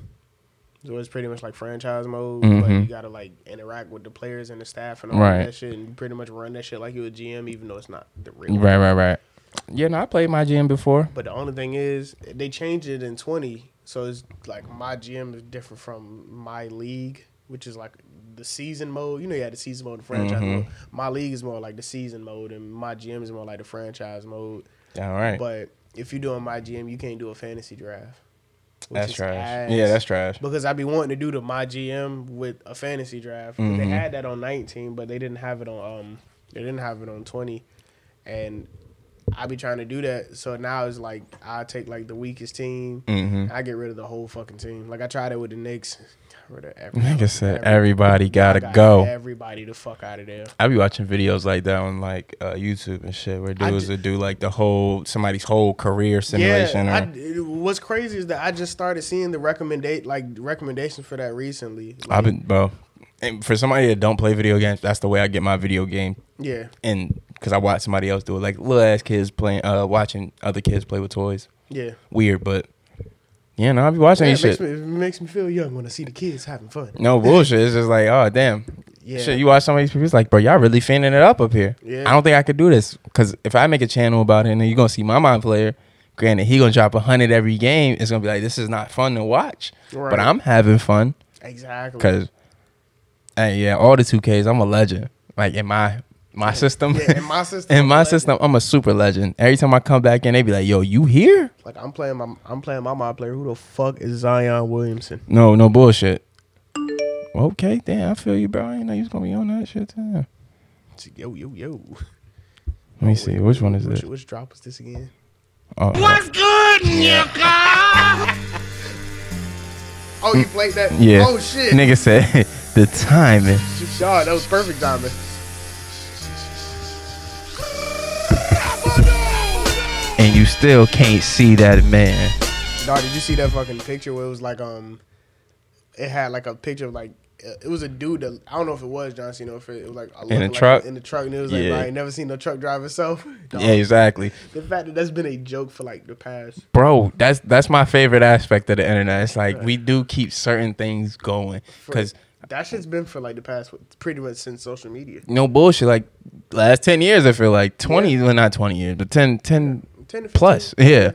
So it's pretty much like franchise mode, but Mhm. you gotta like interact with the players and the staff and all Right. that shit, and you pretty much run that shit like you a GM, even though it's not the real. Right, right, right. Yeah, no, I played my GM before. But the only thing is, they changed it in twenty, so it's like my GM is different from my league, which is like the season mode. You know, you had the season mode, and franchise Mhm. mode. My league is more like the season mode, and my GM is more like the franchise mode. All right. But if you're doing my GM, you can't do a fantasy draft. That's trash. ass. Yeah, that's trash. Because I'd be wanting to do the my GM with a fantasy draft. They Mhm. had that on 19, but they didn't have it on um they didn't have it on 20, and I be trying to do that. So now it's like I take like the weakest team. Mhm. I get rid of the whole fucking team. Like I tried it with the Knicks. Rid of everybody. Nigga said Every- everybody gotta got go. Everybody the fuck out of there. I be watching videos like that on like uh, YouTube and shit where dudes would do like the whole somebody's whole career simulation. Yeah, or, I, what's crazy is that I just started seeing the recommendate like recommendations for that recently. I've been bro. And for somebody that don't play video games, that's the way I get my video game. Yeah. And because I watch somebody else do it, like little ass kids playing, uh, watching other kids play with toys. Yeah. Weird, but yeah, no, I be watching Yeah, makes shit. me, it makes me feel young when I see the kids having fun. No bullshit. It's just like, oh damn. Yeah. Shit, you watch some of these people, it's like, bro, y'all really fanning it up up here. Yeah. I don't think I could do this because if I make a channel about it and then you're gonna see my mind player, granted he gonna drop a hundred every game, it's gonna be like this is not fun to watch. Right. But I'm having fun Exactly. because, hey, yeah, all the two Ks, I'm a legend. Like in my my system, Yeah, in my [laughs] system, in I'm a my system, I'm a super legend. Every time I come back in, they be like, "Yo, you here?" like I'm playing my I'm playing my mod player. Who the fuck is Zion Williamson? No, no bullshit. Okay, damn, I feel you, bro. I didn't know you was gonna be on that shit. Too. Yo yo yo. Let me see, which one is which, it? Which drop is this again? Oh, What's good, nigga? Oh, you played that? yeah. Oh shit. Nigga said [laughs] the timing. Shaw, that was perfect timing. And you still can't see that man. Dog, did you see that fucking picture where it was like um, it had like a picture of like uh, it was a dude that I don't know if it was John Cena or if it, it was like a In a like truck? in the truck and it was like Yeah. bro, I ain't never seen no truck drive itself. [laughs] Dog, Yeah, exactly, The fact that that's been a joke for like the past. bro. That's that's my favorite aspect of the internet. It's like we do keep certain things going because That shit's been for like the past pretty much since social media. no bullshit. Like last ten years, I feel like twenty, well not twenty years, but 10, 10 10 to plus. Yeah,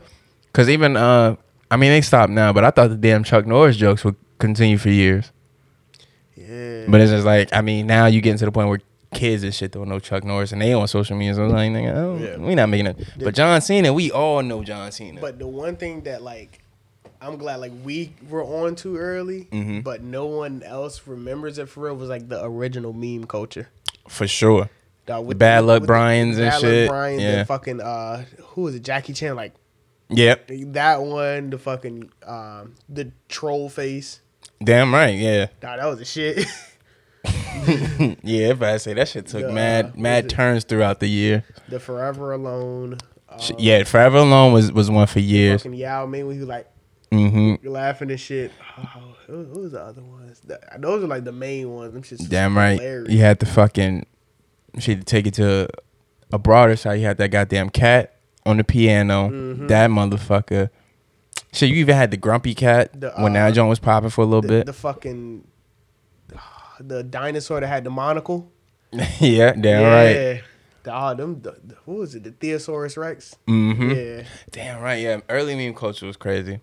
because even uh, I mean they stopped now, but I thought the damn Chuck Norris jokes would continue for years. Yeah. But it's just like I mean now you getting to the point where kids and shit don't know Chuck Norris and they on social media. So it's like nigga, oh, Yeah. we not making it. But John Cena, we all know John Cena. But the one thing that like I'm glad like we were on too early, Mhm. but no one else remembers it for real was like the original meme culture. for sure. Dog, The Bad Luck with Bryans and Bad Luck shit. Bryans, Yeah. the fucking uh who was it? Jackie Chan, like Yep. that one, the fucking um the troll face. Damn right. Yeah. Dog, that was a shit. [laughs] Yeah. If I say that shit took The, mad uh, mad turns throughout the year. the Forever Alone. Sh- yeah. Forever Alone was was one for years. Fucking Yao Ming when he was like Mm-hmm. laughing and shit. Oh, who, who was the other ones? The- those are like the main ones. Them shit's Damn right. hilarious. You had the fucking. She had to take it to a broader side. You had that goddamn cat on the piano. Mm-hmm. That motherfucker. Shit, you even had the grumpy cat The, when uh, that joint was popping for a little the, bit. the fucking [sighs] the dinosaur that had the monocle. [laughs] yeah. Damn right. The, oh, them, the, the- what was it? The Theosaurus Rex. Mm-hmm. Yeah. Damn right, yeah. Early meme culture was crazy.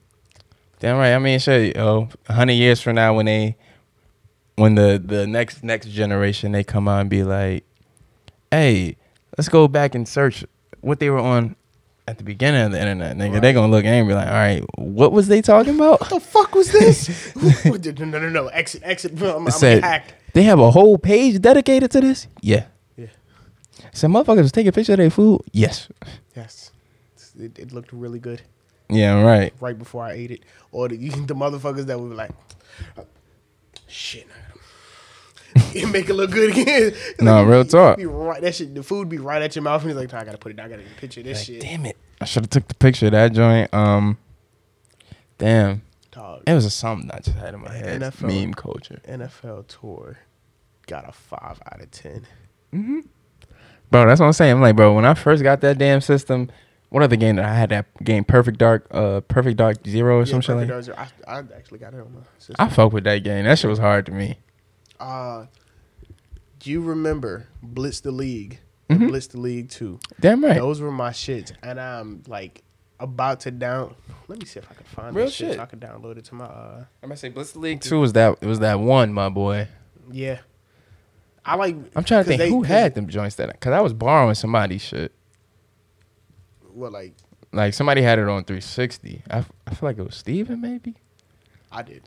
Damn right. I mean, shit, yo, hundred years from now, when they, when the the next next generation they come out and be like, hey, let's go back and search what they were on at the beginning of the internet, nigga. They gonna look angry like, all right, what was they talking about? What the fuck was this? no, [laughs] [laughs] no, no, no. Exit, exit. I'm, I'm said hacked. they have a whole page dedicated to this. Yeah. Yeah. Some motherfuckers was taking pictures of their food. Yes. Yes. It, it looked really good Yeah. Right. right before I ate it. Or the, [laughs] the motherfuckers that were like, shit. [laughs] it make it look good again. [laughs] No, real talk. Right, that shit, the food be right at your mouth, and he's like, I gotta put it. down, I gotta get a picture of this Like, shit. damn it. I should have took the picture of that joint. Um, damn. Dog. It was a something I just had in my head. NFL. Meme culture, NFL tour got a five out of ten. bro. That's what I'm saying. I'm like, bro, when I first got that damn system, what other game that I had that game Perfect Dark uh Perfect Dark Zero or some shit like. Dark I, I actually got it on my system. I fuck with that game. That shit was hard to me. Uh, do you remember Blitz the League? Mhm. Blitz the League 2. Damn right. Those were my shits. And I'm like about to down. Let me see if I can find Real this shit. shit. So I can download it to my. uh I'm gonna say Blitz the League Two was that it was that one, my boy. Yeah. I like. I'm trying to think they- who 'cause- had them joints that because I was borrowing somebody's shit. What like Like somebody had it on 360. I, f- I feel like it was Steven maybe. I did.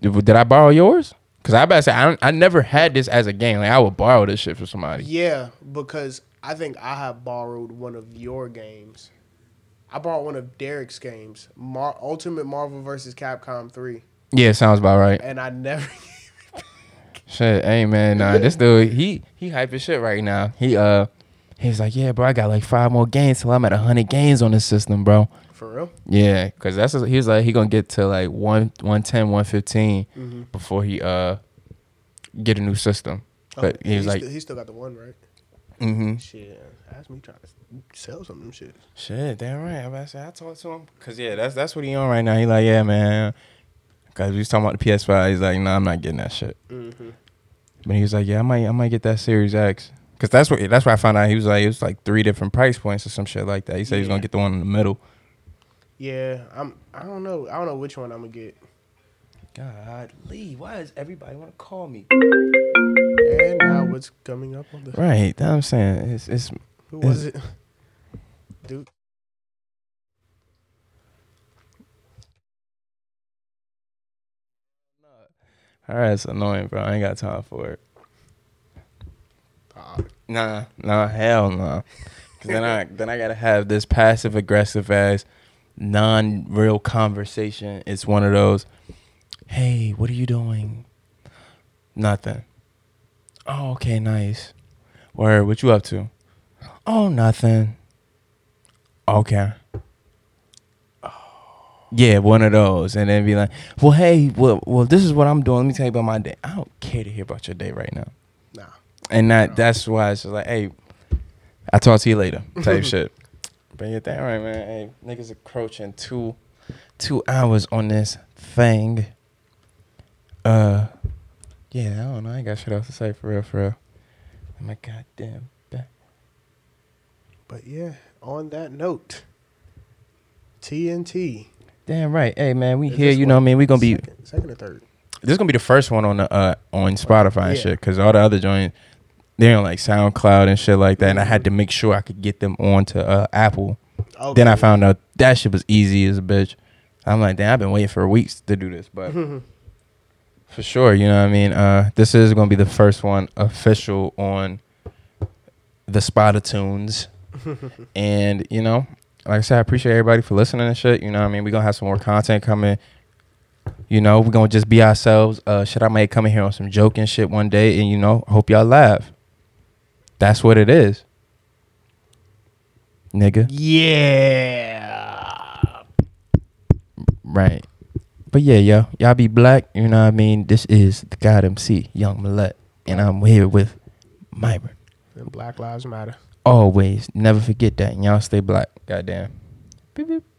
Did, did I borrow yours? Cause I about to say I, don't, I never had this as a game. Like I would borrow this shit from somebody. Yeah, because I think I have borrowed one of your games. I borrowed one of Derek's games, Mar- Ultimate Marvel vs. Capcom 3, Yeah, sounds about right. and I never. [laughs] Shit, hey man, nah, this dude he he hype as shit right now. He uh he's like, yeah, bro, I got like five more games till I'm at hundred games on the system, bro. For real? Yeah, cause that's he was like he gonna get to like one 110, 115 Mm-hmm. before he uh get a new system. But he was he's like, still, he still got the one, right? mm-hmm. Shit, that's me trying to sell some of them shit. Shit, damn right. I to I talked to him because yeah, that's that's what he on right now. He like, yeah, man. Cause we was talking about the PS5. He's like, no, nah, I'm not getting that shit. Mm-hmm. But he was like, yeah, I might, I might get that Series X. Cause that's what that's what I found out. He was like, it was like three different price points or some shit like that. He said he was gonna get the one in the middle. Yeah, I'm. I don't know. I don't know which one I'm gonna get. God, Lee, why does everybody want to call me? And now what's coming up on the? Right, that's I'm saying it's it's Who was it? Dude. all right. It's annoying, bro. I ain't got time for it. Ah, Nah, nah, hell no. Cause then I then I gotta have this passive aggressive ass non real conversation. It's one of those, hey, what are you doing? Nothing. Oh, okay, nice. Word, what you up to? Oh, nothing. Okay. Yeah, one of those, and then be like, "Well, hey, well, well, this is what I'm doing. Let me tell you about my day. I don't care to hear about your day right now." nah. And that that's why it's just like, hey, I'll talk to you later type [laughs] shit. But yeah, that right, man. Hey, niggas encroaching two two hours on this thing. Uh yeah, I don't know. I ain't got shit else to say for real, for real. Oh my goddamn back. But yeah, on that note, TNT. Damn right. Hey man, we Is here, you know what I mean? We gonna be second, second or third. this is gonna be the first one on the uh on Spotify and shit, cause all the other joints they're on like SoundCloud and shit like that, and I had to make sure I could get them onto uh, Apple. Okay. Then I found out that shit was easy as a bitch. I'm like, damn, I've been waiting for weeks to do this, but [laughs] for sure, you know what I mean. Uh, this is gonna be the first one official on the Spotify [laughs] and you know, like I said, I appreciate everybody for listening and shit. You know what I mean. We're gonna have some more content coming. You know, we're gonna just be ourselves. Uh, shit, I might come in here on some joking shit one day, and you know, hope y'all laugh. That's what it is, nigga. Yeah. Right. But yeah, yo, y'all be black. You know what I mean. This is the God MC, Young Millet, and I'm here with Myron. And Black Lives Matter. Always, never forget that. And y'all stay black. Goddamn. Beep, beep.